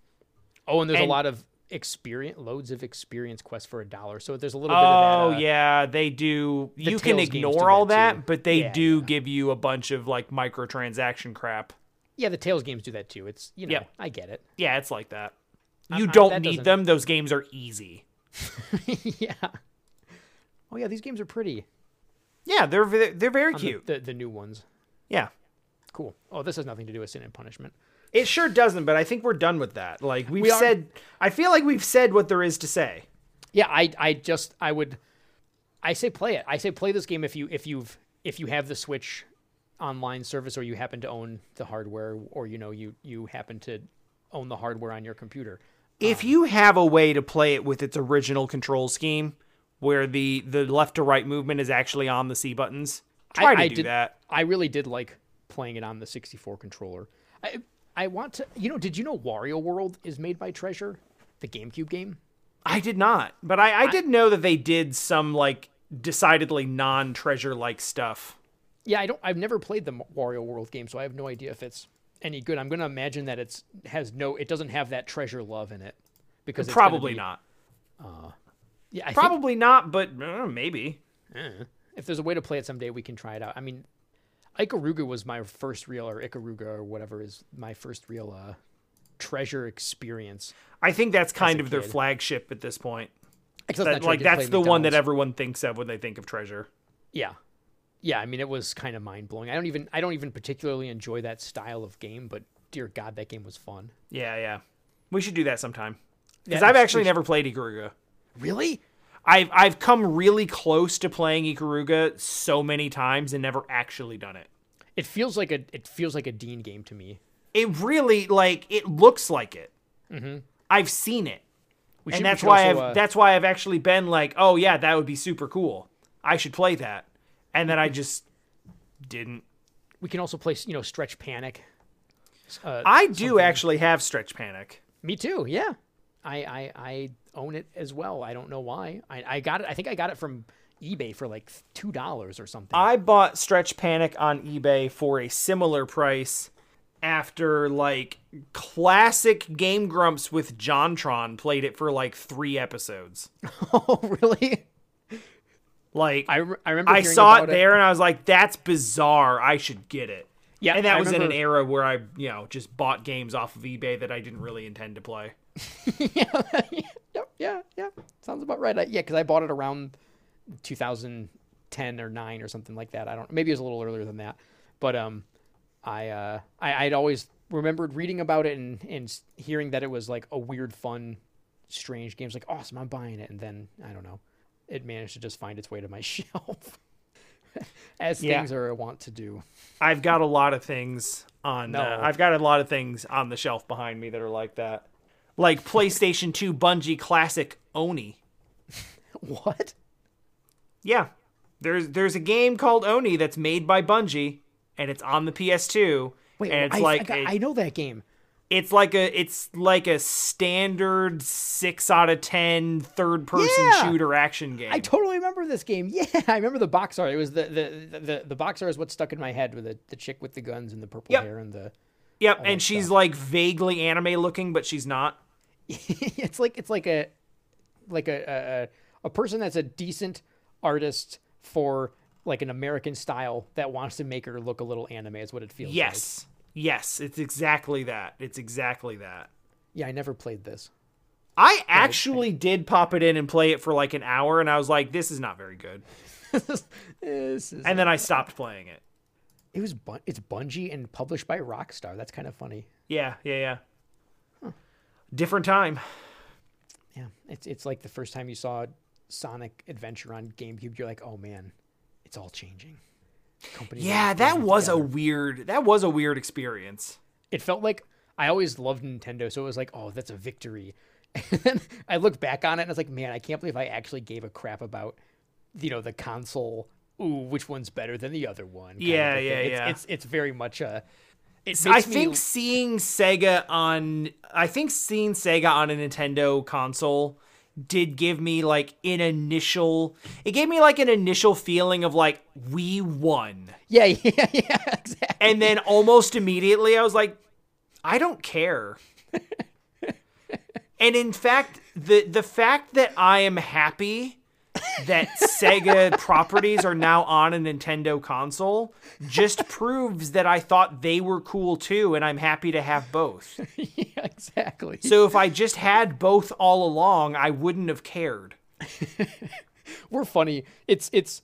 Oh, and there's and- a lot of experience, loads of experience quests for a dollar. So there's a little bit of Oh that. uh, yeah, they do. You can Tales do ignore all that, but they Yeah, do yeah. give you a bunch of like microtransaction crap. Yeah. The Tales games do that too. It's you know Yep. I get it. Yeah, it's like that. You I- don't that need doesn't- them. Those games are easy. yeah. Oh yeah, these games are pretty. Yeah, they're ve- they're very On the- cute. The, the new ones. Yeah. Cool. Oh, this has nothing to do with sin and punishment. It sure doesn't, but I think we're done with that. Like we've We are- said I feel like we've said what there is to say. Yeah, I I just I would I say play it. I say play this game if you if you've if you have the Switch online service or you happen to own the hardware or you know you you happen to own the hardware on your computer. If um, you have a way to play it with its original control scheme where the the left to right movement is actually on the C buttons, try I, to I do did, that. I really did like playing it on the 64 controller. I I want to you know, did you know Wario World is made by Treasure, the GameCube game? I did not, but I, I did know that they did some like decidedly non-treasure like stuff. Yeah, I don't. I've never played the Wario World game, so I have no idea if it's any good. I'm going to imagine that it's has no. It doesn't have that treasure love in it because Probably be- not. Yeah, I think, Probably not, but uh, maybe. if there's a way to play it someday, we can try it out. I mean, Ikaruga was my first real, or Ikaruga or whatever is my first real uh, treasure experience. I think that's kind of their kid. flagship at this point. That, like that's the one that everyone thinks of when they think of treasure. Yeah, yeah. I mean, it was kind of mind blowing. I don't even. I don't even particularly enjoy that style of game, but dear God, that game was fun. Yeah, yeah. We should do that sometime. Because Yeah, I've actually never played Ikaruga. Really? I've I've come really close to playing Ikaruga so many times and never actually done it. It feels like a. It feels like a Dean game to me. It really like it looks like it. Mm-hmm. I've seen it, We and should- that's why also, I've uh, that's why I've actually been like, oh yeah, that would be super cool. I should play that, and then I just didn't. we can also play. You know, Stretch Panic. Uh, I do actually have Stretch Panic. Me too. Yeah, I, I I own it as well. I don't know why. I, I got it. I think I got it from eBay for like two dollars or something. I bought Stretch Panic on eBay for a similar price after like classic Game Grumps with Jontron played it for like three episodes. oh, really? Like I, I, re- I remember. hearing saw it there and I was like, that's bizarre. I should get it. Yeah, and that I was in an era where I, you know, just bought games off of eBay that I didn't really intend to play. yeah, yeah, yeah, yeah. Sounds about right. I, yeah, because I bought it around 2010 or nine or something like that. I don't. Maybe it was a little earlier than that. But um, I uh, I I'd always remembered reading about it and and hearing that it was like a weird, fun, strange game. It's like awesome. I'm buying it, and then I don't know, it managed to just find its way to my shelf. As Yeah. things are wont to do. I've got a lot of things on. No. Uh, I've got a lot of things on the shelf behind me that are like that, like PlayStation Two Bungie Classic Oni. What? Yeah, there's there's a game called Oni that's made by Bungie, and it's on the PS2. Wait, and it's I, like I, got- a- I know that game. It's like a it's like a standard six out of ten third person Yeah. shooter action game. I totally remember this game. Yeah, I remember the box art. It was the the the, the box art is what stuck in my head with the, the chick with the guns and the purple Yep. hair and the. yep, and she's like vaguely anime looking, but she's not. it's like it's like a like a, a a- a person that's a decent artist for like an American style that wants to make her look a little anime. Is what it feels like. Yes, yes, it's exactly that. It's exactly that. Yeah, I never played this. I actually did pop it in and play it for like an hour, and I was like, "This is not very good," This is, and then I stopped playing it. it was Bun- it's Bungie and published by Rockstar. That's kind of funny. Yeah, yeah, yeah. Different time. Yeah, it's it's like the first time you saw Sonic Adventure on GameCube. You're like, oh man, it's all changing. Companies are Yeah, that was a weird. That was a weird experience. It felt like I always loved Nintendo, so it was like, oh, that's a victory. And then I look back on it and I was like, man, I can't believe I actually gave a crap about, you know, the console. Ooh, which one's better than the other one? Yeah, yeah, it's, yeah. It's it's very much a. I me- think seeing Sega on I think seeing Sega on a Nintendo console did give me like an initial it gave me like an initial feeling of like we won. Yeah, yeah, yeah, exactly. And then almost immediately I was like I don't care. and in fact the the fact that I am happy that Sega properties are now on a Nintendo console just proves that I thought they were cool too, and I'm happy to have both. yeah, exactly. So if I just had both all along, I wouldn't have cared. we're funny. It's it's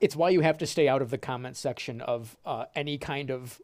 it's why you have to stay out of the comment section of uh, any kind of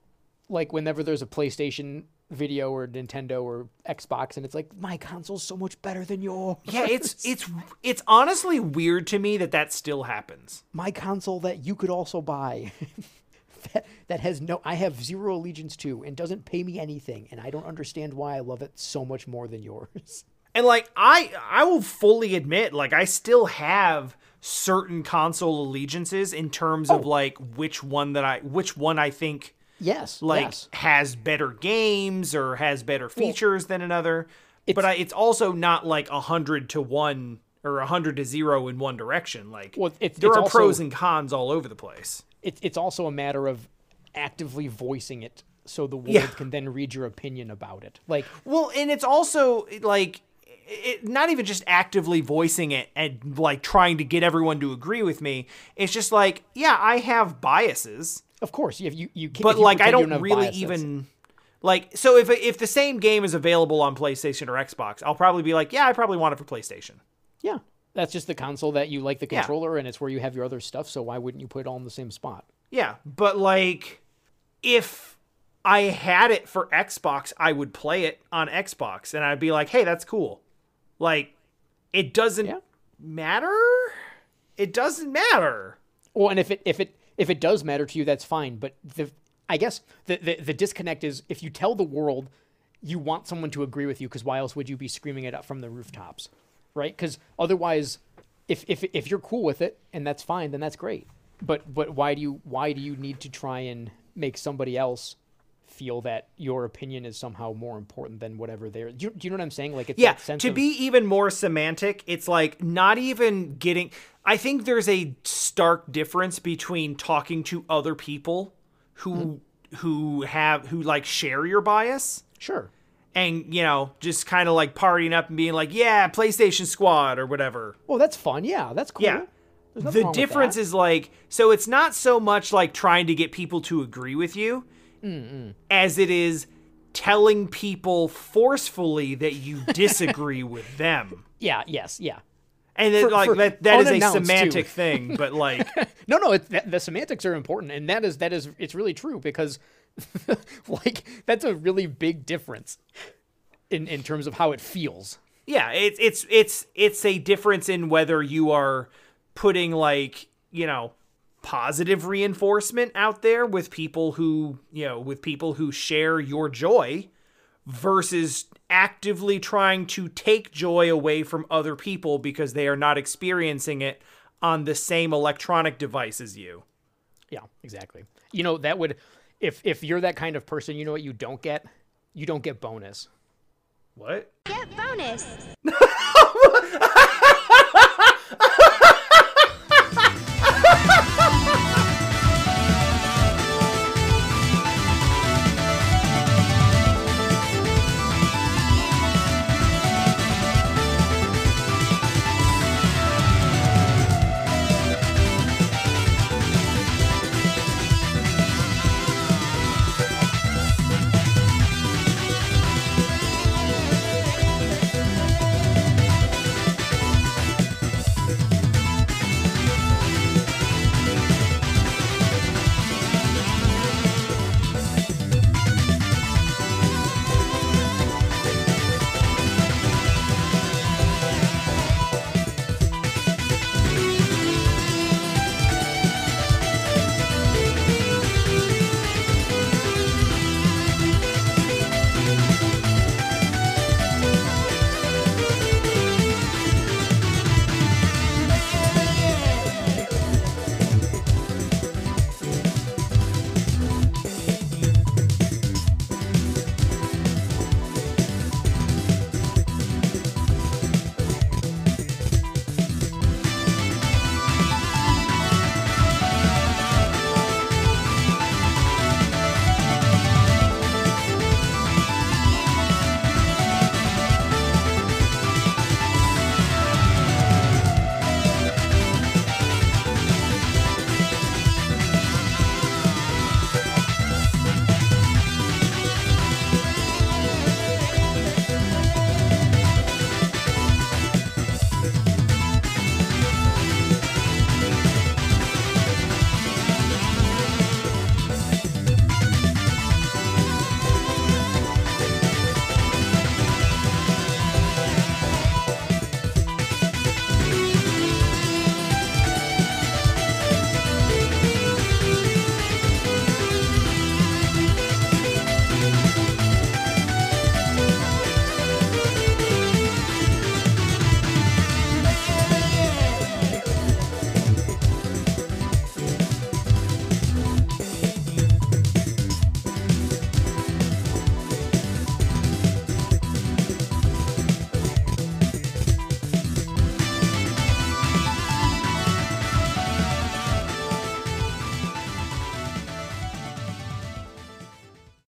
like whenever there's a PlayStation video or Nintendo or Xbox, and it's like my console's so much better than yours. Yeah, it's it's it's honestly weird to me that that still happens. my console that you could also buy. that, that has no I have zero allegiance to and doesn't pay me anything and I don't understand why I love it so much more than yours. And like I I will fully admit like I still have certain console allegiances in terms of oh. like which one that I which one I think Yes. like yes. has better games or has better features than another. but it's- I, it's also not like a hundred to one or a hundred to zero in one direction. Like Well, it's- there it's are also- pros and cons all over the place. It's it's also a matter of actively voicing it so the world Yeah. can then read your opinion about it. Like Well, and it's also like it, not even just actively voicing it and like trying to get everyone to agree with me. It's just like, yeah, I have biases, of course, you you you can't but like I don't really even like so if if the same game is available on PlayStation or Xbox, I'll probably be like, yeah, I probably want it for PlayStation. Yeah. That's just the console that you like the Yeah. controller and it's where you have your other stuff, so why wouldn't you put it all in the same spot? Yeah, but like if I had it for Xbox, I would play it on Xbox and I'd be like, "Hey, that's cool." Like it doesn't Yeah. matter? It doesn't matter. Well, and if it if it if it does matter to you, that's fine. But the I guess the the, the disconnect is if you tell the world you want someone to agree with you, because why else would you be screaming it up from the rooftops, right? Because otherwise, if if if you're cool with it and that's fine, then that's great. But but why do you why do you need to try and make somebody else feel that your opinion is somehow more important than whatever they're? Do you, do you know what I'm saying? Like it's Yeah, to of, be even more semantic, it's like not even getting I think there's a stark difference between talking to other people who mm-hmm. who have who like share your bias sure. and you know just kind of like partying up and being like yeah playstation squad or whatever Well, that's fun. Yeah, that's cool. yeah the difference is like so it's not so much like trying to get people to agree with you Mm-hmm. as it is telling people forcefully that you disagree with them. Yeah. Yes. Yeah. And then, For- like for that that is a unannounced, too. semantic thing, but like No, no, it's, that, the semantics are important, and that is that is it's really true because, like, that's a really big difference in in terms of how it feels. Yeah, it's it's it's it's a difference in whether you are putting like, you know, positive reinforcement out there with people who, you know, with people who share your joy versus actively trying to take joy away from other people because they are not experiencing it on the same electronic device as you. Yeah, exactly. You know that would, if if you're that kind of person, you know what you don't get, you don't get bonus. What? Get bonus.